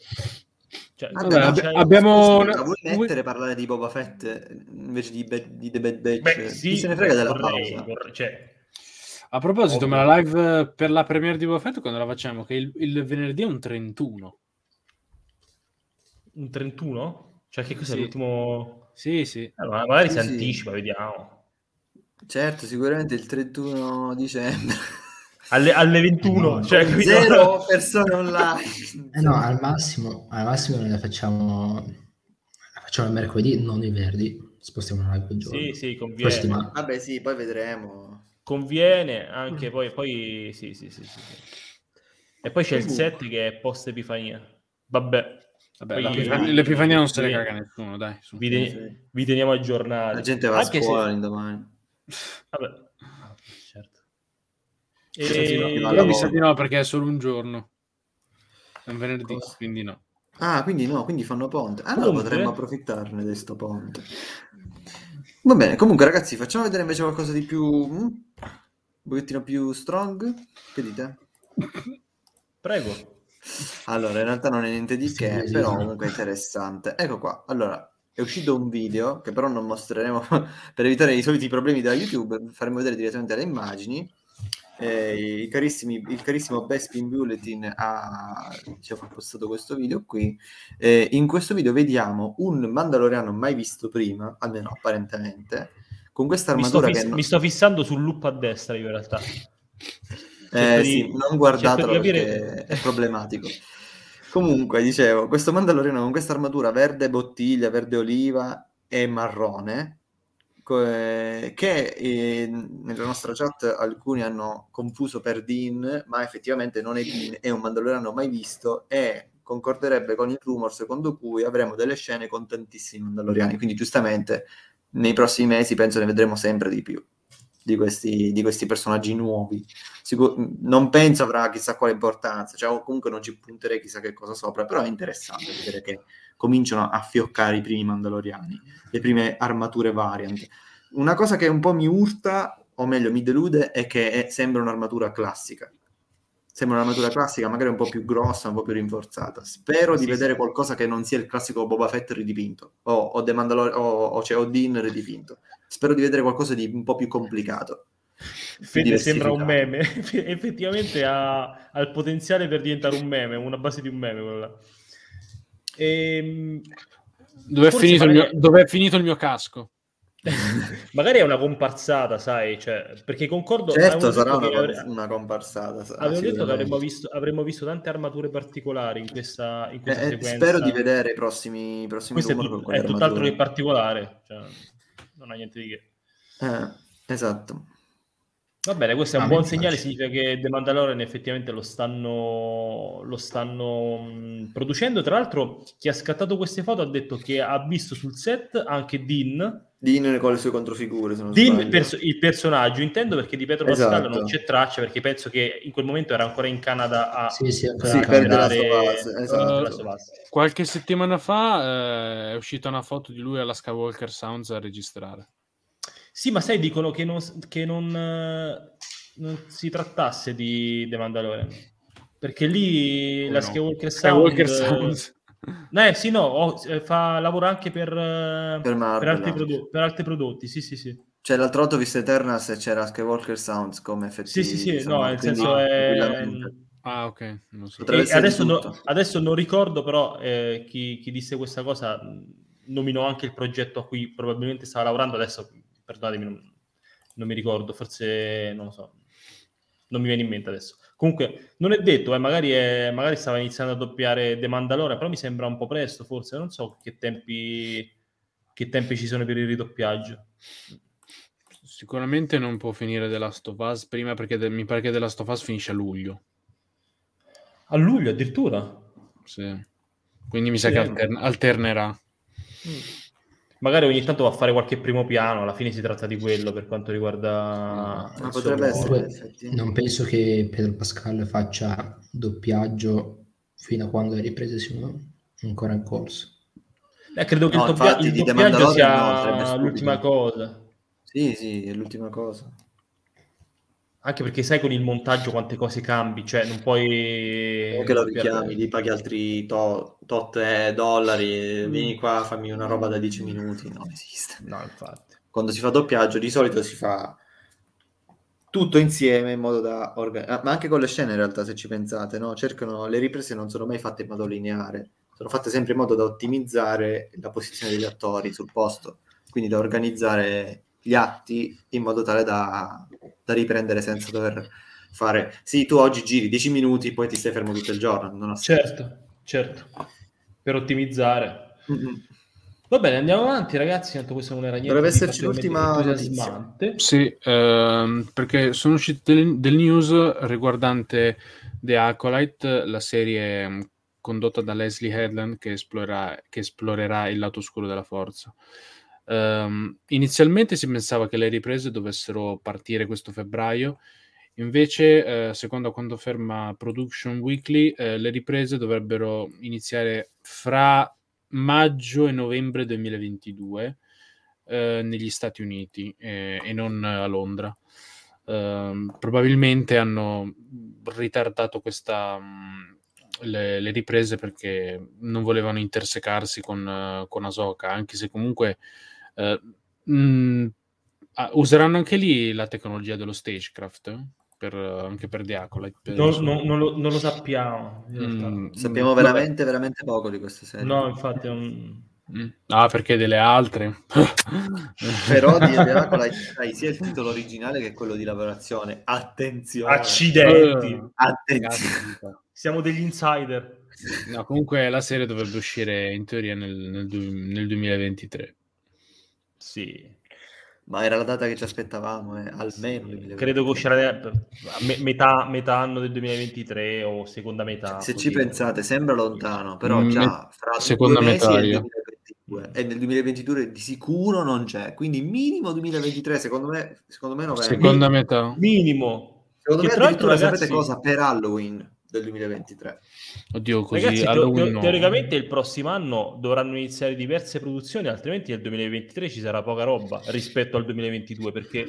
Cioè, Vabbè, non abbi- c'è- abbiamo- una- vuoi mettere a parlare di Boba Fett invece di, Bad- di The Bad Batch? Beh, Chi sì, se ne frega della vorrei, pausa? vorrei- cioè, A proposito, Ovvio. ma la live eh, per la premiere di Boba Fett quando la facciamo? Che il, il venerdì è un 31. un 31? Cioè, che cos'è Sì. l'ultimo... Sì, sì. Eh, ma magari Sì, si sì. anticipa, vediamo. Certo, sicuramente il 31 dicembre. Alle, alle 21, No, cioè, capito? Zero persone online. Eh no, al massimo, al massimo noi la facciamo, la facciamo il mercoledì, non il venerdì. Spostiamo una live quel giorno. Sì, sì, Poi conviene. settimana. Vabbè, sì, poi vedremo. Conviene anche poi, poi sì, sì, sì, sì, sì. E poi c'è il. 7 che è post Epifania. Vabbè, Vabbè, Poi- l'Epifania, l'Epifania non se ne caga nessuno, dai. vi, vi teniamo aggiornati. La gente va Anche a se- scuola l'indomani. Vabbè, ah, certo. Sì, sì, no, E... io mi sa di no perché è solo un giorno. È un venerdì, Cosa? quindi no. Ah, quindi no, quindi fanno ponte. Allora Comunque- potremmo approfittarne di sto ponte. Va bene, comunque ragazzi, facciamo vedere invece qualcosa di più... mm, un pochettino più strong. Che dite? Prego. Allora, in realtà non è niente di Sì, che, sì, però sì. comunque è interessante. Ecco qua, allora, è uscito un video che però non mostreremo (laughs) per evitare i soliti problemi da YouTube, faremo vedere direttamente le immagini. Eh, i carissimi, il carissimo Bespin Bulletin ha diciamo, postato questo video qui. Eh, in questo video vediamo un Mandaloriano mai visto prima, almeno apparentemente, con questa Mi sto, armatura fiss- che... non- mi sto fissando sul loop a destra io in realtà. Eh, sì, di- non guardatelo di perché capire- è problematico. Comunque, dicevo, questo Mandaloriano con questa armatura verde bottiglia, verde oliva e marrone, che eh, nella nostra chat alcuni hanno confuso per Dean, ma effettivamente non è Dean, è un Mandaloriano mai visto e concorderebbe con il rumor secondo cui avremo delle scene con tantissimi Mandaloriani, quindi giustamente nei prossimi mesi penso ne vedremo sempre di più di questi, di questi personaggi nuovi. Sicur- non penso avrà chissà quale importanza, cioè, comunque non ci punterei chissà che cosa sopra, però è interessante vedere che cominciano a fioccare i primi Mandaloriani, le prime armature variant. Una cosa che un po' mi urta, o meglio mi delude, è che è- sembra un'armatura classica. Sembra un'armatura classica, magari un po' più grossa, un po' più rinforzata. Spero di Sì, vedere sì. qualcosa che non sia il classico Boba Fett ridipinto, o, o, The Mandalor- o, o, cioè, o Dean ridipinto. Spero di vedere qualcosa di un po' più complicato. Fede sembra un meme. (laughs) Effettivamente ha, ha il potenziale per diventare un meme, una base di un meme. Ehm, Dove è, finito il magari- mio, dove è finito il mio casco? (laughs) magari è una comparsata, sai, cioè, perché concordo. Certo, sarà una, avre- una comparsata. sarà Avevo detto che avremmo visto, avremmo visto tante armature particolari in questa, in questa Eh, eh, sequenza. spero di vedere i prossimi, i prossimi Questo è, tut- con è tutt'altro che particolare, cioè, non ha niente di che. Eh, esatto. Va bene, questo è un Ah, buon segnale, piace. significa che The Mandalorian effettivamente lo stanno, lo stanno producendo. Tra l'altro, chi ha scattato queste foto ha detto che ha visto sul set anche Dean, Dean con le sue controfigure, se non Dean il, perso- il personaggio, intendo perché di Pedro Pascal Esatto. non c'è traccia, perché penso che in quel momento era ancora in Canada a Sì, sì, a eh, esatto. Qualche settimana fa eh, è uscita una foto di lui alla Skywalker Sounds a registrare. Sì, ma sai, dicono che non, che non, eh, non si trattasse di The Mandalorian. Perché lì Come la no? Skywalker Sound... Skywalker Sounds. Eh sì, no, eh, fa, lavora anche per, eh, Per Marvel, per altri anche. prodo- per altri prodotti, sì, sì, sì. Cioè, l'altro volta ho visto Eternals e c'era Skywalker Sounds come Sì, effettivi. sì, sì, insomma, no, nel senso è... tranquillamente. Ah, ok. Non so. Adesso, no- adesso non ricordo, però eh, chi, chi disse questa cosa nominò anche il progetto a cui probabilmente stava lavorando. Adesso, perdonatemi, non, non mi ricordo, forse non lo so, non mi viene in mente adesso. Comunque, non è detto, eh, magari, è- magari stava iniziando a doppiare The Mandalorian, però mi sembra un po' presto, forse, non so che tempi, che tempi ci sono per il ridoppiaggio. Sicuramente non può finire The Last of Us prima perché de- mi pare che The Last of Us finisce a luglio. A luglio addirittura? Sì. Quindi mi sa Sì. che altern- alternerà. Magari ogni tanto va a fare qualche primo piano, alla fine si tratta di quello per quanto riguarda... Ma potrebbe essere, non penso che Pedro Pascal faccia doppiaggio fino a quando le riprese siano ancora in corso. Eh, credo che No, il, doppia- infatti, il doppiaggio no, sia stupido. l'ultima cosa. Sì, sì, è l'ultima cosa. Anche perché sai con il montaggio quante cose cambi, cioè non puoi... O che lo richiami, gli paghi altri to- tot eh, dollari, Mm. vieni qua, fammi una roba da 10 minuti. Non esiste. No, infatti. Quando si fa doppiaggio, di solito si fa tutto insieme in modo da organizzare. Ma anche con le scene, in realtà, se ci pensate, no? Cercano le riprese non sono mai fatte in modo lineare, sono fatte sempre in modo da ottimizzare la posizione degli attori sul posto, quindi da organizzare gli atti in modo tale da, da riprendere senza dover fare sì, tu oggi giri 10 minuti, poi ti stai fermo tutto il giorno. Non. Certo, certo. Per ottimizzare. Mm-mm. Va bene, andiamo avanti ragazzi, tanto questo non era niente Dovrebbe esserci l'ultima entusiasmante. Sì, ehm, perché sono uscite del, del news riguardante The Acolyte, la serie mh, condotta da Leslie Headland che esplorerà, che esplorerà il lato oscuro della forza. Ehm, inizialmente si pensava che le riprese dovessero partire questo febbraio, invece, eh, secondo quanto afferma Production Weekly, eh, le riprese dovrebbero iniziare fra maggio e novembre 2022 eh, negli Stati Uniti e non a Londra. Ehm, probabilmente hanno ritardato questa, mh, le, le riprese perché non volevano intersecarsi con, eh, con Ahsoka, anche se comunque eh, mh, ah, useranno anche lì la tecnologia dello stagecraft per, anche per The Acolyte. per- Non, non- non lo, non lo sappiamo. in realtà. Mm, Sappiamo mm, veramente, veramente poco di questa serie. No, infatti non... Mm. Ah, perché delle altre. (laughs) Però di The Acolyte hai sia il titolo originale che quello di lavorazione. Attenzione. Accidenti! Eh, Attenzione. Siamo degli insider. No, comunque la serie dovrebbe uscire in teoria nel, nel du- nel 2023. Sì. Ma era la data che ci aspettavamo, eh, almeno. 2023. Credo che uscirà a me- metà, metà anno del 2023 o seconda metà. Se così. ci pensate, sembra lontano, però Mm, già fra seconda metà, è il io. 2022 e nel 2022 di sicuro non c'è, quindi minimo 2023, secondo me, secondo me novembre. Seconda metà. Minimo. Secondo Che me addirittura ragazzi- sapete cosa per Halloween del 2023. Oddio, così Ragazzi, no. teoricamente il prossimo anno dovranno iniziare diverse produzioni, altrimenti nel 2023 ci sarà poca roba rispetto al 2022, perché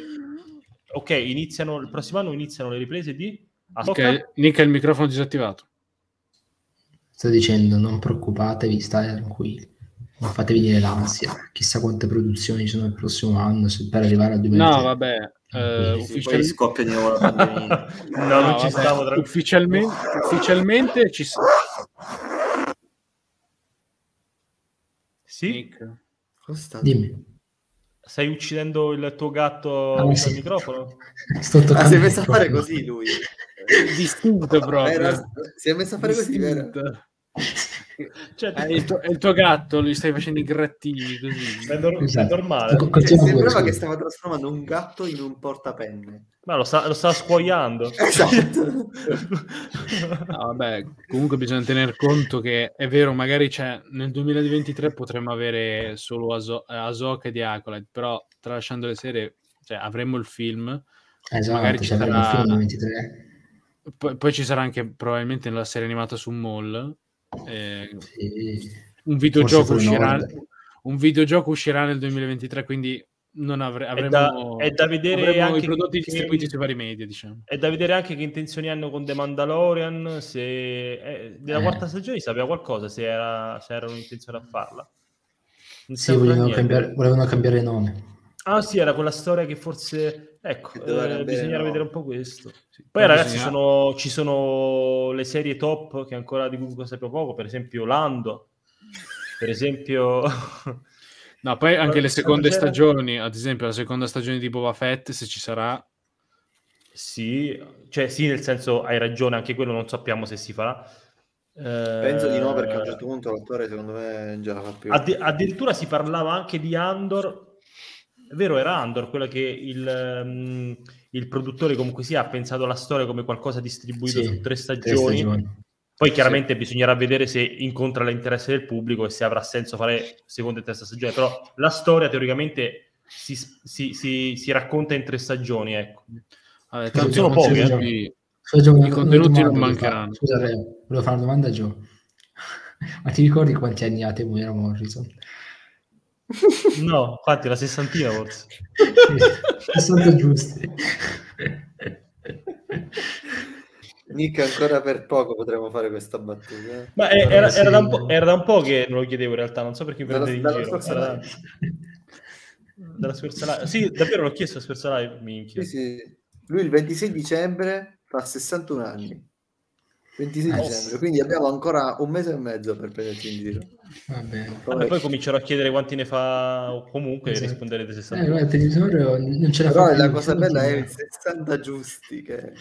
ok, iniziano il prossimo anno iniziano le riprese di Ahsoka? Ok, Nick ha il microfono disattivato. Sto dicendo, non preoccupatevi, state tranquilli. Non fatevi dire l'ansia. Chissà quante produzioni ci sono il prossimo anno se- per arrivare al 2023. No, vabbè. Eh, Sì, ufficial- poi scoppia di nuovo la pandemia. (laughs) no, no, non ci vabbè, stavo tra... ufficialmente, ufficialmente ci Sì? Nick. Cosa sta- Dimmi. Stai uccidendo il tuo gatto Ah, al sì. microfono? Sto toccando Ah, si è messo a fare così lui. Distinto proprio. Era- si è messo a fare così, vero? (laughs) Cioè, È il, tuo, è il tuo gatto, gli stai facendo i grattini così. è, nor- è Esatto. normale. Co- Cioè, sembrava che stava trasformando un gatto in un portapenne. Ma lo sta, lo sta scuoiando. (laughs) Esatto. (laughs) No, vabbè, comunque bisogna tener conto che è vero, magari c'è, nel 2023 potremmo avere solo Aso- Ahsoka e di Acolyte, però tralasciando le serie, cioè, avremo il film, Esatto, magari ci sarà- il film nel 23. poi, poi ci sarà anche probabilmente nella serie animata su Mall. Eh, Sì. un videogioco uscirà, un videogioco uscirà nel 2023, quindi non avre- È da, avremo, è da vedere avremo anche i prodotti che- distribuiti sui vari media, diciamo. È da vedere anche che intenzioni hanno con The Mandalorian. Se eh, della Eh. quarta stagione si sapeva qualcosa, se, era, se erano intenzione a farla. Non Sì, volevano cambiare, volevano cambiare nome. Ah, sì, era quella storia che forse. Ecco, eh, no. vedere un po' questo. Poi, Poi ragazzi, bisogna- sono- ci sono le serie top che ancora di cui sappiamo poco, per esempio Lando, per esempio. No, poi anche le seconde c'era? stagioni, ad esempio la seconda stagione di Boba Fett, se ci sarà, Sì, cioè sì, nel senso hai ragione, anche quello non sappiamo se si farà. Penso di no, perché a un Eh, certo punto l'attore secondo me già la fa più. addi- addirittura si parlava anche di Andor. È vero, era Andor, quella che il, ehm, il produttore comunque sia ha pensato alla storia come qualcosa distribuito Sì, su tre Tre stagioni. stagioni. Poi chiaramente bisognerà vedere se incontra l'interesse del pubblico e se avrà senso fare seconda e terza stagione. Però la storia teoricamente si, si- si- si racconta in tre stagioni, ecco. vabbè, Sì, tanto sono i pochi, eh. I contenuti non mancheranno. fare. Scusa, volevo fare una domanda a Gio. (laughs) Ma ti ricordi quanti anni ha Temuera Morrison? No, infatti la sessantina forse. 60 giusti. Nick ancora per poco potremmo fare questa battuta. Ma è- era, sì. era da un po', era da un po' che non lo chiedevo in realtà, non so perché mi prendete in dalla giro. Era- dalla scorsa live. Sì, davvero l'ho chiesto la scorsa live, minchia. Sì, sì. Lui il 26 dicembre fa 61 anni. 26 Eh, dicembre, quindi abbiamo ancora un mese e mezzo per prenderci in giro. Bene. Vabbè, poi comincerò a chiedere quanti ne fa o comunque Esatto. risponderete Eh, 60. guarda, il televisore non ce la Però fa la cosa bella è no. i 60 giusti che...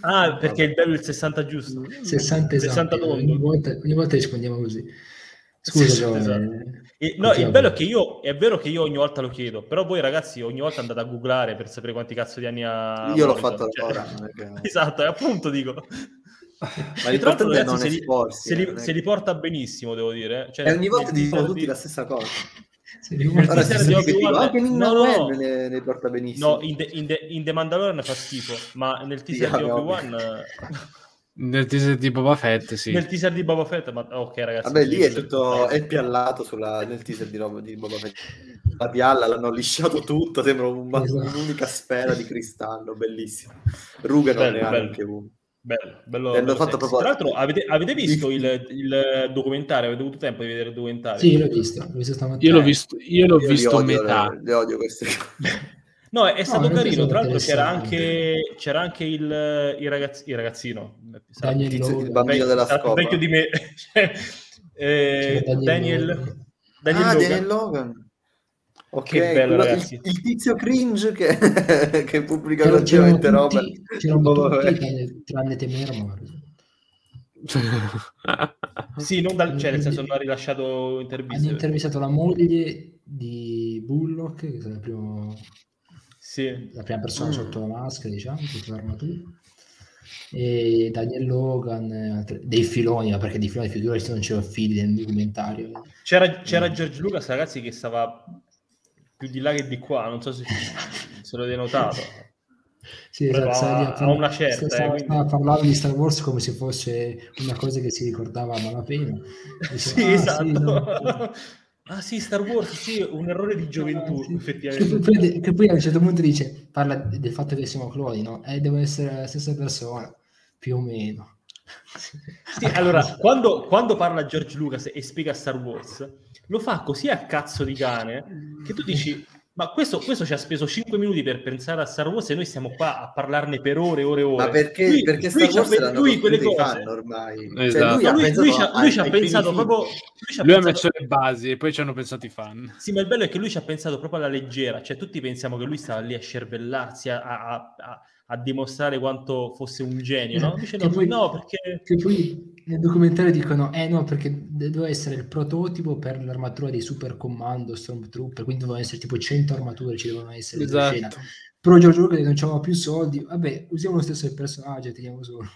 Ah, perché il bello è il 60 giusto. 60 esatto. 60 tondo. ogni, volta, ogni volta rispondiamo così. Scusa, esatto. eh, E- no, il bello è che io è vero che io ogni volta lo chiedo, però voi ragazzi ogni volta andate a googlare per sapere quanti cazzo di anni ha. Io l'ho Morrison, fatto cioè- ora. che- (laughs) Esatto, e appunto dico. Ma E tra l'altro, l'importante è ragazzi, non se li, esporsi. se li- eh, non è se li porta benissimo, devo dire. Cioè, E ogni volta dicono tutti la stessa cosa. (laughs) Se li guarda- Ora teaser si di anche Ninna no, no. Ne, ne porta benissimo. No, in The, in, The, in The Mandalorian fa schifo, ma nel teaser Sì, di Obi-Wan... Nel teaser di Boba Fett, sì. Nel teaser di Boba Fett, ma ok ragazzi... Vabbè, lì è tutto è piallato sulla, nel teaser di, Rob- di Boba Fett. La pialla l'hanno lisciato tutto, sembra un- Esatto. un'unica sfera di cristallo, bellissimo. Rughe non Bello, ne ha neanche uno. Bello, bello, bello fatto proprio- Tra l'altro, avete, avete visto il, il documentario? Avete avuto tempo di vedere il documentario? Sì, l'ho visto, l'ho visto stamattina. Io l'ho visto, io l'ho Io visto odio, metà. Le, le odio queste cose. (laughs) No, è, è stato non è carino. Tra l'altro, c'era anche, c'era anche il, il, ragazz- il ragazzino. Sarà Daniel Logan. Il bambino della scopa. vecchio di me. (laughs) Eh, Daniel, Logan. Daniel ah, Logan. Daniel Logan. Ok, Che bello, quello- ragazzi. Il, il tizio cringe che, (laughs) che pubblica continuamente roba. c'erano Boba tutti tranne, tranne Temera Morrison. (laughs) Sì, non dal, cioè, nel senso non ha rilasciato interviste. Hanno intervistato la moglie di Bullock, che è la prima, Sì. la prima persona Mm. sotto la maschera, diciamo, sotto l'armatura. E Daniel Logan, altri- dei filoni, ma perché di filoni figurati non c'erano fili nel documentario. C'era, c'era George Lucas, ragazzi, che stava più di là che di qua. Non so se, (laughs) se l'avete notato. Sì, esatto, stava, a- a una certa, stava, eh, quindi- parlando di Star Wars come se fosse una cosa che si ricordava a malapena. (laughs) Diceva, Sì, "Ah, esatto. no". (laughs) ah sì, Star Wars, sì, un errore di gioventù, Ah, sì. effettivamente. Che poi, che poi a un certo punto dice, parla del fatto che siamo cloni, no? E devono essere la stessa persona, più o meno. Sì, allora, quando, quando parla George Lucas e spiega Star Wars, lo fa così a cazzo di cane che tu dici, ma questo, questo ci ha speso 5 minuti per pensare a Star Wars e noi siamo qua a parlarne per ore e ore e ore. Ma perché, Lui- perché lui Star Wars l'hanno lui quelle cose- fan ormai. Esatto. Cioè, lui lui, pensato, lui ci ha, lui ci ha pensato proprio... Lui, ci ha Lui ha pensato- messo le basi e poi ci hanno pensato i fan. Sì, ma il bello è che lui ci ha pensato proprio alla leggera, cioè tutti pensiamo che lui stava lì a scervellarsi, a, a- a- a dimostrare quanto fosse un genio, no? Invece no, poi- no, perché... Che poi nel documentario dicono, eh no, perché doveva essere il prototipo per l'armatura dei super commando Stormtrooper, quindi dovevano essere tipo 100 armature, ci dovevano essere Esatto. scena. Però Giorgio Lucas non c'aveva più soldi, vabbè, usiamo lo stesso personaggio e teniamo solo.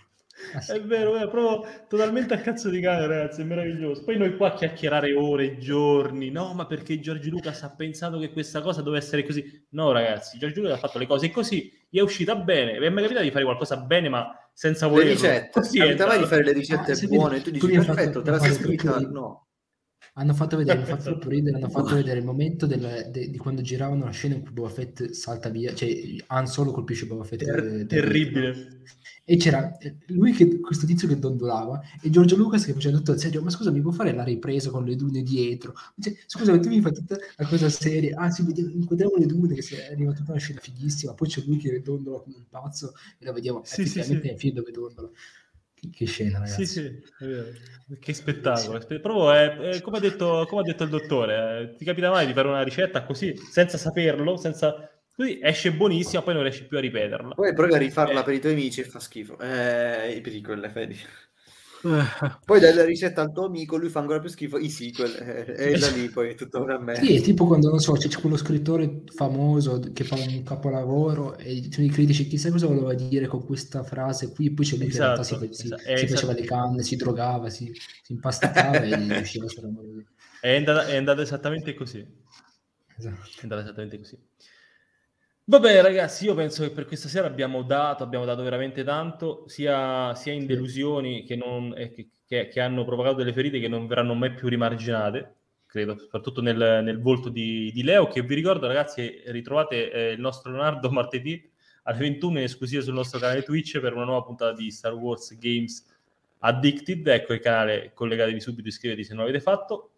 È vero, è proprio totalmente a cazzo di cane, ragazzi, è meraviglioso. Poi noi qua a chiacchierare ore e giorni, no, ma perché Giorgio Lucas ha pensato che questa cosa doveva essere così? No, ragazzi, Giorgio Lucas ha fatto le cose così, gli è uscita bene, mi è mai capitato di fare qualcosa bene, ma senza Le volerlo. ricette, Così è mai di andato. fare le ricette Ah, buone e tu dici perfetto, te la sei scritta? No. Hanno fatto vedere, mi ha fatto Esatto. troppo ridere, hanno fatto (laughs) vedere il momento del- de- di quando giravano la scena in cui Boba Fett salta via, cioè Han Solo colpisce Boba Fett. Ter- terribile. E c'era eh, lui che, questo tizio che dondolava e Giorgio Lucas che faceva tutto il serio, ma scusa mi può fare la ripresa con le dune dietro? Cioè, scusa, tu mi fai tutta la cosa seria, ah sì, vediamo- inquadriamo le dune che si- arriva tutta una scena fighissima, poi c'è lui che dondola come un pazzo e la vediamo Sì, sì, effettivamente sì. nel film dove dondola. Che, scena ragazzi. Sì, sì, è vero. Che spettacolo. Spe- Proprio è, è come, ha detto, come ha detto il dottore, eh, ti capita mai di fare una ricetta così, senza saperlo, senza... Così esce buonissima, poi non riesci più a ripeterla. Poi provi a rifarla Eh. per i tuoi amici e fa schifo. Eh, i prequel, vedi. Eh, Poi dai la ricetta al tuo amico, lui fa ancora più schifo, i sequel, eh, e da lì (laughs) poi è tutto una merda. Sì, è tipo quando, non so, c'è, c'è quello scrittore famoso che fa un capolavoro e sono i critici, chissà cosa voleva dire con questa frase qui, poi c'è lui che in realtà si, Esatto, si- esatto, si eh, faceva esatto. le canne, si drogava, si, si impasticava e gli usciva solo amore di- È andata, è andata esattamente così. Esatto. È andata esattamente così. Vabbè, ragazzi, io penso che per questa sera abbiamo dato, abbiamo dato veramente tanto, sia, sia in delusioni che, non, eh, che, che- che hanno provocato delle ferite che non verranno mai più rimarginate, credo, soprattutto nel, nel volto di, di Leo, che vi ricordo, ragazzi, ritrovate eh, il nostro Leonardo (laughs) martedì alle 21 in esclusiva sul nostro canale Twitch per una nuova puntata di Star Wars Games Addicted. Ecco il canale, collegatevi subito, iscrivetevi se non l'avete fatto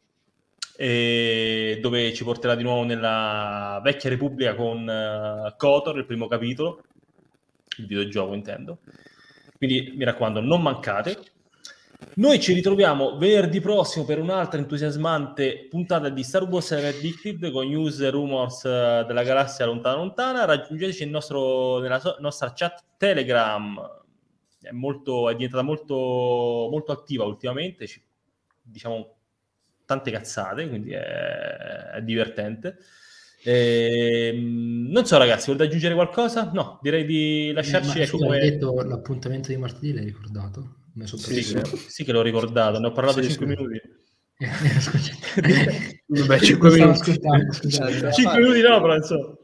dove ci porterà di nuovo nella vecchia Repubblica con eh, Kotor, il primo capitolo, il videogioco intendo. Quindi mi raccomando, non mancate. Noi ci ritroviamo venerdì prossimo per un'altra entusiasmante puntata di Star Wars Addicted con news e rumors eh, della galassia lontana lontana. Raggiungeteci nostro- nella so- nostra chat Telegram, è, molto, è diventata molto, molto attiva ultimamente, ci- diciamo tante cazzate, quindi è, è divertente. Ehm, non so ragazzi, volete aggiungere qualcosa? No, direi di lasciarci... Ma ecco, scusa, come- hai detto l'appuntamento di martedì, l'hai ricordato? Sì, sì, sì che l'ho ricordato, ne ho parlato Sì, 5 sì. minuti. Eh, scusa. Vabbè, cinque Non stavo minuti. ascoltando, (laughs) scusate. 5 minuti no, però insomma.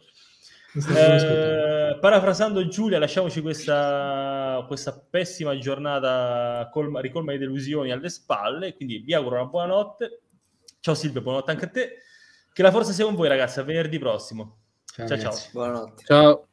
Eh, parafrasando Giulia, lasciamoci questa, questa pessima giornata colma, ricolma di delusioni alle spalle. Quindi vi auguro una buona notte. Ciao Silvio, buonanotte anche a te. Che la forza sia con voi, ragazzi. A venerdì prossimo. Ciao, ciao, ciao. Buonanotte. Ciao.